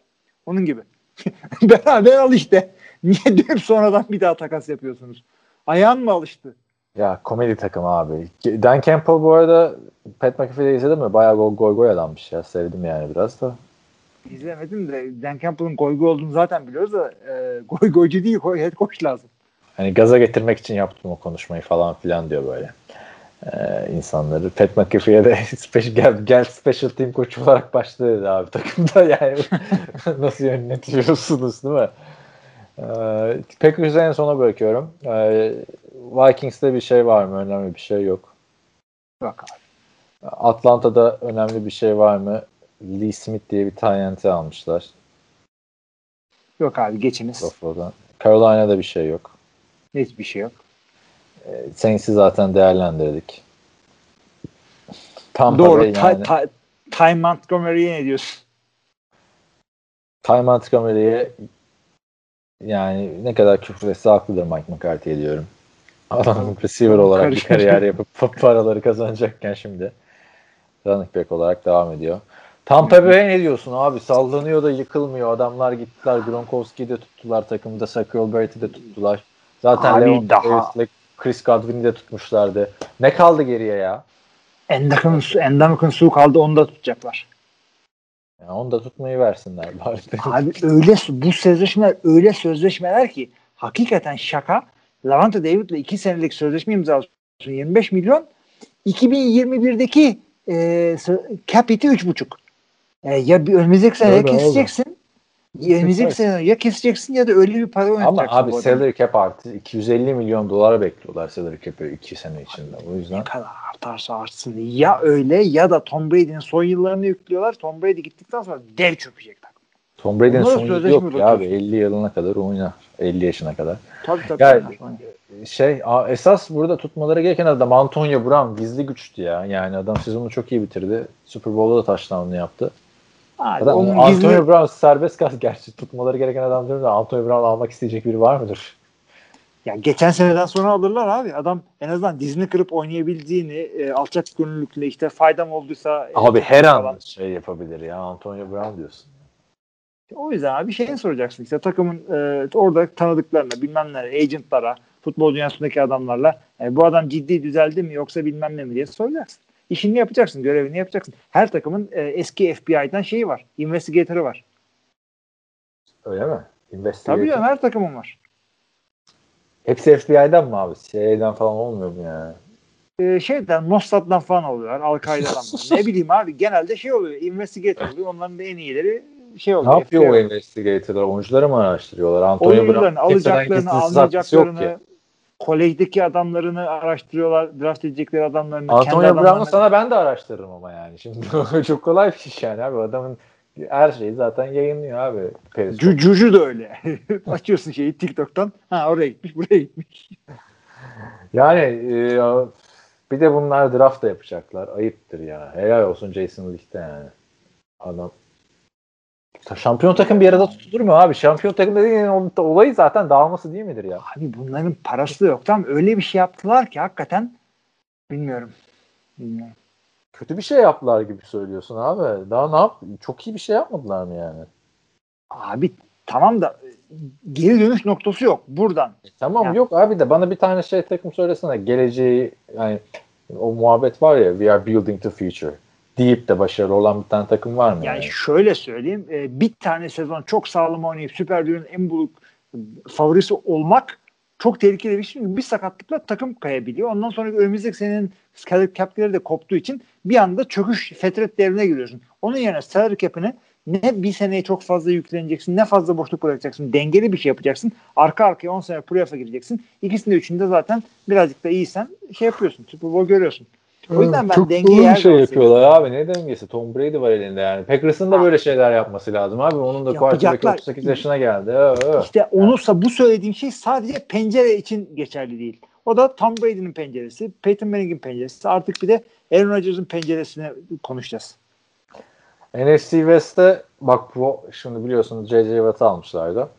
Onun gibi. Beraber al işte. Niye dönüp sonradan bir daha takas yapıyorsunuz? Ayağın mı alıştı? Ya komedi takım abi. Dan Campbell bu arada Pat McAfee'de izledin mi? Bayağı gol goy goy adammış ya. Sevdim yani biraz da. İzlemedim de Dan Campbell'ın goy goy olduğunu zaten biliyoruz da e, goy goycu değil goy head coach lazım. Hani gaza getirmek için yaptım o konuşmayı falan filan diyor böyle. Ee, insanları. Pat McAfee'ye de special, gel, gel special team koçu olarak başladı abi takımda yani nasıl yönetiyorsunuz değil mi? Ee, Packers'ı en sona bırakıyorum. Ee, Vikings'te bir şey var mı? Önemli bir şey yok. Bak abi. Atlanta'da önemli bir şey var mı? Lee Smith diye bir TNT almışlar. Yok abi geçiniz. Buffalo'dan. Carolina'da bir şey yok. Hiçbir şey yok. Ee, Saints'i zaten değerlendirdik. Tampa Doğru. Bay Ty, yani. Ty, Ty Montgomery'e ne diyorsun? Ty Montgomery'e yani ne kadar küfür etse haklıdır Mike McCarthy'ye diyorum. Adam receiver olarak bir kariyer yapıp pa- paraları kazanacakken şimdi running back olarak devam ediyor. Tampa Bay'e ne diyorsun abi? Sallanıyor da yıkılmıyor. Adamlar gittiler. Gronkowski'yi de tuttular takımda. Saquon Barrett'i de tuttular. Zaten Abi Leon daha- Davis'le Chris Godwin'i de tutmuşlardı. Ne kaldı geriye ya? Endamuk'un su kaldı onu da tutacaklar. Yani onu da tutmayı versinler bari. Abi öyle bu sözleşmeler öyle sözleşmeler ki hakikaten şaka. Lavante David'le 2 senelik sözleşme imzalıyorsun 25 milyon. 2021'deki e, cap hit'i 3,5. E, ya bir önümüzdeki sene ya keseceksin. Ya önümüzdeki sene ya keseceksin ya da öyle bir para Ama oynatacaksın. abi bu adamı. salary cap artı 250 milyon dolara bekliyorlar salary cap'i 2 sene içinde. O yüzden ne kadar artarsa artsın. Ya öyle ya da Tom Brady'nin son yıllarını yüklüyorlar. Tom Brady gittikten sonra dev çökecek takım. Tom Brady'nin son yılı yok ya abi. bakıyorsun. 50 yılına kadar oynar. 50 yaşına kadar. Tabii tabii. Ya, tabii. Şey esas burada tutmaları gereken adam Antonio Brown gizli güçtü ya. Yani adam sezonu çok iyi bitirdi. Super Bowl'da da touchdown'unu yaptı. Abi, Adam, Antonio gizli, Brown serbest kal gerçi tutmaları gereken adam diyorum da Antonio Brown almak isteyecek biri var mıdır? Ya geçen seneden sonra alırlar abi. Adam en azından dizini kırıp oynayabildiğini, e, alçak gönüllülükle işte faydam olduysa e, Abi her an falan. şey yapabilir ya Antonio Brown diyorsun. O yüzden abi şey soracaksın işte takımın e, orada tanıdıklarına, bilmem ne, agentlara, futbol dünyasındaki adamlarla e, bu adam ciddi düzeldi mi yoksa bilmem ne mi diye soracaksın. İşini yapacaksın, görevini yapacaksın. Her takımın e, eski FBI'den şeyi var, investigator'ı var. Öyle mi? Tabii canım her takımın var. Hepsi FBI'den mi abi? CIA'den falan olmuyor mu yani? e, şeyden Mossad'dan falan oluyorlar. Al-Kaida'dan. ne bileyim abi genelde şey oluyor. Investigator oluyor. Onların da en iyileri şey Ne oluyor. yapıyor FBI o investigatorlar? Oyuncuları mı araştırıyorlar? Antonio kimseden alacaklarını, haklısı yok ki. almayacaklarını, kolejdeki adamlarını araştırıyorlar. Draft edecekleri adamlarını. Antonio Brown'u adamlarını. sana ben de araştırırım ama yani. Şimdi çok kolay bir iş yani abi. Adamın her şeyi zaten yayınlıyor abi. Periscope. Cu- Cucu da öyle. Açıyorsun şeyi TikTok'tan. Ha oraya gitmiş, buraya gitmiş. Yani e, bir de bunlar draft da yapacaklar. Ayıptır ya. Helal olsun Jason Licht'e yani. Adam Şampiyon takım bir arada tutulur mu abi? Şampiyon takım dediğin ol- olayı zaten dağılması değil midir ya? Abi bunların parası yok. Tam öyle bir şey yaptılar ki hakikaten bilmiyorum. Bilmiyorum. Kötü bir şey yaptılar gibi söylüyorsun abi. Daha ne yap? Çok iyi bir şey yapmadılar mı yani? Abi tamam da geri dönüş noktası yok buradan. E, tamam Ya. yok abi de bana bir tane şey takım söylesene. Geleceği yani o muhabbet var ya we are building the future deyip de başarılı olan bir tane takım var mı? Yani Yani? şöyle söyleyeyim. e, bir tane sezon çok sağlam oynayıp Süper Lig'in en büyük favorisi olmak çok tehlikeli bir şey. Bir sakatlıkla takım kayabiliyor. Ondan sonra önümüzdeki senin salary cap'leri de koptuğu için bir anda çöküş fetret devrine giriyorsun. Onun yerine salary cap'ini ne bir seneye çok fazla yükleneceksin ne fazla boşluk bırakacaksın. Dengeli bir şey yapacaksın. Arka arkaya 10 sene playoff'a gireceksin. İkisinde üçünde zaten birazcık da iyisen şey yapıyorsun. Super Bowl görüyorsun. O yüzden ben Çok her bir şey yapıyorlar abi. Ne dengesi? Tom Brady var elinde yani. Packers'ın da böyle şeyler yapması lazım abi. Onun da quarterback Yapacaklar. 38 yaşına geldi. Ö, ö. İşte onunsa bu söylediğim şey sadece pencere için geçerli değil. O da Tom Brady'nin penceresi, Peyton Manning'in penceresi. Artık bir de Aaron Rodgers'ın penceresini konuşacağız. NFC West'te bak bu şimdi biliyorsunuz J.J. Watt'ı almışlardı.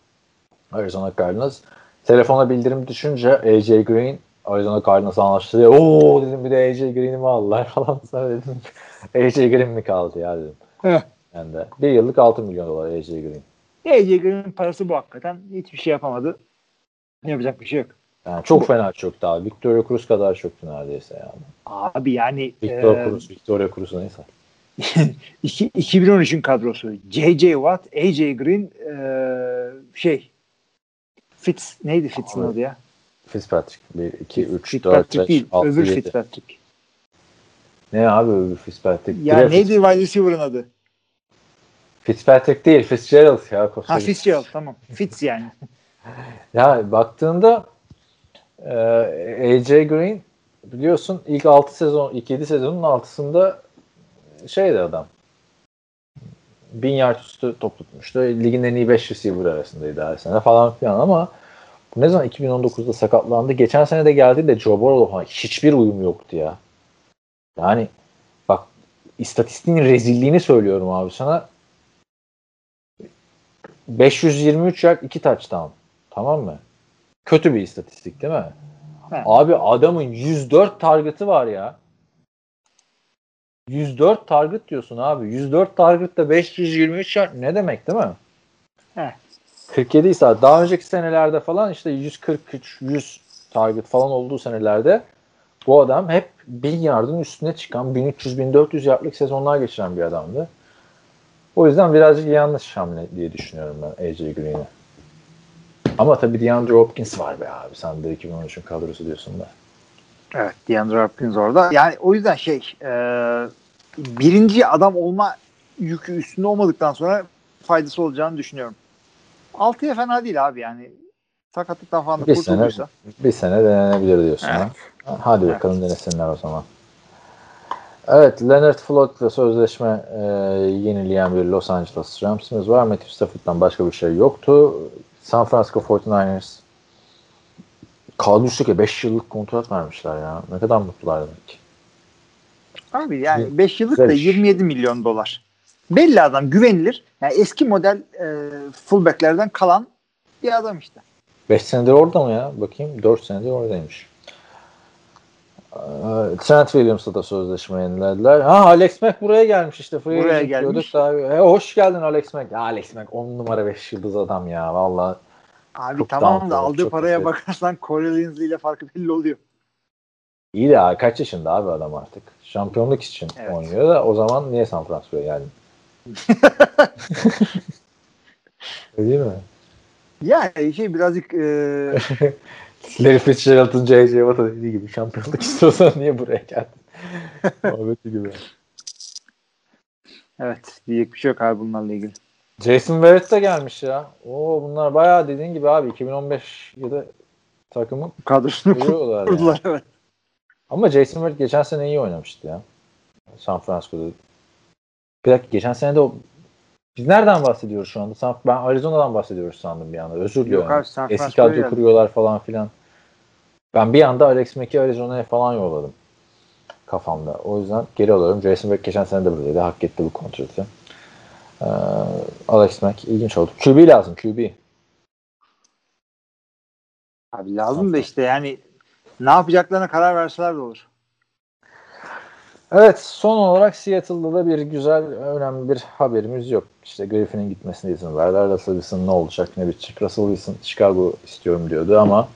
Arizona Cardinals. Telefona bildirim düşünce AJ Green Arizona Cardinals anlaştı. Oo dedim bir de AJ Green'i mi aldılar falan. Sonra dedim AJ Green mi kaldı ya dedim. Heh. Yani de. Bir yıllık 6 milyon dolar AJ Green. AJ Green'in parası bu hakikaten. Hiçbir şey yapamadı. Yapacak bir şey yok. Yani çok fena çöktü abi. Victoria Cruz kadar çöktü neredeyse yani. Abi yani Victor e, Cruz, Victoria Cruz neyse. iki- 2013'ün kadrosu. J.J. Watt, A.J. Green e, şey Fitz neydi Fitz'in adı ya? Fitzpatrick. 1, 2, 3, 4, Fitzpatrick 5, değil. 6, öbür 7. Fitzpatrick. Ne abi öbür Fitzpatrick? Ya Direkt neydi wide receiver'ın adı? Fitzpatrick değil Fitzgerald ya. Ha Costa Rica. Fitzgerald tamam. Fitz yani. Ya baktığında e, AJ Green biliyorsun ilk 6 sezon, ilk 7 sezonun 6'sında şeydi adam. 1000 yard üstü top tutmuştu. Ligin en iyi 5 receiver arasındaydı her sene falan filan ama ne zaman 2019'da sakatlandı. Geçen sene de geldi de Joe Burrow falan hiçbir uyum yoktu ya. Yani bak istatistiğin rezilliğini söylüyorum abi sana. 523 yard 2 touchdown. Tamam mı? Kötü bir istatistik değil mi? He. Abi adamın 104 target'ı var ya. 104 target diyorsun abi. 104 target'ta 523 yard ne demek değil mi? He. 47 ise daha önceki senelerde falan işte 143 100 target falan olduğu senelerde bu adam hep 1000 yardın üstüne çıkan 1300 1400 yardlık sezonlar geçiren bir adamdı. O yüzden birazcık yanlış hamle diye düşünüyorum ben AJ Green'e. Ama tabii DeAndre Hopkins var be abi. Sen de 2013'ün kadrosu diyorsun da. Evet DeAndre Hopkins orada. Yani o yüzden şey e, birinci adam olma yükü üstünde olmadıktan sonra faydası olacağını düşünüyorum. 6'ya fena değil abi yani. Sakatlıktan falan da Bir sene, bir sene denenebilir diyorsun Evet. ha. Hadi bakalım denesinler o zaman. Evet, Leonard Floyd'la sözleşme e, yenileyen bir Los Angeles Rams'imiz var. Matthew Stafford'dan başka bir şey yoktu. San Francisco 49ers kadrosu ki 5 yıllık kontrat vermişler ya. Ne kadar mutlular demek ki. Abi yani 5 yıllık Güzel da iş. 27 milyon dolar. Belli adam güvenilir. Yani eski model e, fullbacklerden kalan bir adam işte. 5 senedir orada mı ya? Bakayım 4 senedir oradaymış. Ee, Trent Williams'la da sözleşme yenilediler. Ha Alex Mack buraya gelmiş işte. Free Buraya gelmiş. da. E, hoş geldin Alex Mack. Ya Alex Mack 10 numara 5 yıldız adam ya. Valla Abi tamam da aldığı paraya kötü. bakarsan Corey Linsley ile farkı belli oluyor. iyi de abi, kaç yaşında abi adam artık. Şampiyonluk için Evet. oynuyor da o zaman niye San Francisco'ya geldin? Öyle Değil mi? Yani şey birazcık e, Larry Fitzgerald'ın J.J. Watt'a dediği gibi şampiyonluk istiyorsan niye buraya geldin? Muhabbeti gibi. evet diyecek bir şey yok abi bunlarla ilgili. Jason Verrett de gelmiş ya. Oo bunlar bayağı dediğin gibi abi 2015 yılı takımı Kadrosunu kuruyorlar yani. kurdular evet. Ama Jason Verrett geçen sene iyi oynamıştı ya. San Francisco'da. Bir dakika geçen sene de o biz nereden bahsediyoruz şu anda? San- Ben Arizona'dan bahsediyoruz sandım bir anda. Özür diliyorum. Yok abi San Eski kadro kuruyorlar falan filan. Ben bir anda Alex Mack'i Arizona'ya falan yolladım kafamda. O yüzden geri alıyorum. Jason Verrett geçen sene de buradaydı. Hak etti bu kontratı. Ee, Alex Mack ilginç oldu. QB lazım QB. Abi lazım da işte yani ne yapacaklarına karar verseler de olur. Evet son olarak Seattle'da da bir güzel önemli bir haberimiz yok. İşte Griffin'in gitmesine izin verdiler. Russell Wilson ne olacak ne bitecek. Russell Wilson Chicago istiyorum diyordu ama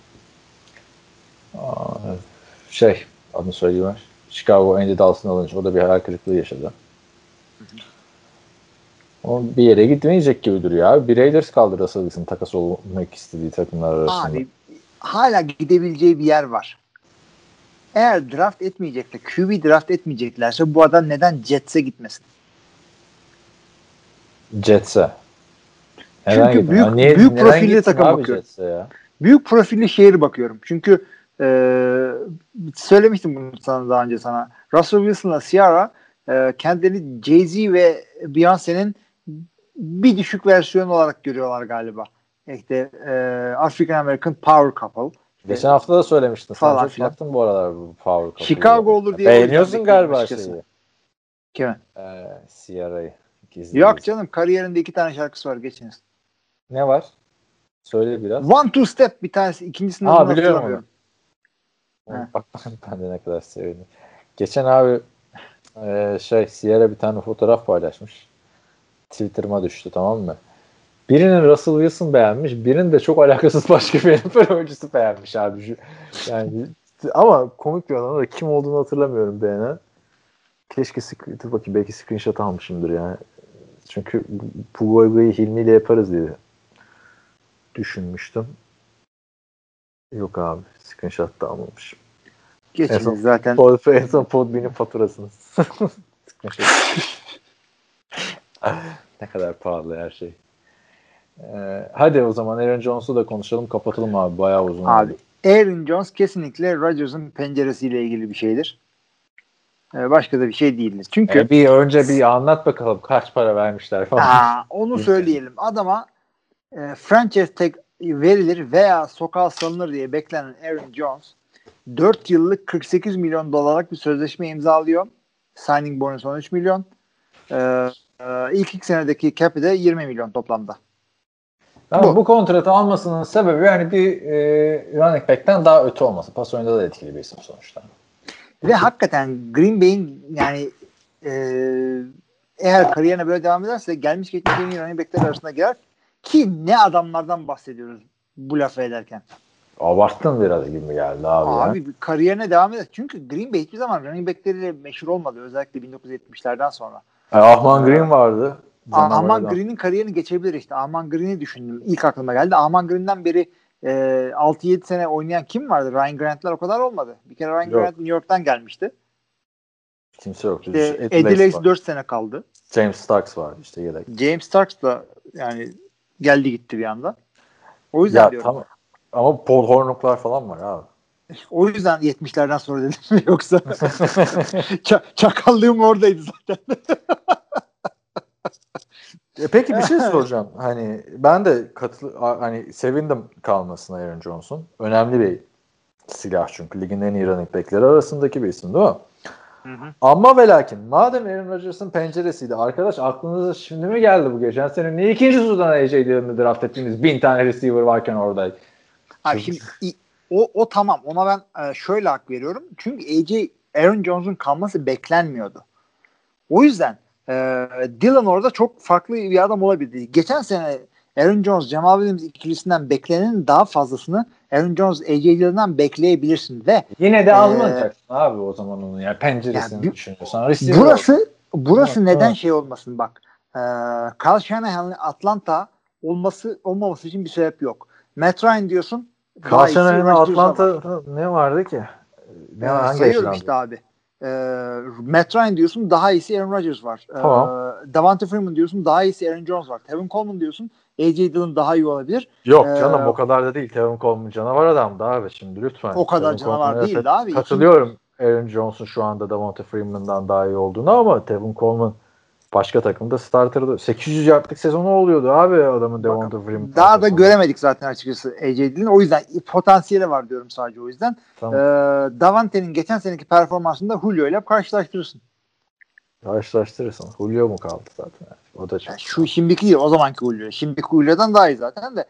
şey adını söyleyeyim. Chicago Andy Dalton alınca o da bir hayal kırıklığı yaşadı. O bir yere gitmeyecek gibi duruyor abi. Bir Raiders kaldı Russell Wilson takas olmak istediği takımlar arasında. Abi hala gidebileceği bir yer var. Eğer draft etmeyecekler, QB draft etmeyeceklerse bu adam neden Jets'e gitmesin? Jets'e. Çünkü büyük- büyük profilli takım bakıyor. Jets'e ya? Büyük profilli şehir bakıyorum. Çünkü e, söylemiştim bunu sana daha önce sana. Russell Wilson'la Ciara e, kendilerini Jay-Z ve Beyoncé'nin bir düşük versiyonu olarak görüyorlar galiba. İşte e, African American Power Couple. Geçen hafta da söylemiştin. Sen Falan çok filan. bu aralar bu Power Couple'ı. Chicago olur diye Beğeniyorsun galiba açıkçası. şeyi. Kimi? Ee, Ciara'yı. Gizli Yok gizli. canım kariyerinde iki tane şarkısı var geçiniz. Ne var? Söyle biraz. One Two Step bir tanesi ikincisini Aa, biliyorum. Onu Bak ben de ne kadar sevindim. Geçen abi e, şey Sierra bir tane fotoğraf paylaşmış. Twitter'ıma düştü tamam mı? Birinin Russell Wilson beğenmiş, birinin de çok alakasız başka bir NFL oyuncusu beğenmiş abi. Yani ama komik bir adam da kim olduğunu hatırlamıyorum beğenen. Keşke dur bakayım belki screenshot almışımdır yani. Çünkü bu, goygoyu Hilmi ile yaparız diye düşünmüştüm. Yok abi screenshot da almamışım. Geçiniz En son- zaten. Pod, en son Podbean'in faturasını. ne kadar pahalı her şey. Ee, hadi o zaman Aaron Jones'u da konuşalım. Kapatalım abi. Bayağı uzun. Abi oldu. Aaron Jones kesinlikle Rodgers'ın penceresiyle ilgili bir şeydir. Ee, başka da bir şey değildir. Çünkü Ee, bir önce bir anlat bakalım kaç para vermişler falan. Aa, onu söyleyelim. Adama e, franchise tag verilir veya sokağa salınır diye beklenen Aaron Jones 4 yıllık 48 milyon dolarlık bir sözleşme imzalıyor. Signing bonus 13 milyon. Ee, e, ilk iki senedeki cap'i de 20 milyon toplamda. Tamam, bu. bu. kontratı almasının sebebi yani bir e, running back'ten daha öte olması. Pas oyunda da etkili bir isim sonuçta. Ve hakikaten Green Bay'in yani e, eğer kariyerine böyle devam ederse gelmiş geçmiş en iyi running backler arasında girer. Ki ne adamlardan bahsediyoruz bu lafı ederken. Abarttın biraz gibi geldi abi. ya. Abi bir kariyerine devam eder. Çünkü Green Bay hiçbir zaman running backleriyle meşhur olmadı. Özellikle 1970'lerden sonra. E, Ahman Green vardı. Aman. Green'in kariyerini geçebilir işte. Aman Green'i düşündüm. İlk aklıma geldi. Aman Green'den beri e, 6-7 sene oynayan kim vardı? Ryan Grant'lar o kadar olmadı. Bir kere Ryan Yok. Grant New York'tan gelmişti. Kimse yok. İşte Ed Eddie Lace Lacy var. 4 sene kaldı. James Starks var işte yedek. James Starks da yani geldi gitti bir anda. O yüzden Ya diyorum. tamam. Ama Paul Hornuklar falan var abi. O yüzden 70'lerden sonra dedim yoksa ça- çakallığım oradaydı zaten. E peki bir şey soracağım. Hani ben de katıl hani sevindim kalmasına Aaron Johnson. Önemli bir silah çünkü ligin en iyi running backleri arasındaki bir isim değil mi? Ama ve lakin madem Aaron Rodgers'ın penceresiydi arkadaş aklınıza şimdi mi geldi bu geçen sene niye ikinci sudan AJ Dillon'ı draft ettiğiniz bin tane receiver varken orada Abi şimdi o, o tamam ona ben e, şöyle hak veriyorum. Çünkü AJ Aaron Jones'un kalması beklenmiyordu. O yüzden e, Dylan orada çok farklı bir adam olabilirdi. Geçen sene Aaron Jones, Jamal Williams ikilisinden beklenenin daha fazlasını Aaron Jones, AJ Dillon'dan bekleyebilirsin ve Yine de Ee, almayacaksın abi o zaman onu yani penceresini Ya bir- düşünüyorsan. Receiver burası burası Evet, neden evet. şey olmasın bak. E, Kyle Shanahan'ın Atlanta olması olmaması için bir sebep yok. Matt Ryan diyorsun. iyisi Karşına Rodgers'a var. Atlanta ne vardı ki? Ne Ee, hangi sayıyorum işte abi. Ee, Matt Ryan diyorsun daha iyisi Aaron Rodgers var. Ee, Tamam. Davante Freeman diyorsun daha iyisi Aaron Jones var. Tevin Coleman diyorsun AJ Dillon daha iyi olabilir. Yok Ee, canım o kadar da değil. Tevin Coleman canavar adamdı abi şimdi lütfen. O kadar Tevin canavar Coleman'a değildi kat- abi. Katılıyorum Aaron Jones'un şu anda Davante Freeman'dan daha iyi olduğunu ama Tevin Coleman başka takımda starter'dı. 800 yardlık sezonu oluyordu abi adamın Davante Freeman. Daha da göremedik zaten açıkçası AJ Dillon. O yüzden potansiyeli var diyorum sadece o yüzden. Tamam. Ee, Davante'nin geçen seneki performansında Julio ile karşılaştırırsın. Karşılaştırırsan. Julio mu kaldı zaten? O da çok. Yani şu şimdiki değil o zamanki Julio. Şimdiki Julio'dan daha iyi zaten de.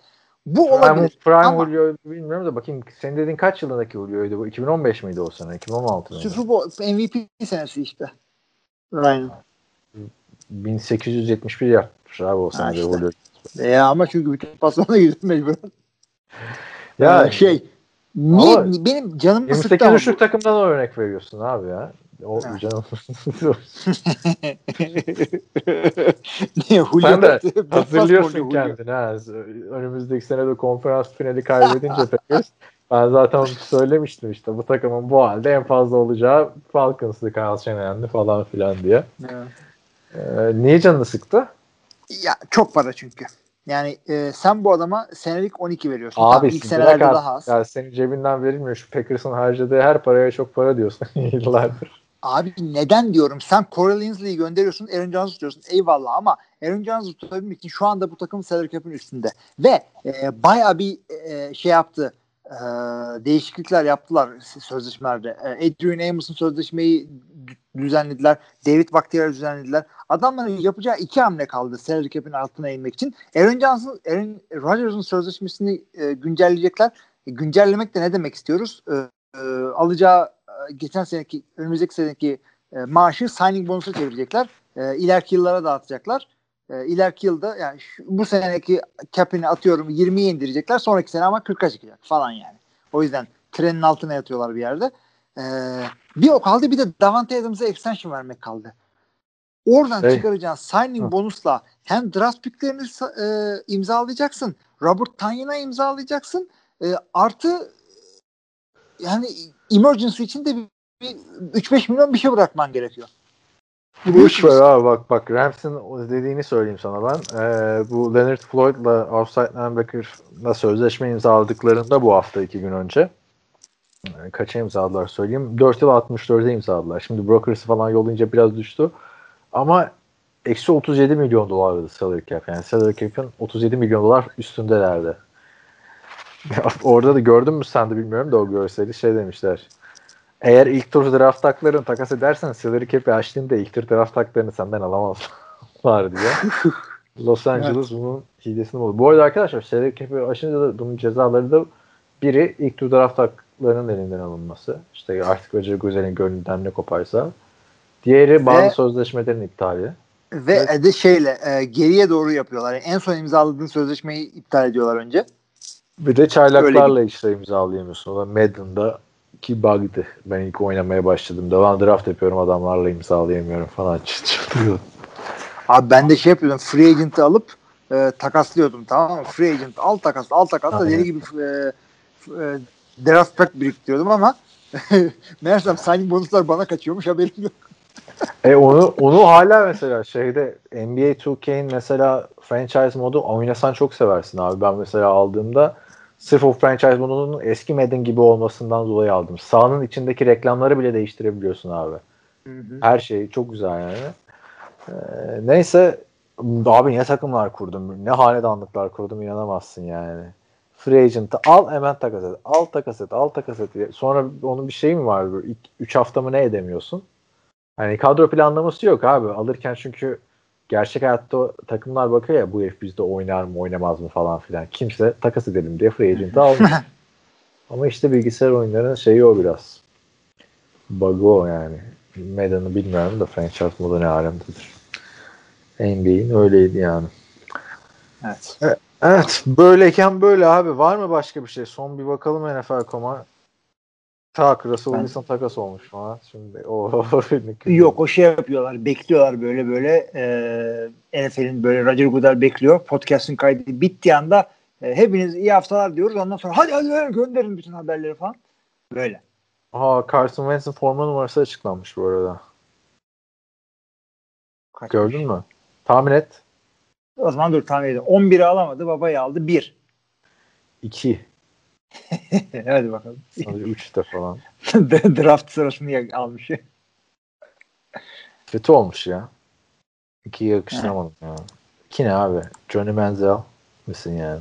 Bu Prime, olabilir. Prime Ama Julio bilmiyorum da bakayım senin dediğin kaç yılındaki Julio'ydu bu? 2015 miydi o sene? 2016 mıydı? Super Bowl MVP senesi işte. Ryan. 1871 yapmış abi o sene de işte. Julio. E ama çünkü bütün paslarına girdim mecburen. Ya Ee, şey niye benim canım 28 üçlük takımdan örnek veriyorsun abi ya. O canım. Niye Sen de Hazırlıyorsun kendini ha. Önümüzdeki sene de konferans finali kaybedince Packers Ben zaten söylemiştim işte bu takımın bu halde en fazla olacağı Falcons'lı Kyle Shanahan'lı falan filan diye. Evet. Ee, niye canını sıktı? Ya çok para çünkü. Yani e, sen bu adama senelik 12 veriyorsun. Abi Tamam, ilk senelerde daha az. Ya senin cebinden verilmiyor. Şu Packers'ın harcadığı her paraya çok para diyorsun yıllardır. Abi neden diyorum? Sen Corey Linsley'i gönderiyorsun, Aaron Jones tutuyorsun. Eyvallah ama Aaron Jones'u tutabilmek için şu anda bu takım salary cap'in üstünde. Ve e, bayağı bir e, şey yaptı. E, değişiklikler yaptılar sözleşmelerde. E, Adrian Amos'un sözleşmeyi düzenlediler. David Bakhtiar'ı düzenlediler. Adamların yapacağı iki hamle kaldı salary cap'in altına inmek için. Aaron Jones'un, Aaron Rodgers'ın sözleşmesini e, güncelleyecekler. E, güncellemek de ne demek istiyoruz? E, e, alacağı e, geçen seneki, önümüzdeki seneki e, maaşı signing bonusu çevirecekler. E, ileriki yıllara dağıtacaklar. E, ileriki yılda yani şu, bu seneki cap'ini atıyorum 20'ye indirecekler. Sonraki sene ama 40'a çıkacak falan yani. O yüzden trenin altına yatıyorlar bir yerde. E, bir o kaldı bir de Davante Adams'a extension vermek kaldı. Oradan Hey. çıkaracağın signing Hı. bonusla hem draft picklerini e, imzalayacaksın. Robert Tanyan'a imzalayacaksın. E, artı yani emergency için de bir, bir 3-5 milyon bir şey bırakman gerekiyor. Boş ver abi bak bak Rams'in dediğini söyleyeyim sana ben. Ee, bu Leonard Floyd'la outside linebacker'la sözleşme imzaladıklarında bu hafta iki gün önce e, kaça imzaladılar söyleyeyim. 4 yıl 64'e imzaladılar. Şimdi broker'sı falan yollayınca biraz düştü. Ama eksi 37 milyon dolardı salary cap. Yani salary cap'in 37 milyon dolar üstündelerdi. Orada da gördün mü sen de bilmiyorum da o görseli şey demişler. Eğer ilk tur draft haklarını takas edersen salary cap'i açtığında ilk tur draft haklarını senden alamazlar diye. Los Angeles bunun hilesini buldu. Bu arada arkadaşlar salary cap'i aşınca da bunun cezaları da biri ilk tur draft haklarının elinden alınması. İşte artık Roger Goodell'in gönlünden ne koparsa. Diğeri bazı Ve- sözleşmelerin iptali. Ve Evet. de şeyle e, geriye doğru yapıyorlar. Yani en son imzaladığın sözleşmeyi iptal ediyorlar önce. Bir de çaylaklarla işte imzalayamıyorsun. O da Madden'da ki bug'dı. Ben ilk oynamaya başladığımda ben draft yapıyorum adamlarla imzalayamıyorum falan. Abi ben de şey yapıyordum. Free agent'ı alıp e, takaslıyordum tamam mı? Free agent al takas al takas da deli gibi e, e, draft pack biriktiriyordum ama meğersem signing bonuslar bana kaçıyormuş haberim yok. E onu onu hala mesela şeyde NBA 2K'in mesela franchise modu oynasan çok seversin abi. Ben mesela aldığımda sırf o franchise modunun eski Madden gibi olmasından dolayı aldım. Sahanın içindeki reklamları bile değiştirebiliyorsun abi. Her şey çok güzel yani. Ee, neyse abi ne takımlar kurdum. Ne hanedanlıklar kurdum inanamazsın yani. Free agent'ı al hemen takas et. Al takas et. Al takas et. Sonra onun bir şey mi var? 3 hafta mı ne edemiyorsun? Hani kadro planlaması yok abi. Alırken çünkü gerçek hayatta o takımlar bakıyor ya bu herif bizde oynar mı oynamaz mı falan filan. Kimse takas edelim diye free agent'ı almıyor. Ama işte bilgisayar oyunlarının şeyi o biraz. Bug'ı o yani. Madden'ı bilmiyorum da franchise modu ne alemdedir. NBA'in öyleydi yani. Evet. Evet böyleyken böyle abi. Var mı başka bir şey? Son bir bakalım NFL.com'a. Tak Russell Ben- Wilson takas olmuş falan. Şimdi o Yok o şey yapıyorlar. Bekliyorlar böyle böyle e, NFL'in böyle Roger Goodell bekliyor. Podcast'ın kaydı bittiği anda e, hepiniz iyi haftalar diyoruz. Ondan sonra hadi hadi hadi gönderin bütün haberleri falan. Böyle. Aa Carson Wentz'in forma numarası açıklanmış bu arada. Kaç- Gördün mü? Tahmin et. O zaman dur tahmin edelim. 11'i alamadı. Babayı aldı. 1. 2. hadi bakalım. 3 de falan. Draft sırasını almış. Kötü olmuş ya. 2'yi yakıştıramadım ya. 2 ne abi? Johnny Manziel misin yani?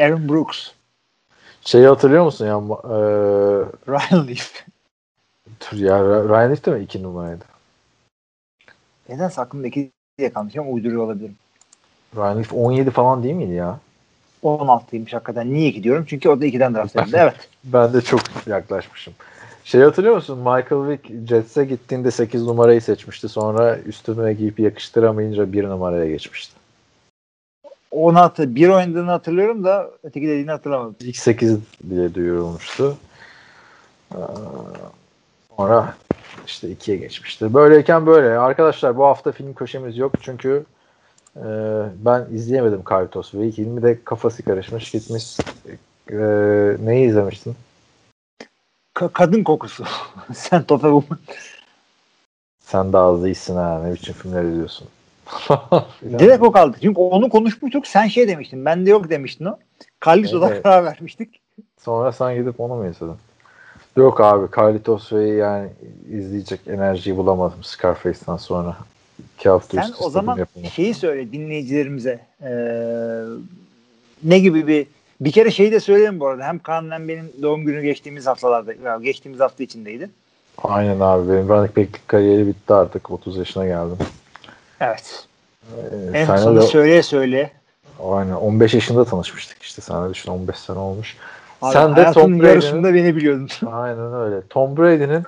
Aaron Brooks. Şeyi hatırlıyor musun ya? E, Ryan Leaf. dur ya Ryan Leaf de mi 2 numaraydı? Nedense aklımda 2 diye kalmış ama uyduruyor olabilirim. Ryan Leaf 17 falan değil miydi ya? 16'ymış hakikaten. Niye gidiyorum? Çünkü o da 2'den draft edildi. Evet. Ben de çok yaklaşmışım. Şey hatırlıyor musun? Michael Vick Jets'e gittiğinde 8 numarayı seçmişti. Sonra üstüne giyip yakıştıramayınca 1 numaraya geçmişti. Onu hatır, bir oynadığını hatırlıyorum da öteki dediğini hatırlamadım. İlk 8 diye duyurulmuştu. Ee, Sonra işte 2'ye geçmişti. Böyleyken böyle. Arkadaşlar bu hafta film köşemiz yok çünkü e, ben izleyemedim Karitos ve Hilmi de kafası karışmış gitmiş Ee, neyi izlemiştin? Ka- kadın kokusu. Sen Tofe Woman. Sen daha az değilsin ha. Ne biçim filmler izliyorsun? Direkt o kaldı. Çünkü onu konuşmuştuk. Sen şey demiştin. Bende yok demiştin o. Kalliso'da Evet. karar vermiştik. Sonra sen gidip onu mu izledin? Yok abi Carlitos ve yani izleyecek enerjiyi bulamadım Scarface'den sonra. İki hafta Sen o zaman yapımı. şeyi söyle dinleyicilerimize. Ee, ne gibi bir bir kere şeyi de söyleyeyim bu arada. Hem Kaan'ın hem benim doğum günü geçtiğimiz haftalarda geçtiğimiz hafta içindeydi. Aynen abi benim running back'lik kariyeri bitti artık. 30 yaşına geldim. Evet. Ee, En sonunda de- söyleye söyleye. Aynen 15 yaşında tanışmıştık işte. Sen de düşün 15 sene olmuş. Abi, Sen de Tom Brady'nin yarısında beni biliyordun. Aynen öyle. Tom Brady'nin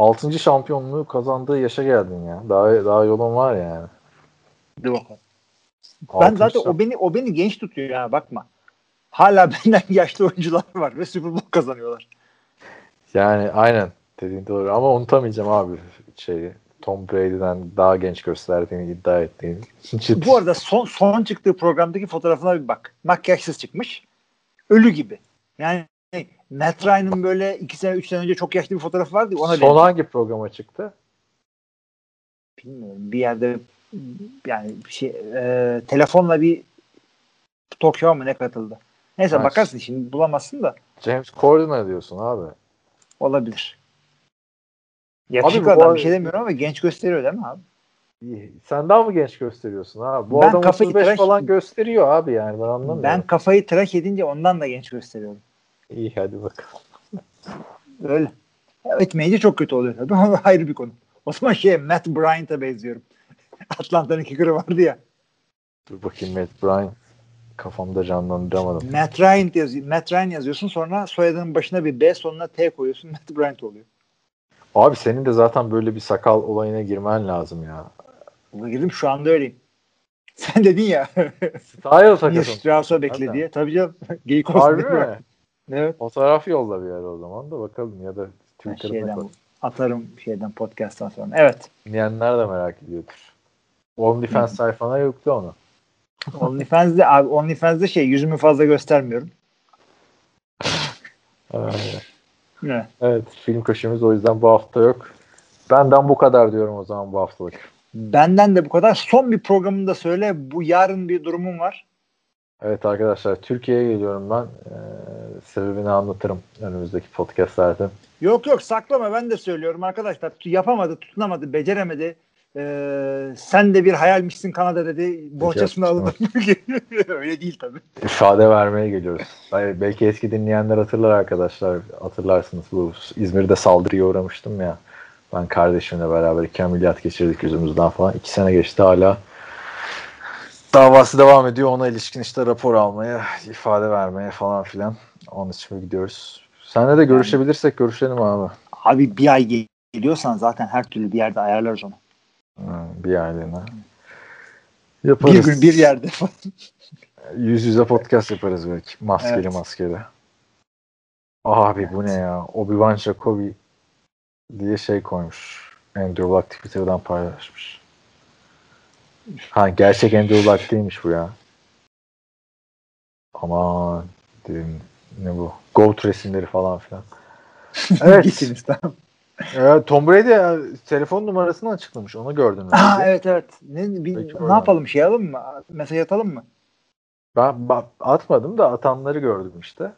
6. şampiyonluğu kazandığı yaşa geldin ya. Daha daha yolun var yani. Dur bakalım. Ben zaten o beni o beni genç tutuyor ya bakma. Hala benden yaşlı oyuncular var ve Super Bowl kazanıyorlar. Yani aynen dediğin doğru ama unutamayacağım abi şeyi. Tom Brady'den daha genç gösterdiğini iddia ettiğini. Ciddi. Bu arada son son çıktığı programdaki fotoğrafına bir bak. Makyajsız çıkmış. Ölü gibi. Yani Matt Ryan'ın böyle iki sene üç sene önce çok yaşlı bir fotoğrafı vardı. Ona Son benziyor. hangi programa çıktı? bilmiyorum bir yerde yani bir şey e, telefonla bir show mu ne katıldı. Neyse Ha, bakarsın şimdi bulamazsın da James Corden diyorsun abi. olabilir. Yakışıklı Abi adam bir şey demiyorum ama genç gösteriyor değil mi abi? Sen daha mı genç gösteriyorsun abi? Bu Ben adam kafayı 35 tıraş- falan gösteriyor abi yani ben anlamıyorum. Ben kafayı tıraş edince ondan da genç gösteriyorum. İyi hadi bakalım. Öyle. Etmeyince çok kötü oluyor tabii ama ayrı bir konu. O zaman şey Matt Bryant'a benziyorum. Atlanta'nın kicker'ı vardı ya. Dur bakayım Matt Bryan kafamda canlandıramadım. Matt Ryan, yazıyor, Matt Ryan yazıyorsun sonra soyadının başına bir B sonuna T koyuyorsun. Matt Bryant oluyor. Abi senin de zaten böyle bir sakal olayına girmen lazım ya. Girdim şu anda öyleyim. Sen dedin ya. Style Niye sakatım. Strauss'a bekle diye. Tabii canım. Geyik olsun Harbi mi? Evet. Fotoğraf yolla bir ara o zaman da bakalım ya da koy. atarım şeyden podcast'tan sonra. Evet. Dinleyenler de merak ediyordur. OnlyFans sayfana yüklü onu. OnlyFans'de abi OnlyFans'de şey yüzümü fazla göstermiyorum. Evet. Ne? evet film köşemiz o yüzden bu hafta yok. Benden bu kadar diyorum o zaman bu haftalık. Benden de bu kadar. Son bir programını da söyle. Bu yarın bir durumum var. Evet arkadaşlar Türkiye'ye geliyorum ben. Ee, sebebini anlatırım önümüzdeki podcastlerde. Yok yok saklama ben de söylüyorum arkadaşlar. Yapamadı, tutunamadı, beceremedi. Ee, sen de bir hayalmişsin Kanada dedi. Bohçasını alınır. Öyle değil tabii. İfade vermeye geliyoruz. Hayır, belki eski dinleyenler hatırlar arkadaşlar. Hatırlarsınız bu İzmir'de saldırıya uğramıştım ya. Ben kardeşimle beraber iki ameliyat geçirdik yüzümüzden falan. İki sene geçti hala. Davası devam ediyor. Ona ilişkin işte rapor almaya, ifade vermeye falan filan. Onun için gidiyoruz. Seninle de görüşebilirsek görüşelim abi. Abi bir ay gel- geliyorsan zaten her türlü bir yerde ayarlarız onu. Hı, bir aylığına. Yaparız. Bir gün bir yerde. Yüz yüze podcast yaparız belki. Maskeli Evet. maskeli. Abi bu ne ya? Obi-Wan Jacobi diye şey koymuş. Andrew Luck Twitter'dan paylaşmış. Ha gerçek Andrew Luck değilmiş bu ya. Aman dedim ne bu? Goat resimleri falan filan. Evet. Gitsiniz tamam. evet Tom Brady ya, telefon numarasını açıklamış. Onu gördün mü? Aa, evet evet. Ne, bir, Peki, ne oradan. yapalım şey alalım mı? Mesaj atalım mı? Ben, ba- atmadım da atanları gördüm işte.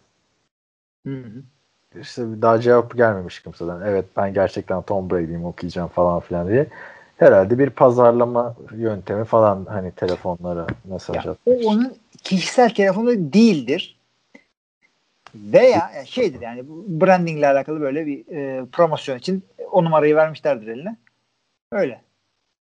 Hı hı. İşte daha cevap gelmemiş kimseden. Evet ben gerçekten Tom Brady'yim okuyacağım falan filan diye. Herhalde bir pazarlama yöntemi falan hani telefonlara mesaj Ya, at. o onun kişisel telefonu değildir. Veya yani şeydir yani bu brandingle alakalı böyle bir e, promosyon için o numarayı vermişlerdir eline. Öyle.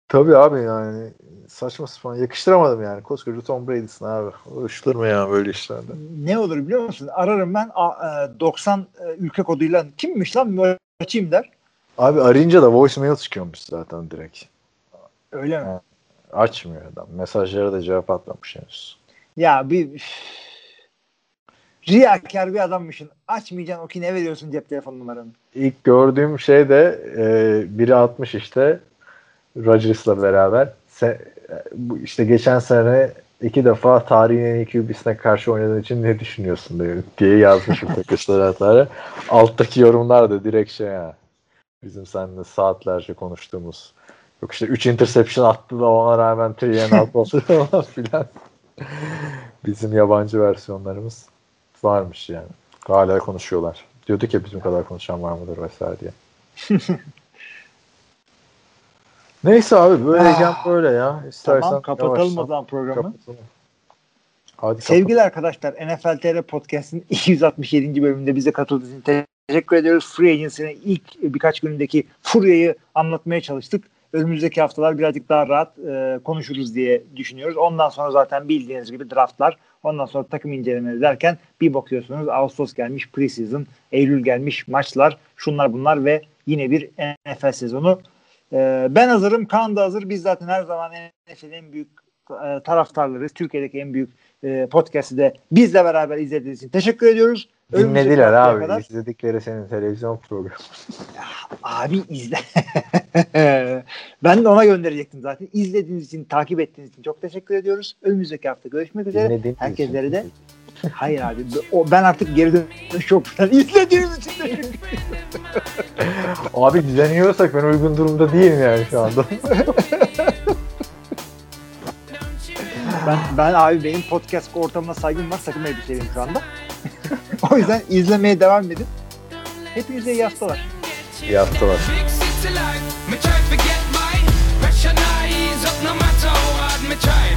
Tabii abi yani saçma sapan yakıştıramadım yani. Koskoca Tom Brady'sin abi. Uğraşılır mı ya böyle işlerde? Ne olur biliyor musun? Ararım ben a, e, 90 e, ülke koduyla kimmiş lan açayım der. Abi arayınca da voicemail çıkıyormuş zaten direkt. Öyle mi? Evet. Açmıyor adam. Mesajlara da cevap atmamış henüz. Ya bir üf. riyakar bir adammışsın. Açmayacaksın o ki ne veriyorsun cep telefon numaranı. İlk gördüğüm şey de e, biri atmış işte Rodgers'la beraber. Se, bu işte geçen sene iki defa tarihin en iyi QB'sine karşı oynadığın için ne düşünüyorsun diye, diye yazmışım takışlara. Alttaki yorumlar da direkt şey ya. Bizim seninle saatlerce konuştuğumuz. Yok işte 3 interception attı da ona rağmen 3 and out oldu falan filan. Bizim yabancı versiyonlarımız varmış yani. Hala konuşuyorlar. Diyorduk ya bizim kadar konuşan var mıdır vesaire diye. Neyse abi böyle Ah. böyle ya. İstersen Tamam kapatalım yavaştan o zaman programı. kapatalım. Hadi Sevgili arkadaşlar NFL TR Podcast'ın 267. bölümünde bize katıldığınız için teşekkür ediyoruz. Free Agency'nin ilk birkaç günündeki furyayı anlatmaya çalıştık. Önümüzdeki haftalar birazcık daha rahat e, konuşuruz diye düşünüyoruz. Ondan sonra zaten bildiğiniz gibi draftlar, ondan sonra takım incelemeleri derken bir bakıyorsunuz Ağustos gelmiş preseason, Eylül gelmiş maçlar, şunlar bunlar ve yine bir NFL sezonu. E, ben hazırım, Kaan da hazır. Biz zaten her zaman NFL'in en büyük e. Türkiye'deki en büyük e, podcast'i de bizle beraber izlediğiniz için teşekkür ediyoruz. Dinlediler abi. kadar- İzledikleri senin televizyon programı. Abi izle. ben de ona gönderecektim zaten. İzlediğiniz için, takip ettiğiniz için çok teşekkür ediyoruz. Önümüzdeki hafta görüşmek üzere. Dinlediğiniz Herkeslere de hayır abi o, ben artık geri dönüş yok. İzlediğiniz için teşekkür ederim. Abi dinleniyorsak ben uygun durumda değilim yani şu anda. Ben, ben abi benim podcast ortamına saygım var. Sakın elbiseliyim şu anda o yüzden izlemeye devam edin. Hepinize iyi haftalar. İyi haftalar. Me try